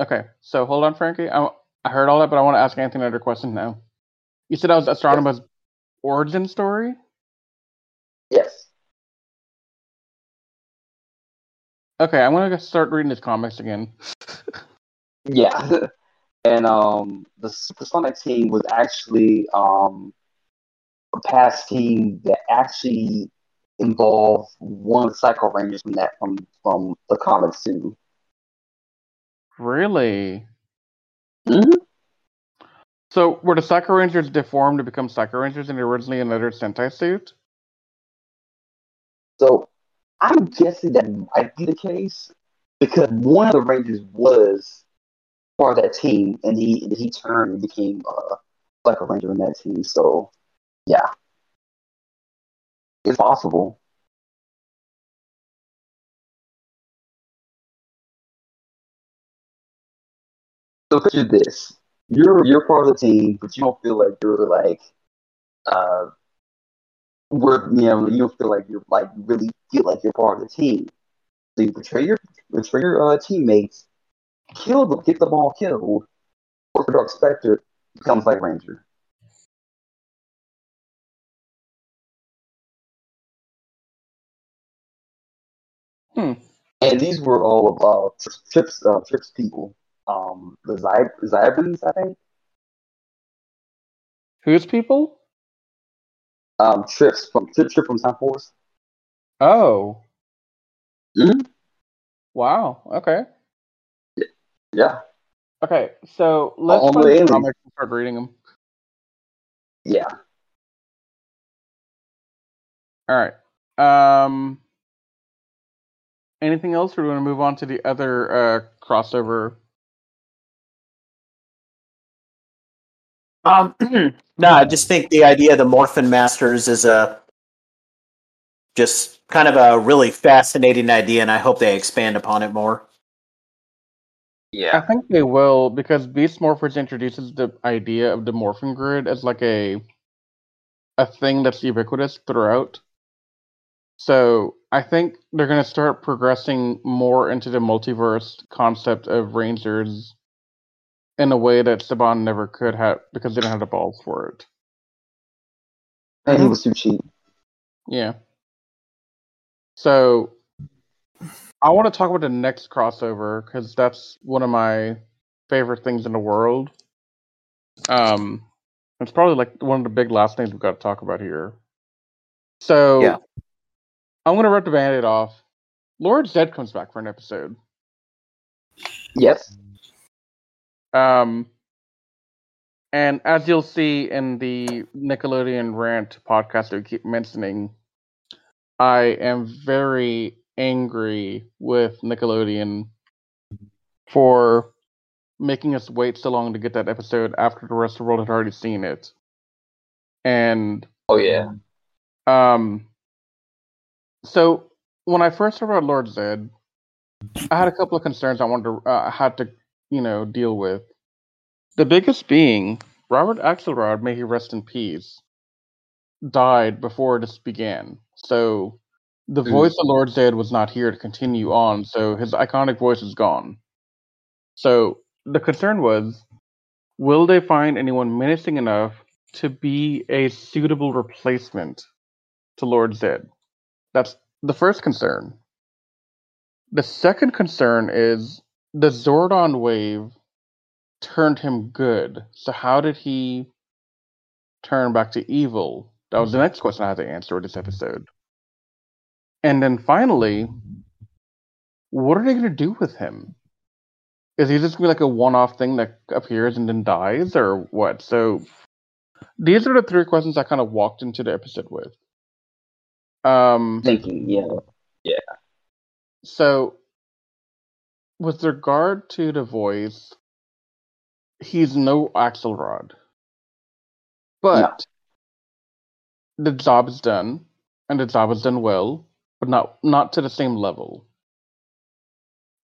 Okay, so hold on, Frankie. I, I heard all that, but I want to ask Anthony another question now. You said that was Astronema's origin story. Okay, I'm gonna start reading his comics again. Yeah. and um the Supersonic team was actually um a past team that actually involved one of the Psycho Rangers from that from from the comics too. Really? Mhm. So were the Psycho Rangers deformed to become Psycho Rangers and originally another Sentai suit? So I'm guessing that might be the case because one of the Rangers was part of that team, and he he turned and became uh, like a Ranger in that team. So, yeah, it's possible. So picture this: you're you're part of the team, but you don't feel like you're like uh, worth. You know, you don't feel like you're like really feel like you're part of the team. So you betray your betray your uh, teammates, kill them, get them all killed, or Dark Spectre becomes like Ranger. Hmm. And these were all uh, Trips uh, Trips people. Um, the Zy- Xybrians, I think. Whose people? Um, Trips from Trip Trip from Time Force. Oh. Mhm. Wow. Okay. Yeah, Okay. So let's find the the comics and start reading them. yeah. All right. Um. Anything else, or do we want to move on to the other uh, crossover? Um, no, I just think the idea of the Morphin Masters is a just kind of a really fascinating idea, and I hope they expand upon it more. Yeah, I think they will because Beast Morphers introduces the idea of the Morphin grid as like a a thing that's ubiquitous throughout. So I think they're going to start progressing more into the multiverse concept of Rangers in a way that Saban never could have because they didn't have the balls for it. And he was too cheap. Yeah. So I want to talk about the next crossover because that's one of my favorite things in the world. Um, it's probably like one of the big last things we've got to talk about here. So Yeah. I'm gonna rip the band-aid off. Lord Zed comes back for an episode. Yes. Um, and as you'll see in the Nickelodeon rant podcast that we keep mentioning, I am very angry with Nickelodeon for making us wait so long to get that episode after the rest of the world had already seen it. And Oh yeah. um, so when I first heard about Lord Zed, I had a couple of concerns I wanted to uh, had to you know deal with. The biggest being Robert Axelrod, may he rest in peace, died before this began. So the Mm. voice of Lord Zed was not here to continue on. So his iconic voice is gone. So the concern was, will they find anyone menacing enough to be a suitable replacement to Lord Zed? That's the first concern. The second concern is the Zordon wave turned him good. So how did he turn back to evil? That was the next question I had to answer with this episode. And then finally, what are they going to do with him? Is he just going to be like a one-off thing that appears and then dies, or what? So these are the three questions I kind of walked into the episode with. Um, Thinking, yeah, yeah. So, with regard to the voice, he's no Axelrod, but the job is done, and the job is done well, but not not to the same level.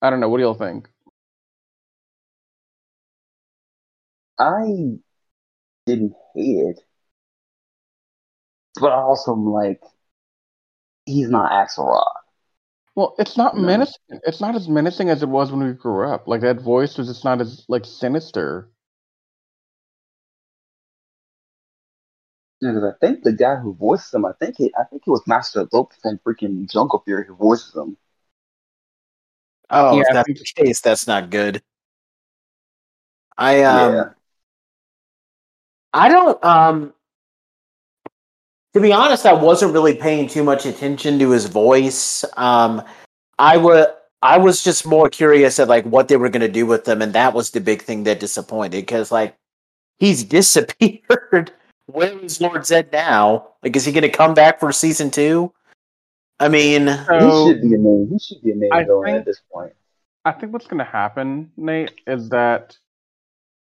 I don't know. What do y'all think? I didn't hate it, but also I also am like, he's not Axelrod. Well, it's not No. menacing. It's not as menacing as it was when we grew up. Like that voice was just not as like sinister. Because I think the guy who voices him, I think he, I think he was Master Lope from freaking Jungle Fury who voices him. Oh, Yeah, if that's the case, that's not good. I um, Yeah. I don't um. To be honest, I wasn't really paying too much attention to his voice. Um, I was I was just more curious at like what they were going to do with him, and that was the big thing that disappointed because like he's disappeared. Where is Lord Zed now? Like, is he going to come back for season two? I mean, So he should be a name. He should be a name I villain think- at this point. I think what's going to happen, Nate, is that.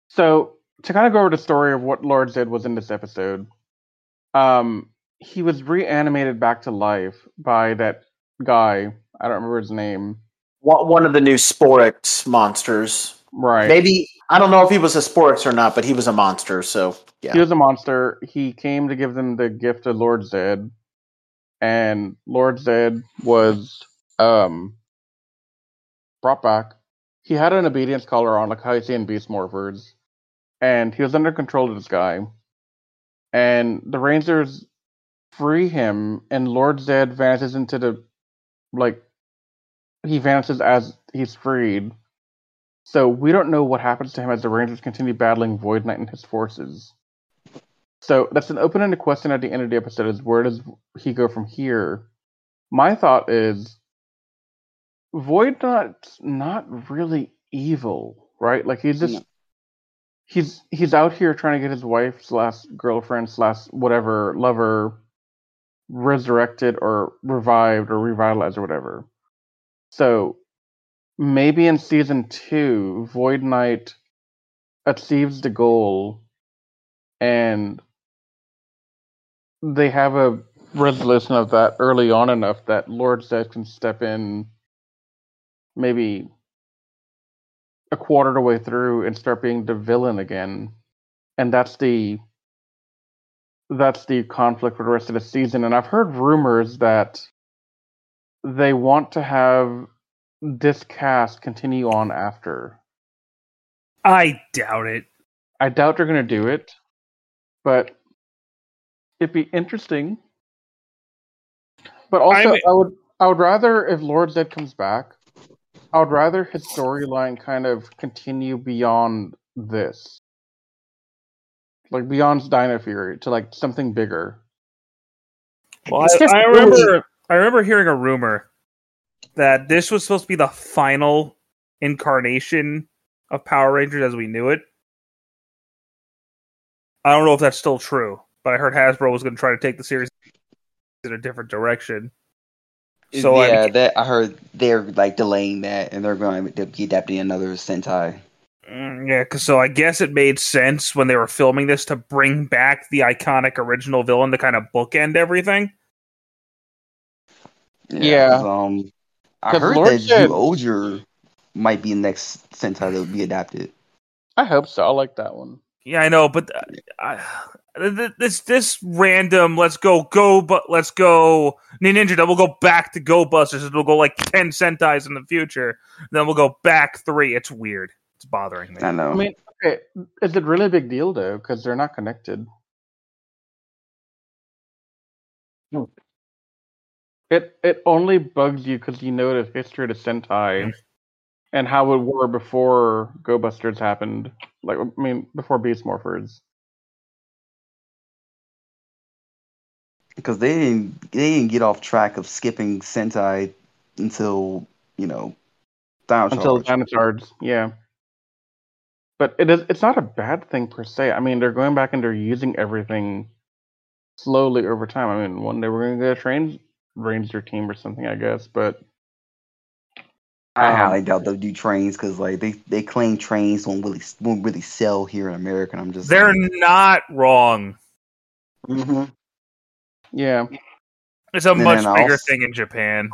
So to kind of go over the story of what Lord Zed was in this episode, um, he was reanimated back to life by that guy. I don't remember his name. one one of the new Sporix monsters. Right. Maybe I don't know if he was a Sporix or not, but he was a monster. So yeah, He was a monster. He came to give them the gift of Lord Zed, and Lord Zed was um brought back. He had an obedience collar on, like how you see in Beast Morphers, and he was under control of this guy. And the Rangers free him, and Lord Zed vanishes into the like he vanishes as he's freed. So we don't know what happens to him as the Rangers continue battling Void Knight and his forces. So that's an open-ended question at the end of the episode: is where does he go from here? My thought is, Void Knight's not really evil, right? Like he's just. He's he's out here trying to get his wife slash girlfriend slash whatever lover resurrected or revived or revitalized or whatever. So maybe in season two, Void Knight achieves the goal and they have a resolution of that early on enough that Lord Zed can step in maybe a quarter of the way through and start being the villain again. And that's the that's the conflict for the rest of the season. And I've heard rumors that they want to have this cast continue on after. I doubt it. I doubt they're going to do it, but it'd be interesting. But also, I, mean- would I would rather if Lord Zed comes back, I would rather his storyline kind of continue beyond this, like beyond Dino Fury to like something bigger. Well, I, I remember. I remember hearing a rumor that this was supposed to be the final incarnation of Power Rangers as we knew it. I don't know if that's still true, but I heard Hasbro was going to try to take the series in a different direction. So I yeah, became- that I heard they're like delaying that, and they're going to be adapting another Sentai. Yeah, yeah, 'cause- so I guess it made sense when they were filming this to bring back the iconic original villain to kind of bookend everything. Yeah, Um, I 'Cause heard Lord that Zed- Zyuohger might be the next Sentai that would be adapted. I hope so. I like that one. Yeah, I know, but uh, I, th- this this random let's go go but let's go Ninja. Then we'll go back to Go Busters. and We'll go like ten Sentais in the future. Then we'll go back three. It's weird. It's bothering me. I know. I mean, okay, is it really a big deal though? Because they're not connected. It it only bugs you because you know the history of the Sentai mm-hmm. and how it were before Go Busters happened. Like, I mean, before Beast Morphers. Because they didn't they didn't get off track of skipping Sentai until you know Dino until Charge. Dinosaurs, yeah. But it is it's not a bad thing per se. I mean, they're going back and they're using everything slowly over time. I mean, one day we're gonna get a train ranger team or something, I guess. But I um, highly doubt they'll do trains because like they, they claim trains won't really won't really sell here in America. And I'm just They're like, not wrong. hmm yeah, It's a And much then bigger also- thing in Japan.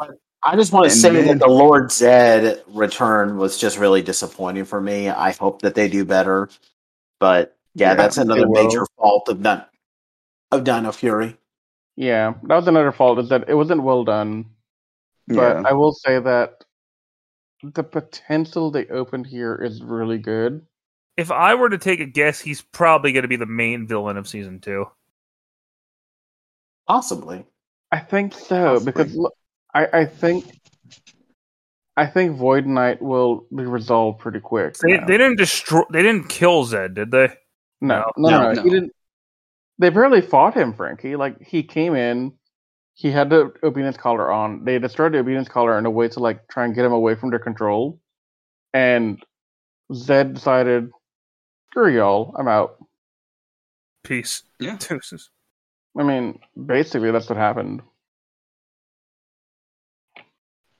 I just want to And say then- that the Lord Zed return was just really disappointing for me. I hope that they do better, but yeah, Yeah, that's another major fault of Din- of Dino Fury. yeah. That was another fault is that it wasn't well done. But yeah. I will say that the potential they opened here is really good. If I were to take a guess, he's probably going to be the main villain of season two. Possibly. I think so Possibly. because look, I I think I think Void Knight will be resolved pretty quick. They, they didn't destroy. They didn't kill Zed, did they? no, no, no, no, no. He didn't. They barely fought him, Frankie. Like he came in, he had the obedience collar on. They destroyed the obedience collar in a way to like try and get him away from their control, and Zed decided, "Screw y'all, I'm out." Peace. Yeah. Deuces. I mean, basically that's what happened.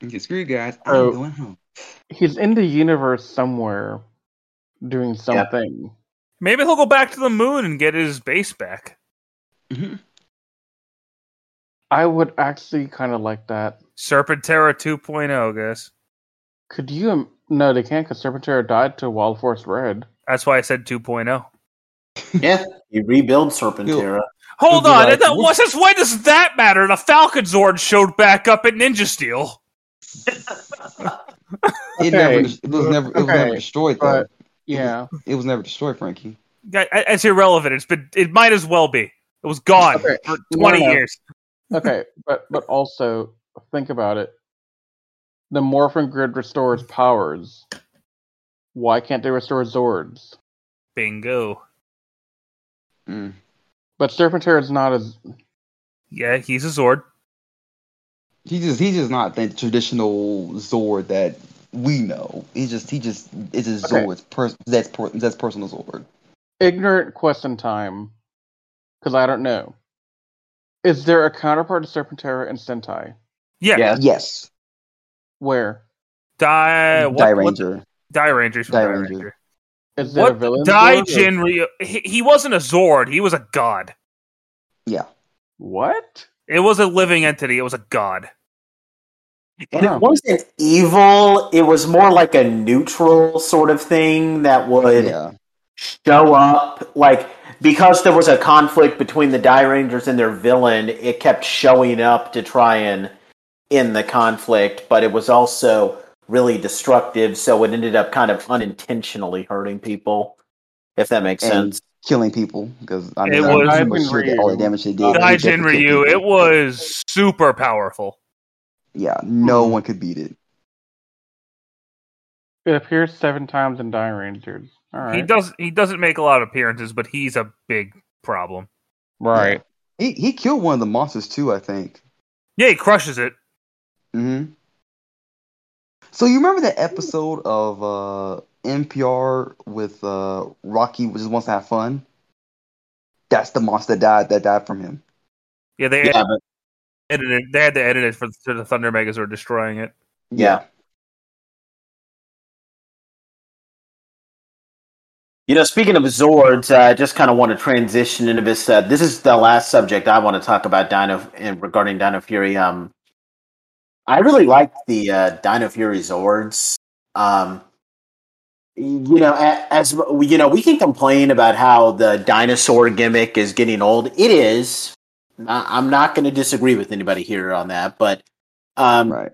Okay, screw you guys. I'm going home. He's in the universe somewhere, doing something. Maybe he'll go back to the moon and get his base back. Mhm. I would actually kind of like that. Serpentera 2.0, guys. Could you? im- No, they can't because Serpentera died to Wild Force Red. That's why I said oh. 2.0. Yeah, you rebuild Serpentera. Hold on, like- that, well, since when does that matter? The Falcon Zord showed back up at Ninja Steel. It never. It was never. It was Okay, never destroyed though. but- Yeah. It was never destroyed, Frankie. Yeah, It's irrelevant. It's been. It might as well be. It was gone Okay, for no, twenty no. years. Okay, but but also think about it. The Morphin Grid restores powers. Why can't they restore Zords? Bingo. Mm. But Serpentera is not as Yeah, he's a Zord. He just. He's just not the traditional Zord that we know. He just. He just. It's just Okay. Zord's. Per, that's per, that's personal Zord. ignorant question time. Because I don't know. Is there a counterpart to Serpentera in Sentai? Yeah, Yeah. Yes. Where Die. What, Die what- Ranger. Dairanger's Die Dairanger. Ranger. is there a What? villain? Die Zord Jinryu. He, he wasn't a Zord. He was a god. Yeah. What? It was a living entity. It was a god. And Wow. it wasn't evil. It was more like a neutral sort of thing that would Yeah. show up. Like because there was a conflict between the Dairangers and their villain, it kept showing up to try and end the conflict. But it was also really destructive, so it ended up kind of unintentionally hurting people. If that makes And- sense. Killing people because I It mean, I'm was- pretty sure that all the damage they did. Die they definitely people. It was super powerful. Yeah. No one could beat it. It appears seven times in Dairangers. All right. He does. He doesn't make a lot of appearances, but he's a big problem. Right. He he killed one of the monsters too. I think. Yeah, he crushes it. hmm So you remember that episode of uh, NPR with uh, Rocky, which just wants to have fun? That's the monster that died that died from him. Yeah, they Yeah, but edited. They had to edit it for for the Thunder Megazord destroying it. Yeah. You know, speaking of Zords, uh, I just kind of want to transition into this. Uh, this is the last subject I want to talk about Dino in, regarding Dino Fury. Um, I really like the uh, Dino Fury Zords. Um, you know, a- as you know, we can complain about how the dinosaur gimmick is getting old. It is. I- I'm not going to disagree with anybody here on that, but um, Right.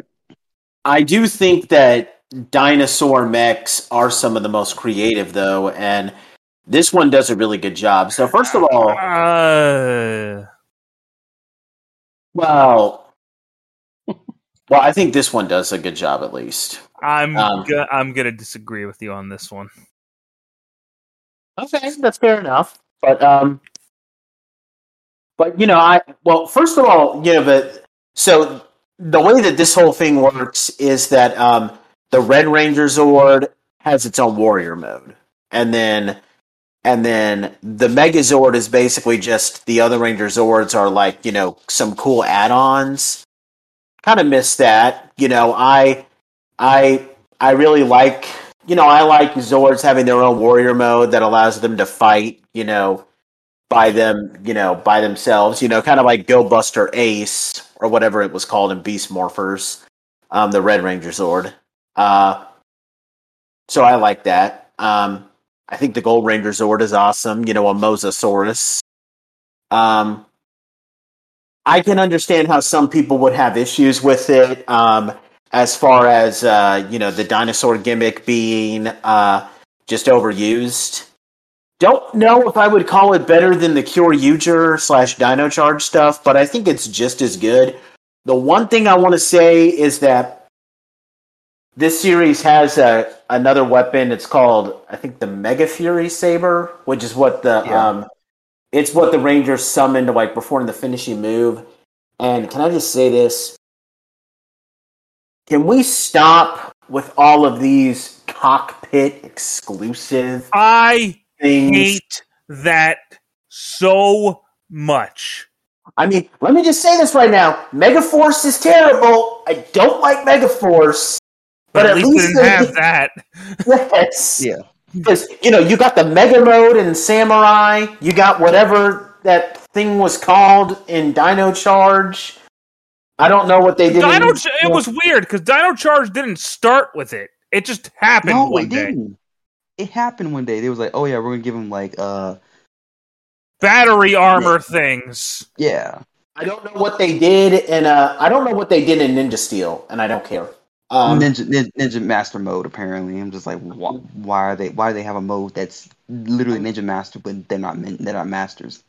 I do think that dinosaur mechs are some of the most creative, though, and this one does a really good job. So, first of all, Uh, well, well, I think this one does a good job at least. I'm Um, go- I'm gonna disagree with you on this one. Okay, that's fair enough. But um, but you know, I well, first of all, you know, but so the way that this whole thing works is that um, the Red Ranger Zord has its own warrior mode, and then and then the Megazord is basically just the other Ranger Zords are like you know some cool add-ons. Kind of miss that, you know. I I I really like you know, I like Zords having their own warrior mode that allows them to fight, you know, by them, you know, by themselves, you know, kind of like Go Buster Ace or whatever it was called in Beast Morphers, um, the Red Ranger Zord. Uh, so I like that. Um, I think the Gold Ranger Zord is awesome, you know, a Mosasaurus. Um, I can understand how some people would have issues with it. Um, as far as uh, you know the dinosaur gimmick being uh, just overused. Don't know if I would call it better than the Kyoryuger slash Dino Charge stuff, but I think it's just as good. The one thing I want to say is that this series has a, another weapon. It's called, I think, the Mega Fury Saber, which is what the Yeah. um, it's what the Rangers summoned to like perform the finishing move. And can I just say this? Can we stop with all of these cockpit exclusive I things? hate that so much. I mean, let me just say this right now. Megaforce is terrible. I don't like Megaforce. But, But at at least they least didn't they- have that. Yes. Yeah. Because, you know, you got the Mega Mode in Samurai. You got whatever that thing was called in Dino Charge. I don't know what they did. in- Ch- it was weird because Dino Charge didn't start with it. It just happened no, one it day. didn't. It happened one day. They was like, "Oh yeah, we're gonna give him like uh Battery armor things. yeah." I don't know what they did in uh I don't know what they did in Ninja Steel, and I don't care. Um, Ninja, Ninja Ninja Master mode. Apparently, I'm just like, why, why are they? Why do they have a mode that's literally Ninja Master, but they're not they're not masters?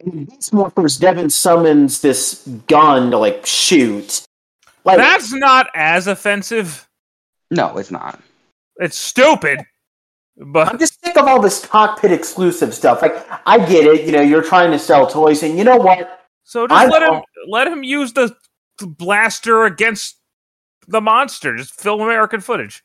in Beast Morphers, Devon summons this gun to like shoot. Like That's not as offensive. No, it's not. It's stupid. But I'm just sick of all this cockpit exclusive stuff. Like I get it, you know, you're trying to sell toys, and you know what? so just I let him let him use the blaster against the monster. Just film American footage.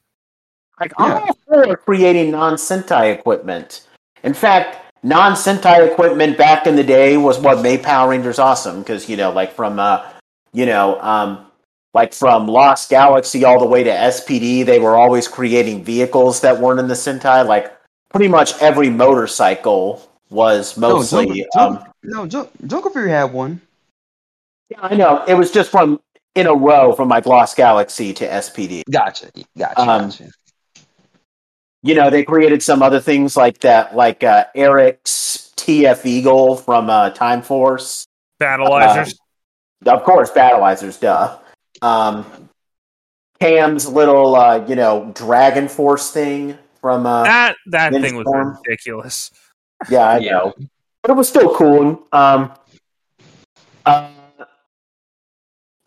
Like I'm Yeah. all for creating non-Sentai equipment. In fact, non-Sentai equipment back in the day was what made Power Rangers awesome because you know, like from uh, you know, um, like from Lost Galaxy all the way to SPD, they were always creating vehicles that weren't in the Sentai. Like pretty much every motorcycle was mostly. no, um, Jungle, no, Jun- Jungle Fury had one. yeah, I know it was just from in a row from like Lost Galaxy to SPD. Gotcha, gotcha, Um, gotcha. you know, they created some other things like that, like uh, Eric's TF Eagle from uh, Time Force. Battlizers. Of course, Battlizers, duh. Um, Cam's little, uh, you know, Dragon Force thing from. Uh, that that Ninja thing was Storm. ridiculous. yeah, I Yeah. know. But it was still cool. Um, uh,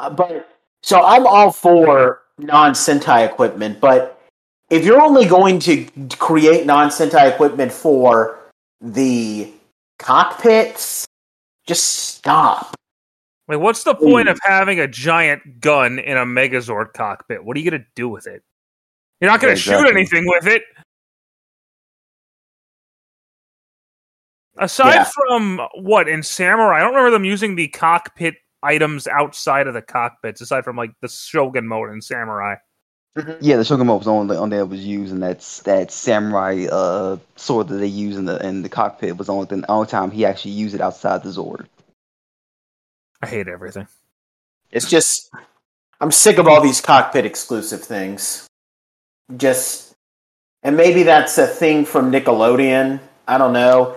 uh, but so I'm all for non Sentai equipment, but if you're only going to create non Sentai equipment for the cockpits, just stop. Like, what's the point of having a giant gun in a Megazord cockpit? What are you gonna do with it? You're not gonna Yeah, shoot exactly. anything with it. Aside Yeah. from what in Samurai, I don't remember them using the cockpit items outside of the cockpits. Aside from like the Shogun mode and Samurai. Yeah, the Shogun mode was on the on there was used, and that's that samurai uh sword that they use in the in the cockpit was the only thing, the only time he actually used it outside the Zord. I hate everything. It's just, I'm sick of all these cockpit exclusive things. Just, and maybe that's a thing from Nickelodeon. I don't know.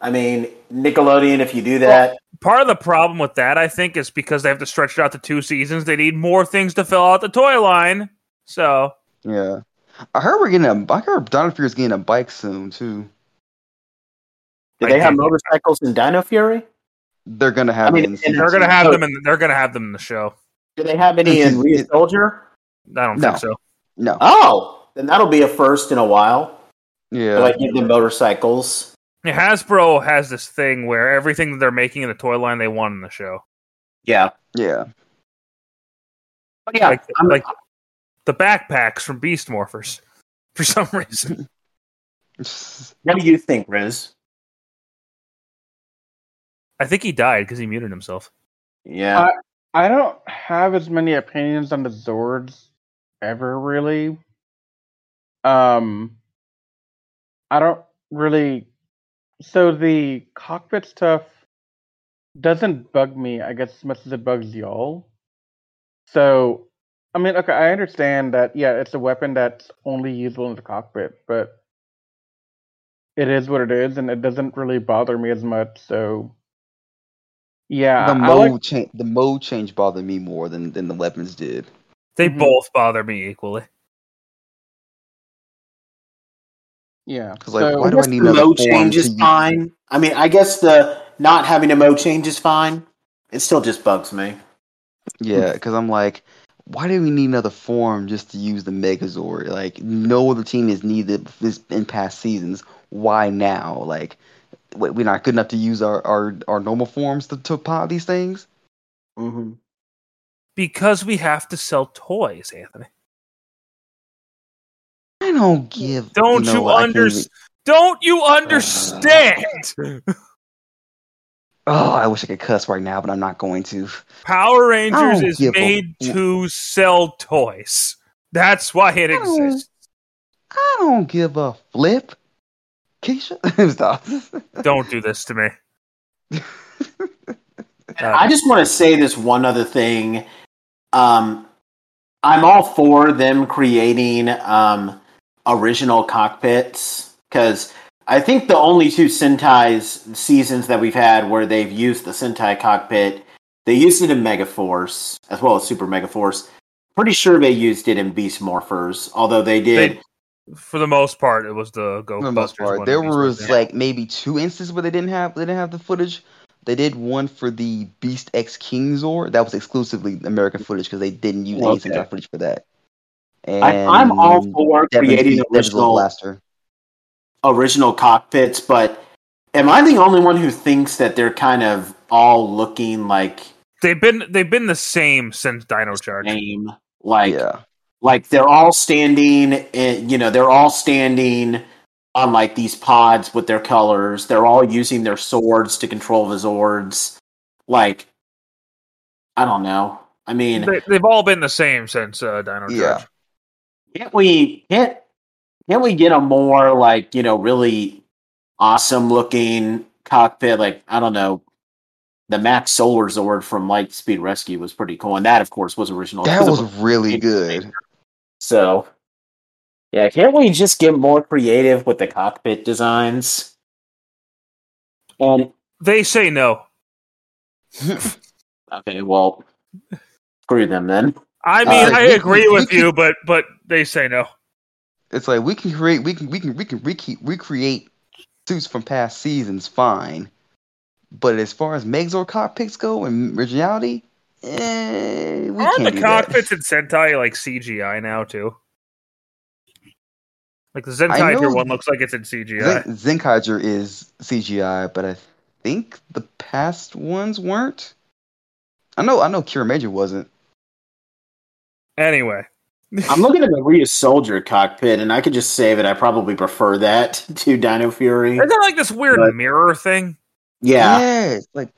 I mean, Nickelodeon, if you do that, Part of the problem with that, I think, is because they have to stretch it out to two seasons. They need more things to fill out the toy line. So Yeah, I heard we're getting a. I heard Dino Fury's getting a bike soon too. do I they have did. motorcycles in Dino Fury? They're gonna have. I mean, it in and they're gonna have So- them in. They're gonna have them in the show. Do they have any in Ryusoulger? I don't No. think so. No, Oh, then that'll be a first in a while. yeah, Like give them motorcycles. Yeah, Hasbro has this thing where everything that they're making in the toy line they want in the show. Yeah. yeah. But yeah, like, I'm- like the backpacks from Beast Morphers for some reason. what do you think, Riz? I think he died because he muted himself. Yeah. Uh, I don't have as many opinions on the Zords ever really. Um I don't really so the cockpit stuff doesn't bug me, I guess as much as it bugs y'all. So I mean, okay, I understand that yeah, it's a weapon that's only usable in the cockpit, but it is what it is and it doesn't really bother me as much, so yeah, the mode like change. The mode change bothered me more than than the weapons did. They Mhm. both bother me equally. Yeah. Because like, so- why do I guess need the another mode form change to is use- fine. I mean, I guess the not having a mode change is fine. It still just bugs me. Yeah, because I'm like, why do we need another form just to use the Megazord? Like, no other team has needed this in past seasons. Why now? Like, we're not good enough to use our our, our normal forms to, to pilot these things. Mm-hmm. Because we have to sell toys, Anthony. I don't give. Don't you, know what, I can't under- even- Don't you understand? Oh, I wish I could cuss right now, but I'm not going to. Power Rangers is give a- made to sell toys. That's why it I exists. I don't give a flip. Keisha. Don't do this to me. I just want to say this one other thing. Um, I'm all for them creating um, original cockpits because I think the only two Sentai's seasons that we've had where they've used the Sentai cockpit, they used it in Megaforce as well as Super Megaforce. Pretty sure they used it in Beast Morphers, although they did. They- For the most part, it was the Go For the most part, there was said. like maybe two instances where they didn't have they didn't have the footage. They did one for the Beast X King Zord. That was exclusively American footage because they didn't use any Okay. Sentai footage for that. And I, I'm all for Devon's creating Beast- original Blaster. original cockpits, but am I the only one who thinks that they're kind of all looking like they've been they've been the same since Dino Charge. same? Like yeah, like they're all standing in, you know they're all standing on like these pods with their colors they're all using their swords to control the zords like i don't know i mean They, they've all been the same since uh, Dino Yeah. Charge. can't we can't can't we get a more like you know really awesome looking cockpit like i don't know the max solar zord from light speed rescue was pretty cool and that of course was original that because was really good. So, yeah, can't we just get more creative with the cockpit designs? And They say no. okay, well, screw them then. I Uh, mean, I we- agree we- with we you, but but they say no. It's like we can create, we can, we can, we can recreate, recreate suits from past seasons, fine. But as far as Megazord cockpits go and originality, eh, we Aren't can't the cockpits that. in Sentai like CGI now too? Like the I Zenkai one looks like it's in CGI. Zen- Zenkaiger is CGI, but I think the past ones weren't. I know, I know, Kiramager wasn't. Anyway, I'm looking at the Ryusoulger cockpit, and I could just say that I probably prefer that to Dino Fury. isn't there like this weird But- mirror thing? Yeah, it's like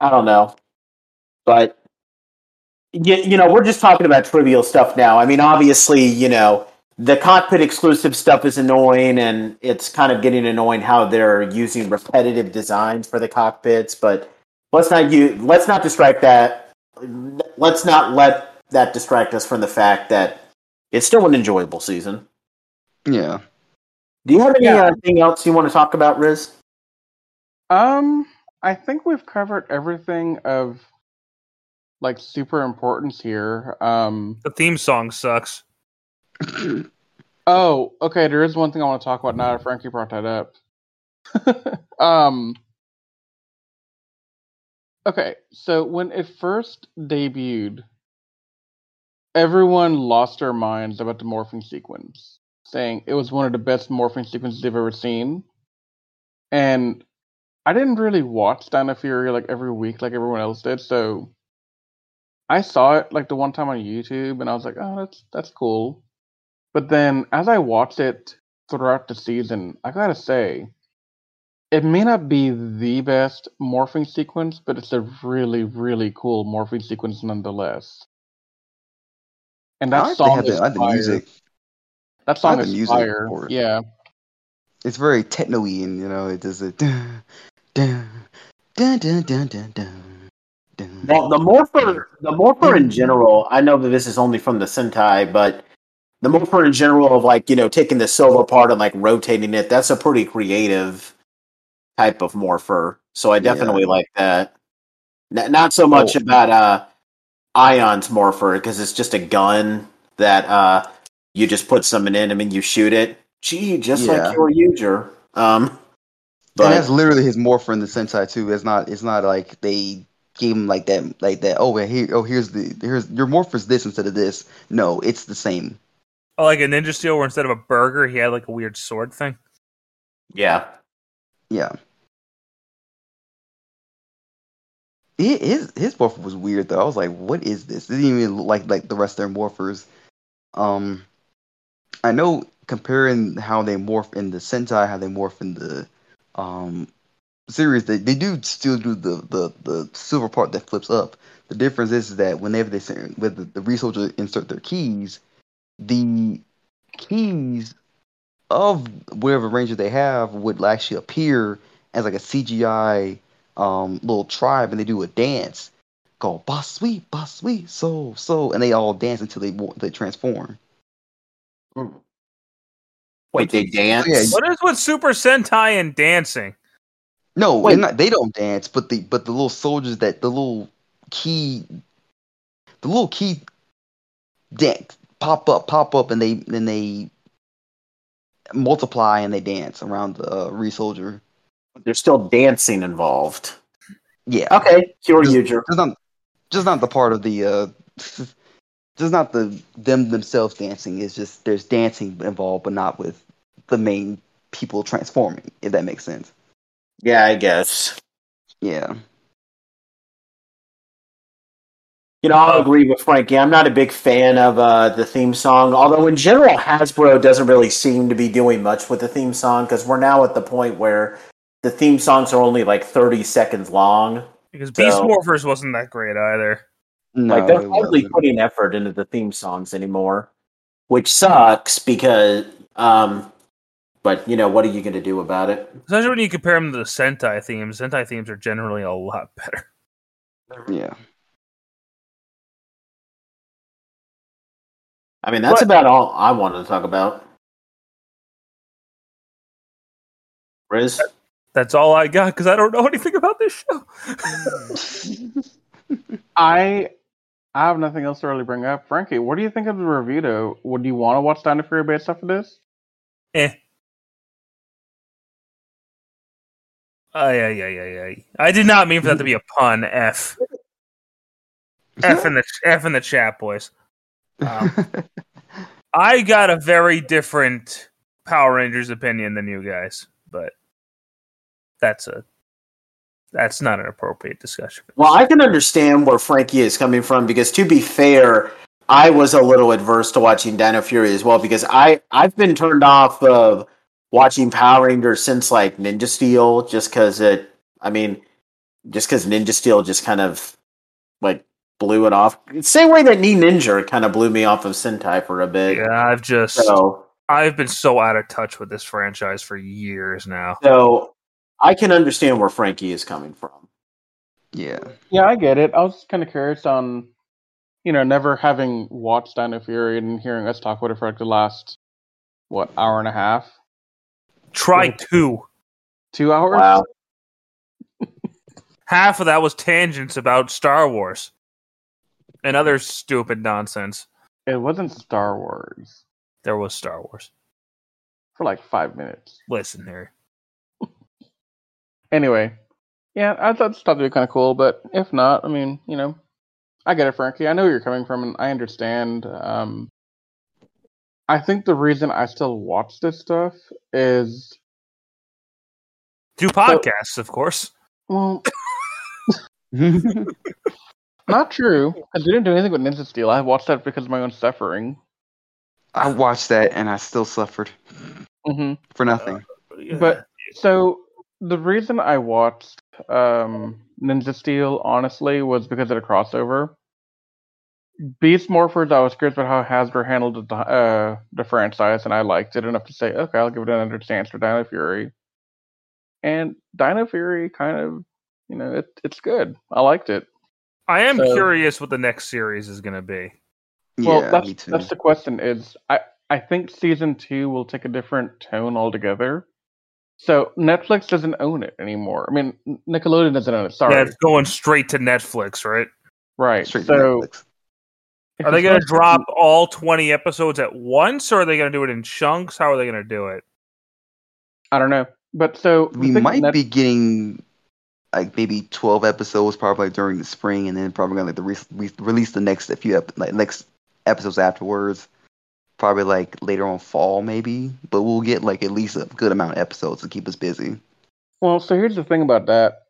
I don't know, but you, you know, we're just talking about trivial stuff now. I mean, obviously, you know, the cockpit exclusive stuff is annoying, and it's kind of getting annoying how they're using repetitive designs for the cockpits. But let's not use, let's not distract that. Let's not let that distract us from the fact that it's still an enjoyable season. yeah. Do you have Yeah. anything else you want to talk about, Riz? Um, I think we've covered everything of like super importance here. Um, The theme song sucks. oh, okay. There is one thing I want to talk about now that Frankie brought that up. um, okay, so when it first debuted, everyone lost their minds about the morphing sequence, saying it was one of the best morphing sequences they've ever seen. And I didn't really watch Dino Fury like every week like everyone else did, so I saw it like the one time on YouTube and I was like, oh that's that's cool. But then as I watched it throughout the season, I gotta say, it may not be the best morphing sequence, but it's a really, really cool morphing sequence nonetheless. And I that like song is the, I the fire. music. That song the is music fire. for. Yeah. It's very techno-y and you know it does it. Dun, dun, dun, dun, dun, dun, dun, dun. Well, the morpher, the morpher in general. I know that this is only from the Sentai, but the morpher in general of like you know taking the silver part and like rotating it. That's a pretty creative type of morpher. So I definitely like that. N- not so much Oh. about uh Aiyon's morpher because it's just a gun that uh you just put something in and then you shoot it. Gee, just Yeah. like your user. Um, and but that's literally his morpher in the Sentai too. It's not. It's not like they gave him like that. Like that. Oh, well, here. Oh, here's the. Here's your morpher's this instead of this. No, it's the same. Oh, like a Ninja Steel, where instead of a burger, he had like a weird sword thing. yeah, Yeah. His his morpher was weird though. I was like, what is this? It didn't even look like like the rest of their morphers. Um, I know comparing how they morph in the Sentai, how they morph in the um series, they, they do still do the, the the silver part that flips up. The difference is that whenever they with the, the researcher insert their keys, the keys of whatever ranger they have would actually appear as like a CGI um, little tribe, and they do a dance. go boss sweet, boss sweet, so so, and they all dance until they they transform. Wait, they dance? Yeah, What is with Super Sentai and dancing? No, Wait. they're not, they don't dance, but the but the little soldiers that the little key, the little key, dance pop up, pop up, and they then they multiply and they dance around the uh, re soldier. There's still dancing involved. Yeah, Okay, Cure Just- User. just not just not the part of the uh, just not the them themselves dancing. It's just there's dancing involved, but not with the main people transforming. If that makes sense. Yeah, I guess. Yeah. You know, I'll agree with Frankie. I'm not a big fan of uh, the theme song, although in general, Hasbro doesn't really seem to be doing much with the theme song because we're now at the point where the theme songs are only like 30 seconds long. Because Beast So- Morphers wasn't that great either. No, like, they're it hardly putting effort into the theme songs anymore, which sucks because, um, but you know, what are you going to do about it? Especially when you compare them to the Sentai themes. Sentai themes are generally a lot better. Yeah. I mean, that's What? about all I wanted to talk about. Riz? That's all I got because I don't know anything about this show. I I have nothing else to really bring up. Frankie, what do you think of the review though? Would you want to watch Dino Fury based off of this? eh. Ay, ay, ay, ay, ay. I did not mean for that to be a pun. F. F in the F in the chat, boys. Um, I got a very different Power Rangers opinion than you guys, but that's a that's not an appropriate discussion. Well, I can understand where Frankie is coming from because, to be fair, I was a little adverse to watching Dino Fury as well because I I've been turned off of watching Power Rangers since like Ninja Steel just because it. I mean, just because Ninja Steel just kind of like blew it off. Same way that Ni Ninja kind of blew me off of Sentai for a bit. Yeah, I've just So I've been so out of touch with this franchise for years now. so I can understand where Frankie is coming from. yeah. Yeah, I get it. I was kind of curious on, you know, never having watched Dino Fury and hearing us talk about it for like the last what hour and a half, Try two. two hours. Wow. Half of that was tangents about Star Wars and other stupid nonsense. It wasn't Star Wars There was Star Wars. for like five minutes. Listen here. Anyway, yeah, I thought stuff would be kind of cool, but if not, I mean, you know, I get it, Frankie. I know where you're coming from, and I understand. Um, I think the reason I still watch this stuff is Two podcasts, of course. well, not true. I didn't do anything with Ninja Steel. I watched that because of my own suffering. I watched that and I still suffered hmm for nothing. But so the reason I watched um, Ninja Steel honestly was because of the crossover. Beast Morphers, I was curious about how Hasbro handled the uh, the franchise, and I liked it enough to say, okay, I'll give it another chance for Dino Fury. And Dino Fury kind of, you know, it, it's good. I liked it. I am So- curious what the next series is going to be. Well, yeah, that's me too. that's the question. Is I I think season two will take a different tone altogether. So Netflix doesn't own it anymore. I mean, Nickelodeon doesn't own it. Sorry, Yeah, it's going straight to Netflix, right? right. Straight to so Netflix. Are they going to drop all 20 episodes at once, or are they going to do it in chunks? How are they going to do it? I don't know, but so the we might Net- be getting like maybe 12 episodes probably during the spring and then probably gonna like the re- re- release the next few ep- like next episodes afterwards probably like later on fall maybe but we'll get like at least a good amount of episodes to keep us busy Well, so here's the thing about that.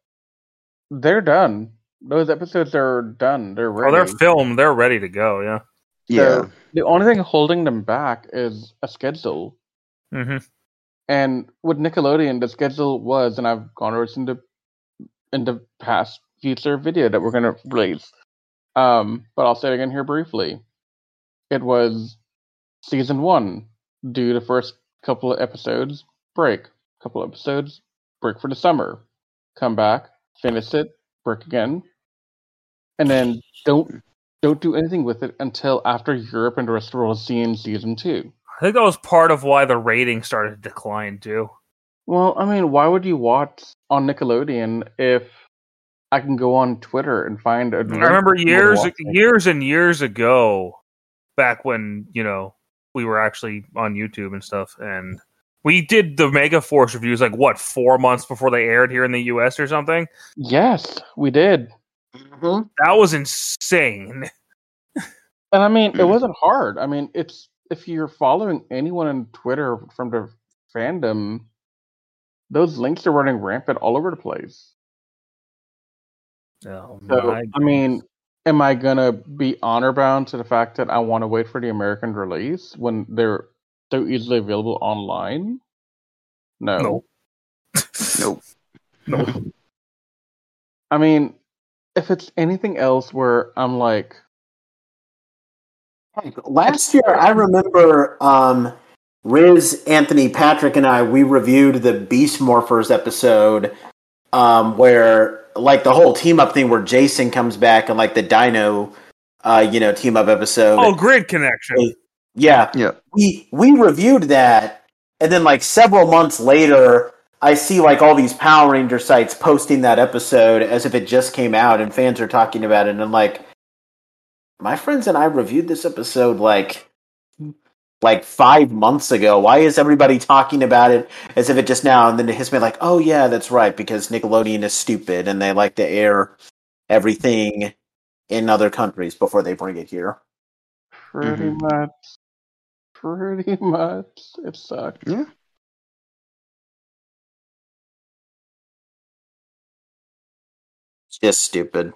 They're done. Those episodes are done. They're Oh, they're filmed. They're ready to go. Yeah. yeah the only thing holding them back is a schedule. hmm And with Nickelodeon, the schedule was, and I've gone over this in the in the past future video that we're gonna release. Um, but I'll say it again here briefly. It was season one, do the first couple of episodes, break, couple of episodes, break for the summer, come back, finish it, break again. and then don't don't do anything with it until after Europe and the rest of the world has seen season two. I think that was part of why the rating started to decline too. Well, I mean, why would you watch on Nickelodeon if I can go on Twitter and find a? I remember years years and years ago, back when you know we were actually on YouTube and stuff, and we did the Mega Force reviews like what four months before they aired here in the U.S. or something. Yes, we did. Mm-hmm. That was insane. And I mean, it wasn't hard. I mean, it's if you're following anyone on Twitter from the fandom, those links are running rampant all over the place. Oh, So, I mean, am I gonna be honor bound to the fact that I want to wait for the American release when they're so easily available online? No. No. Nope. I mean, if it's anything else where I'm like, Last year, I remember um, Riz, Anthony, Patrick, and I we reviewed the Beast Morphers episode um, where like the whole team up thing where Jason comes back and like the Dino, uh, you know, team up episode. oh, grid connection. yeah, Yeah. we we reviewed that, and then like several months later, I see like all these Power Ranger sites posting that episode as if it just came out, and fans are talking about it, and I'm like, my friends and I reviewed this episode like like five months ago. Why is everybody talking about it as if it just now? And then it hits me like, oh yeah, that's right, because Nickelodeon is stupid and they like to air everything in other countries before they bring it here. pretty Mhm. much, pretty much, it sucked. Yeah. It's just stupid.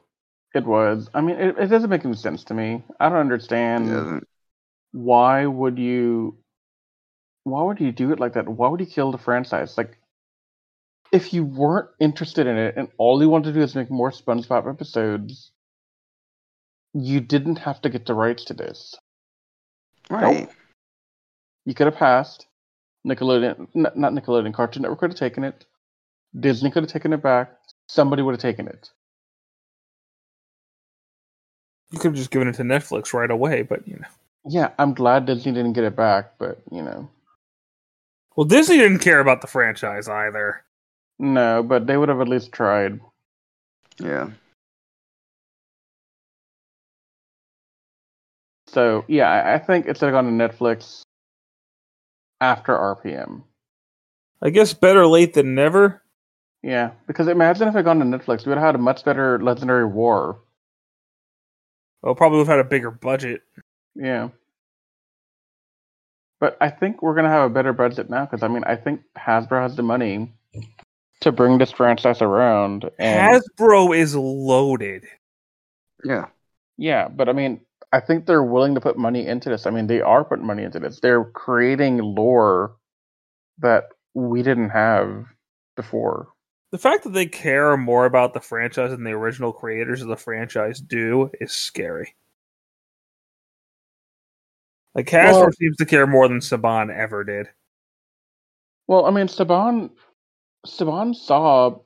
It was. I mean, it, it doesn't make any sense to me. I don't understand Yeah. Why would you why would you do it like that? Why would you kill the franchise? Like if you weren't interested in it and all you wanted to do is make more SpongeBob episodes, you didn't have to get the rights to this. Right. You could have passed. Nickelodeon, n- not Nickelodeon, Cartoon Network could have taken it. Disney could have taken it back. Somebody would have taken it. You could have just given it to Netflix right away, but you know. Yeah, I'm glad Disney didn't get it back, but you know, Well, Disney didn't care about the franchise either. no, but they would have at least tried. Yeah. So yeah, I, I think it should have gone to Netflix after RPM. I guess better late than never. Yeah, because imagine if it had gone to Netflix, we would have had a much better Legendary War. Well, probably would have had a bigger budget. Yeah. But I think we're gonna have a better budget now because I mean I think Hasbro has the money to bring this franchise around. And Hasbro is loaded. Yeah. yeah, but I mean I think they're willing to put money into this. I mean they are putting money into this. They're creating lore that we didn't have before. The fact that they care more about the franchise than the original creators of the franchise do is scary. Like Hasbro Well- seems to care more than Saban ever did. Well, I mean, Saban, Saban saw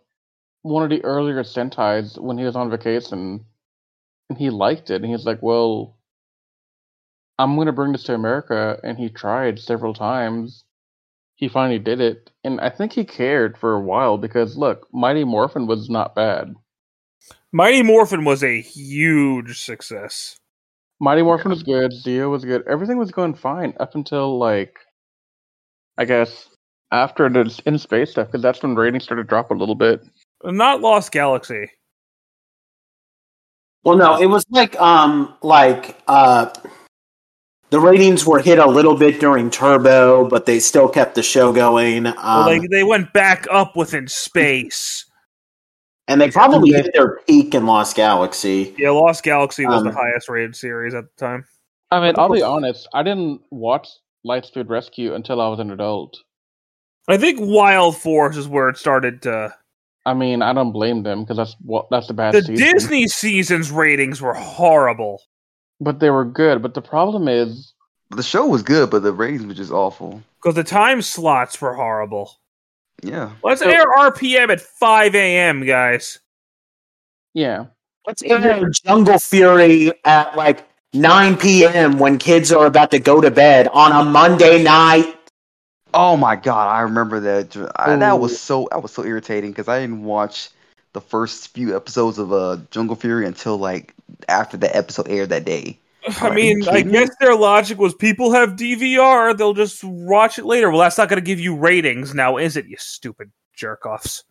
one of the earlier Sentai's when he was on vacation, and he liked it, and he's like, "Well, I'm going to bring this to America," and he tried several times. He finally did it, and I think he cared for a while because look, Mighty Morphin was not bad. Mighty Morphin was a huge success. Mighty Morphin was good. Zeo was good. Everything was going fine up until like, I guess after the in space stuff, because that's when ratings started to drop a little bit. Not Lost Galaxy. Well, no, it was like um like uh the ratings were hit a little bit during Turbo, but they still kept the show going. Um, Well, they they went back up within space. And they probably hit their peak in Lost Galaxy. Yeah, Lost Galaxy was Um, the highest rated series at the time. I mean, I'll be honest. I didn't watch Lightspeed Rescue until I was an adult. I think Wild Force is where it started to. I mean, I don't blame them because that's what that's the bad The season. Disney seasons ratings were horrible. but they were good. But the problem is, The show was good, but the ratings were just awful. Because the time slots were horrible. Yeah. Let's So- air RPM at 5 a.m., guys. yeah, Let's air Jungle Fury at like 9 p.m. when kids are about to go to bed on a Monday night. Oh my god, I remember that. I, that was so that was so irritating because I didn't watch the first few episodes of uh, Jungle Fury until like after the episode aired that day. I mean, I guess their logic was people have DVR, they'll just watch it later. Well, that's not going to give you ratings now, is it, you stupid jerk offs?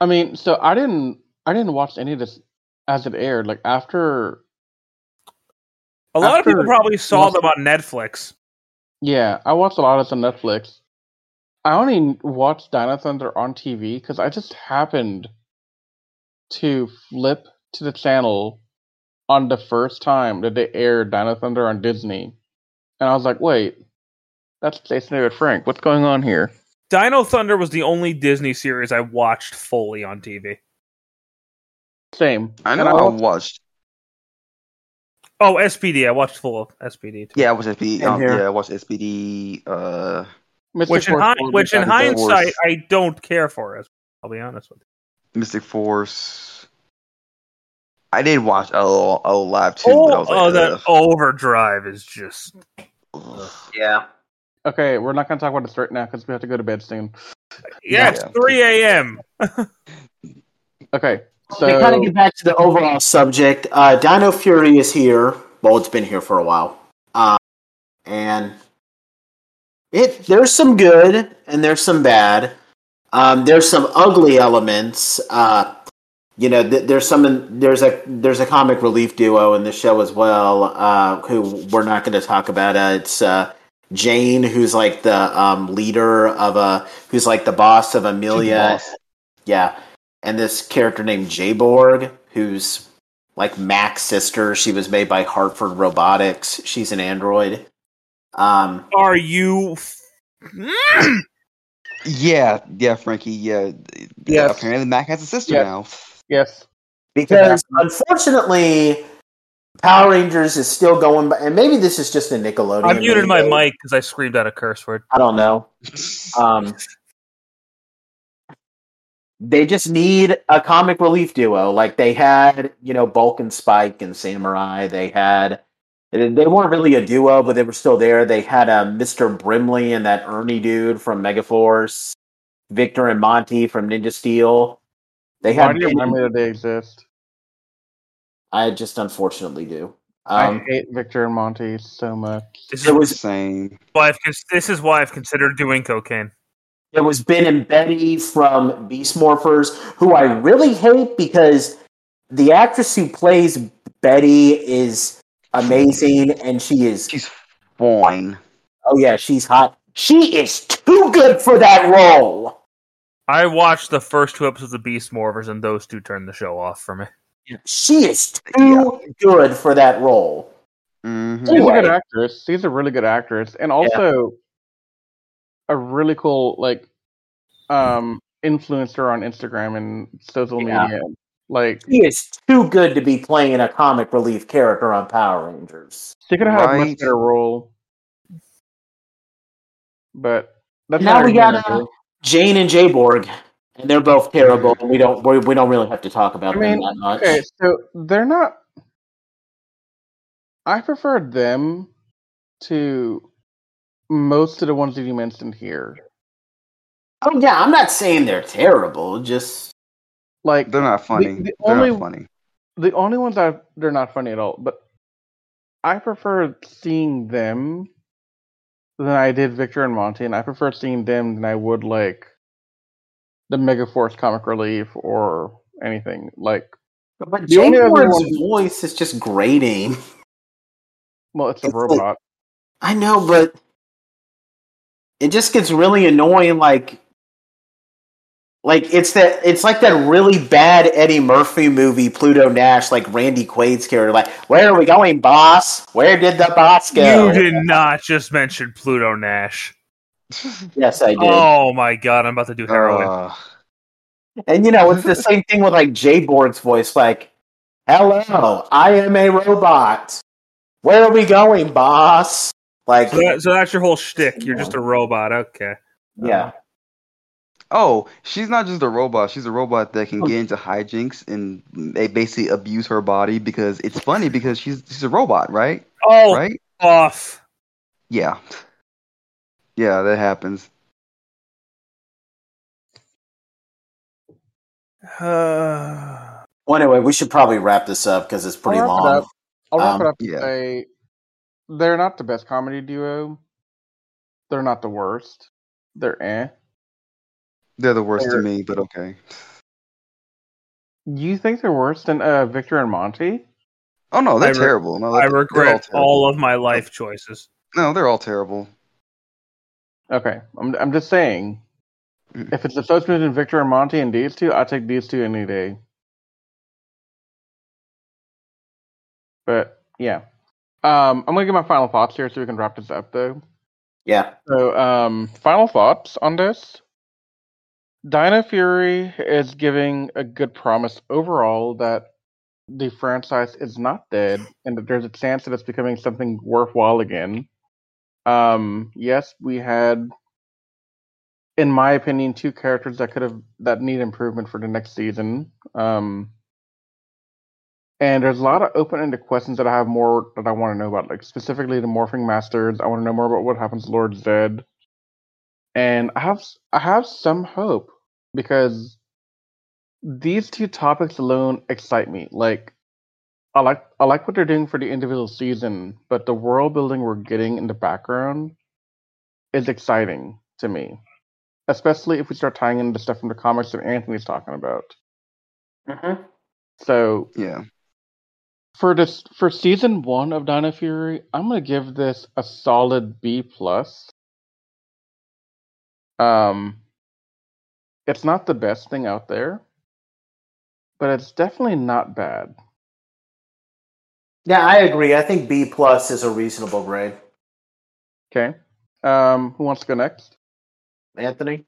I mean, so I didn't I didn't watch any of this as it aired. Like after A lot of people probably saw them on Netflix. yeah, I watched a lot of this on Netflix. I only watched Dino Thunder on TV because I just happened to flip to the channel on the first time that they aired Dino Thunder on Disney, and I was like, "Wait, that's Jason David Frank. What's going on here?" Dino Thunder was the only Disney series I watched fully on TV. Same. I know I watched. Oh, SPD. I watched full of SPD. Too. Yeah, I watched SPD. Same Um, here. yeah, I watched SPD. Uh, Mystic Which in, hi- which in Mystic Force. hindsight, I don't care for. As I'll be honest with you. Mystic Force. I did watch oh oh live too, Oh, but I was like, oh, that ugh. Overdrive is just. Yeah. Okay, we're not gonna talk about this right now because we have to go to bed soon. Yeah, it's 3 a.m. Okay, to kind of so get back to the overall subject, uh, Dino Fury is here. Well, it's been here for a while, uh, and it there's some good and there's some bad. Um, there's some ugly elements. Uh, you know, th- there's some there's a there's a comic relief duo in the show as well. Uh, who we're not going to talk about. Uh, it's uh, Jane, who's like the um, leader of a who's like the boss of Amelia. boss. Yeah. And this character named Jayborg, who's like Mac's sister. She was made by Hartford Robotics. She's an android. Um, Are you? f-! Yeah, yeah, Frankie. Yeah, yeah. Yes. Apparently, Mac has a sister Yeah. now. Yes, because unfortunately, Power Rangers is still going, by, and maybe this is just a Nickelodeon. I muted my mic because I screamed out a curse word. I don't know. Um, they just need a comic relief duo. Like they had, you know, Bulk and Spike and Samurai. They had, they weren't really a duo, but they were still there. They had a Mr. Burley and that Ernie dude from Megaforce, Victor and Monty from Ninja Steel. They why had, do you remind me that they exist? I just unfortunately do. I Um, hate Victor and Monty so much. This There is was Same. why I've, this is why I've considered doing cocaine. It was Ben and Betty from Beast Morphers, who I really hate because the actress who plays Betty is amazing and she is She's fine. oh yeah, she's hot. She is too good for that role. I watched the first two episodes of Beast Morphers, and those two turned the show off for me. She is too good for that role. hmm She's a good actress. She's a really good actress, and also a really cool like um influencer on Instagram and social Yeah. media. Like She is too good to be playing a comic relief character on Power Rangers. she could have had a much better role, but that's Now not we got gonna uh, do. Jane and Jay Borg, and they're both terrible. And we don't we, we don't really have to talk about I them mean, that much. Okay, so they're not. I prefer them to most of the ones that you mentioned here. Oh yeah, I'm not saying they're terrible. Just Like They're not funny. the They're only- not funny. the only ones I they're not funny at all. But I prefer seeing them than I did Victor and Monty, and I prefer seeing them than I would like the Megaforce comic relief or anything like. but The only other one- voice is just grating. Well, it's a It's like- robot. I know, but it just gets really annoying. Like, like it's that it's like that really bad Eddie Murphy movie, Pluto Nash, like Randy Quaid's character. Like, where are we going, boss? Where did the boss go? You did not just mention Pluto Nash. Yes, I did. Oh my god, I'm about to do heroin. Uh, And you know, it's the same thing with like Jay Borg's voice, like, "Hello, I am a robot. Where are we going, boss?" Like, so, that, so that's your whole shtick. You're just a robot. Okay. yeah, Oh, she's not just a robot. She's a robot that can get into hijinks and they basically abuse her body because it's funny because she's she's a robot, right? Oh, Right? off. Yeah. Yeah, that happens. Uh, Well, anyway, we should probably wrap this up because it's pretty I'll wrap it long. up. I'll wrap Um, it up yeah. say they're not the best comedy duo. They're not the worst. They're eh. They're the worst to They're- me, but okay. You think they're worse than uh, Victor and Monty? Oh no, they're I re- terrible. No, I they're- they're regret terrible. all of my life choices. No, they're all terrible. Okay, I'm I'm just saying. Mm. If it's a choice between Victor and Monty and these two, I take these two any day. But yeah, um, I'm gonna give my final thoughts here so we can wrap this up though. Yeah. So, um, final thoughts on this. Dino Fury is giving a good promise overall that the franchise is not dead and that there's a chance that it's becoming something worthwhile again. Um, yes, we had, in my opinion, two characters that could have that need improvement for the next season. Um, and there's a lot of open-ended questions that I have more that I want to know about, like specifically the Morphin Masters. I want to know more about what happens to Lord Zedd, and I have I have some hope because these two topics alone excite me. Like, I like I like what they're doing for the individual season, but the world building we're getting in the background is exciting to me, especially if we start tying in the stuff from the comics that Anthony's talking about. Mm-hmm. So Yeah. for this for season one of Dino Fury, I'm gonna give this a solid B plus. Um, it's not the best thing out there, but it's definitely not bad. Yeah, I agree. I think B plus is a reasonable grade. Okay. Um, who wants to go next? Anthony?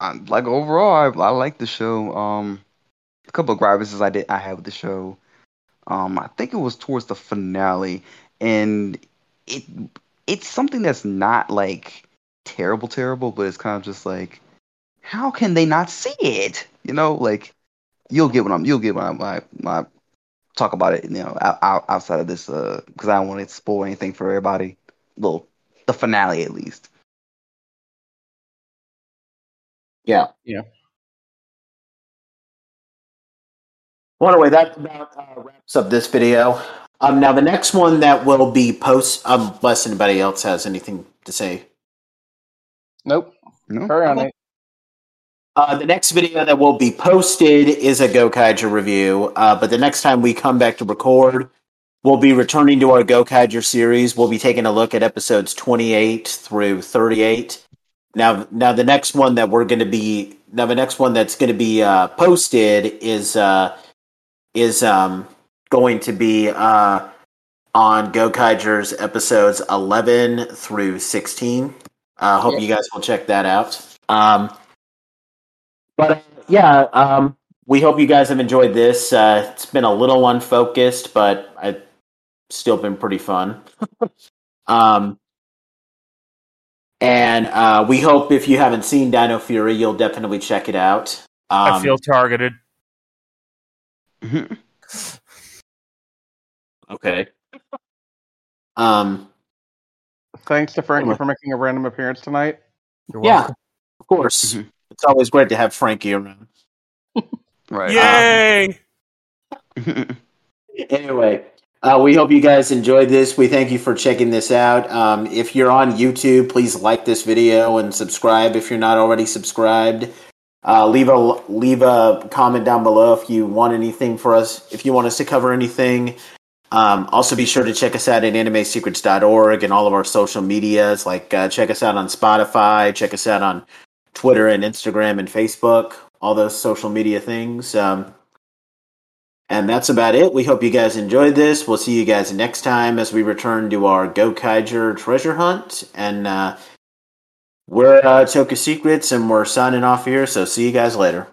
I, like overall, I I like the show. Um, a couple of grievances I did I had with the show. Um, I think it was towards the finale, and it it's something that's not like terrible, terrible, but it's kind of just like, how can they not see it? You know, like you'll get what I'm you'll get my my my talk about it. You know, out, out, outside of this, uh, because I don't want to spoil anything for everybody. Well, the finale at least. Yeah. Yeah. Well, anyway, that about uh, wraps up this video. Um, now the next one that will be post, um, unless anybody else has anything to say. Nope. No, Carry on, Okay. Nate. Uh, the next video that will be posted is a Gokaiger review, uh, but the next time we come back to record, we'll be returning to our Gokaiger series. We'll be taking a look at episodes 28 through 38. Now, now the next one that we're going to be now the next one that's going to be uh, posted is uh, is um, going to be uh, on Gokaiger's episodes 11 through 16. I uh, hope Yep. you guys will check that out. Um, but uh, yeah, um, we hope you guys have enjoyed this. Uh, it's been a little unfocused, but it's still been pretty fun. um, and uh, we hope if you haven't seen Dino Fury, you'll definitely check it out. Um, I feel targeted. Okay. Um, Thanks to Frankie Anyway. for making a random appearance tonight. You're yeah, welcome. of course. Mhm. It's always great to have Frankie around. right. Yay! anyway, uh, we hope you guys enjoyed this. We thank you for checking this out. Um, if you're on YouTube, please like this video and subscribe if you're not already subscribed. Uh, leave a leave a comment down below if you want anything for us. If you want us to cover anything. Um, also, be sure to check us out at animesecrets.org and all of our social medias. Like, uh, check us out on Spotify, check us out on Twitter and Instagram and Facebook, all those social media things. Um, and that's about it. We hope you guys enjoyed this. We'll see you guys next time as we return to our Gokaiger treasure hunt. And uh, we're uh, Toku Secrets, and we're signing off here. So see you guys later.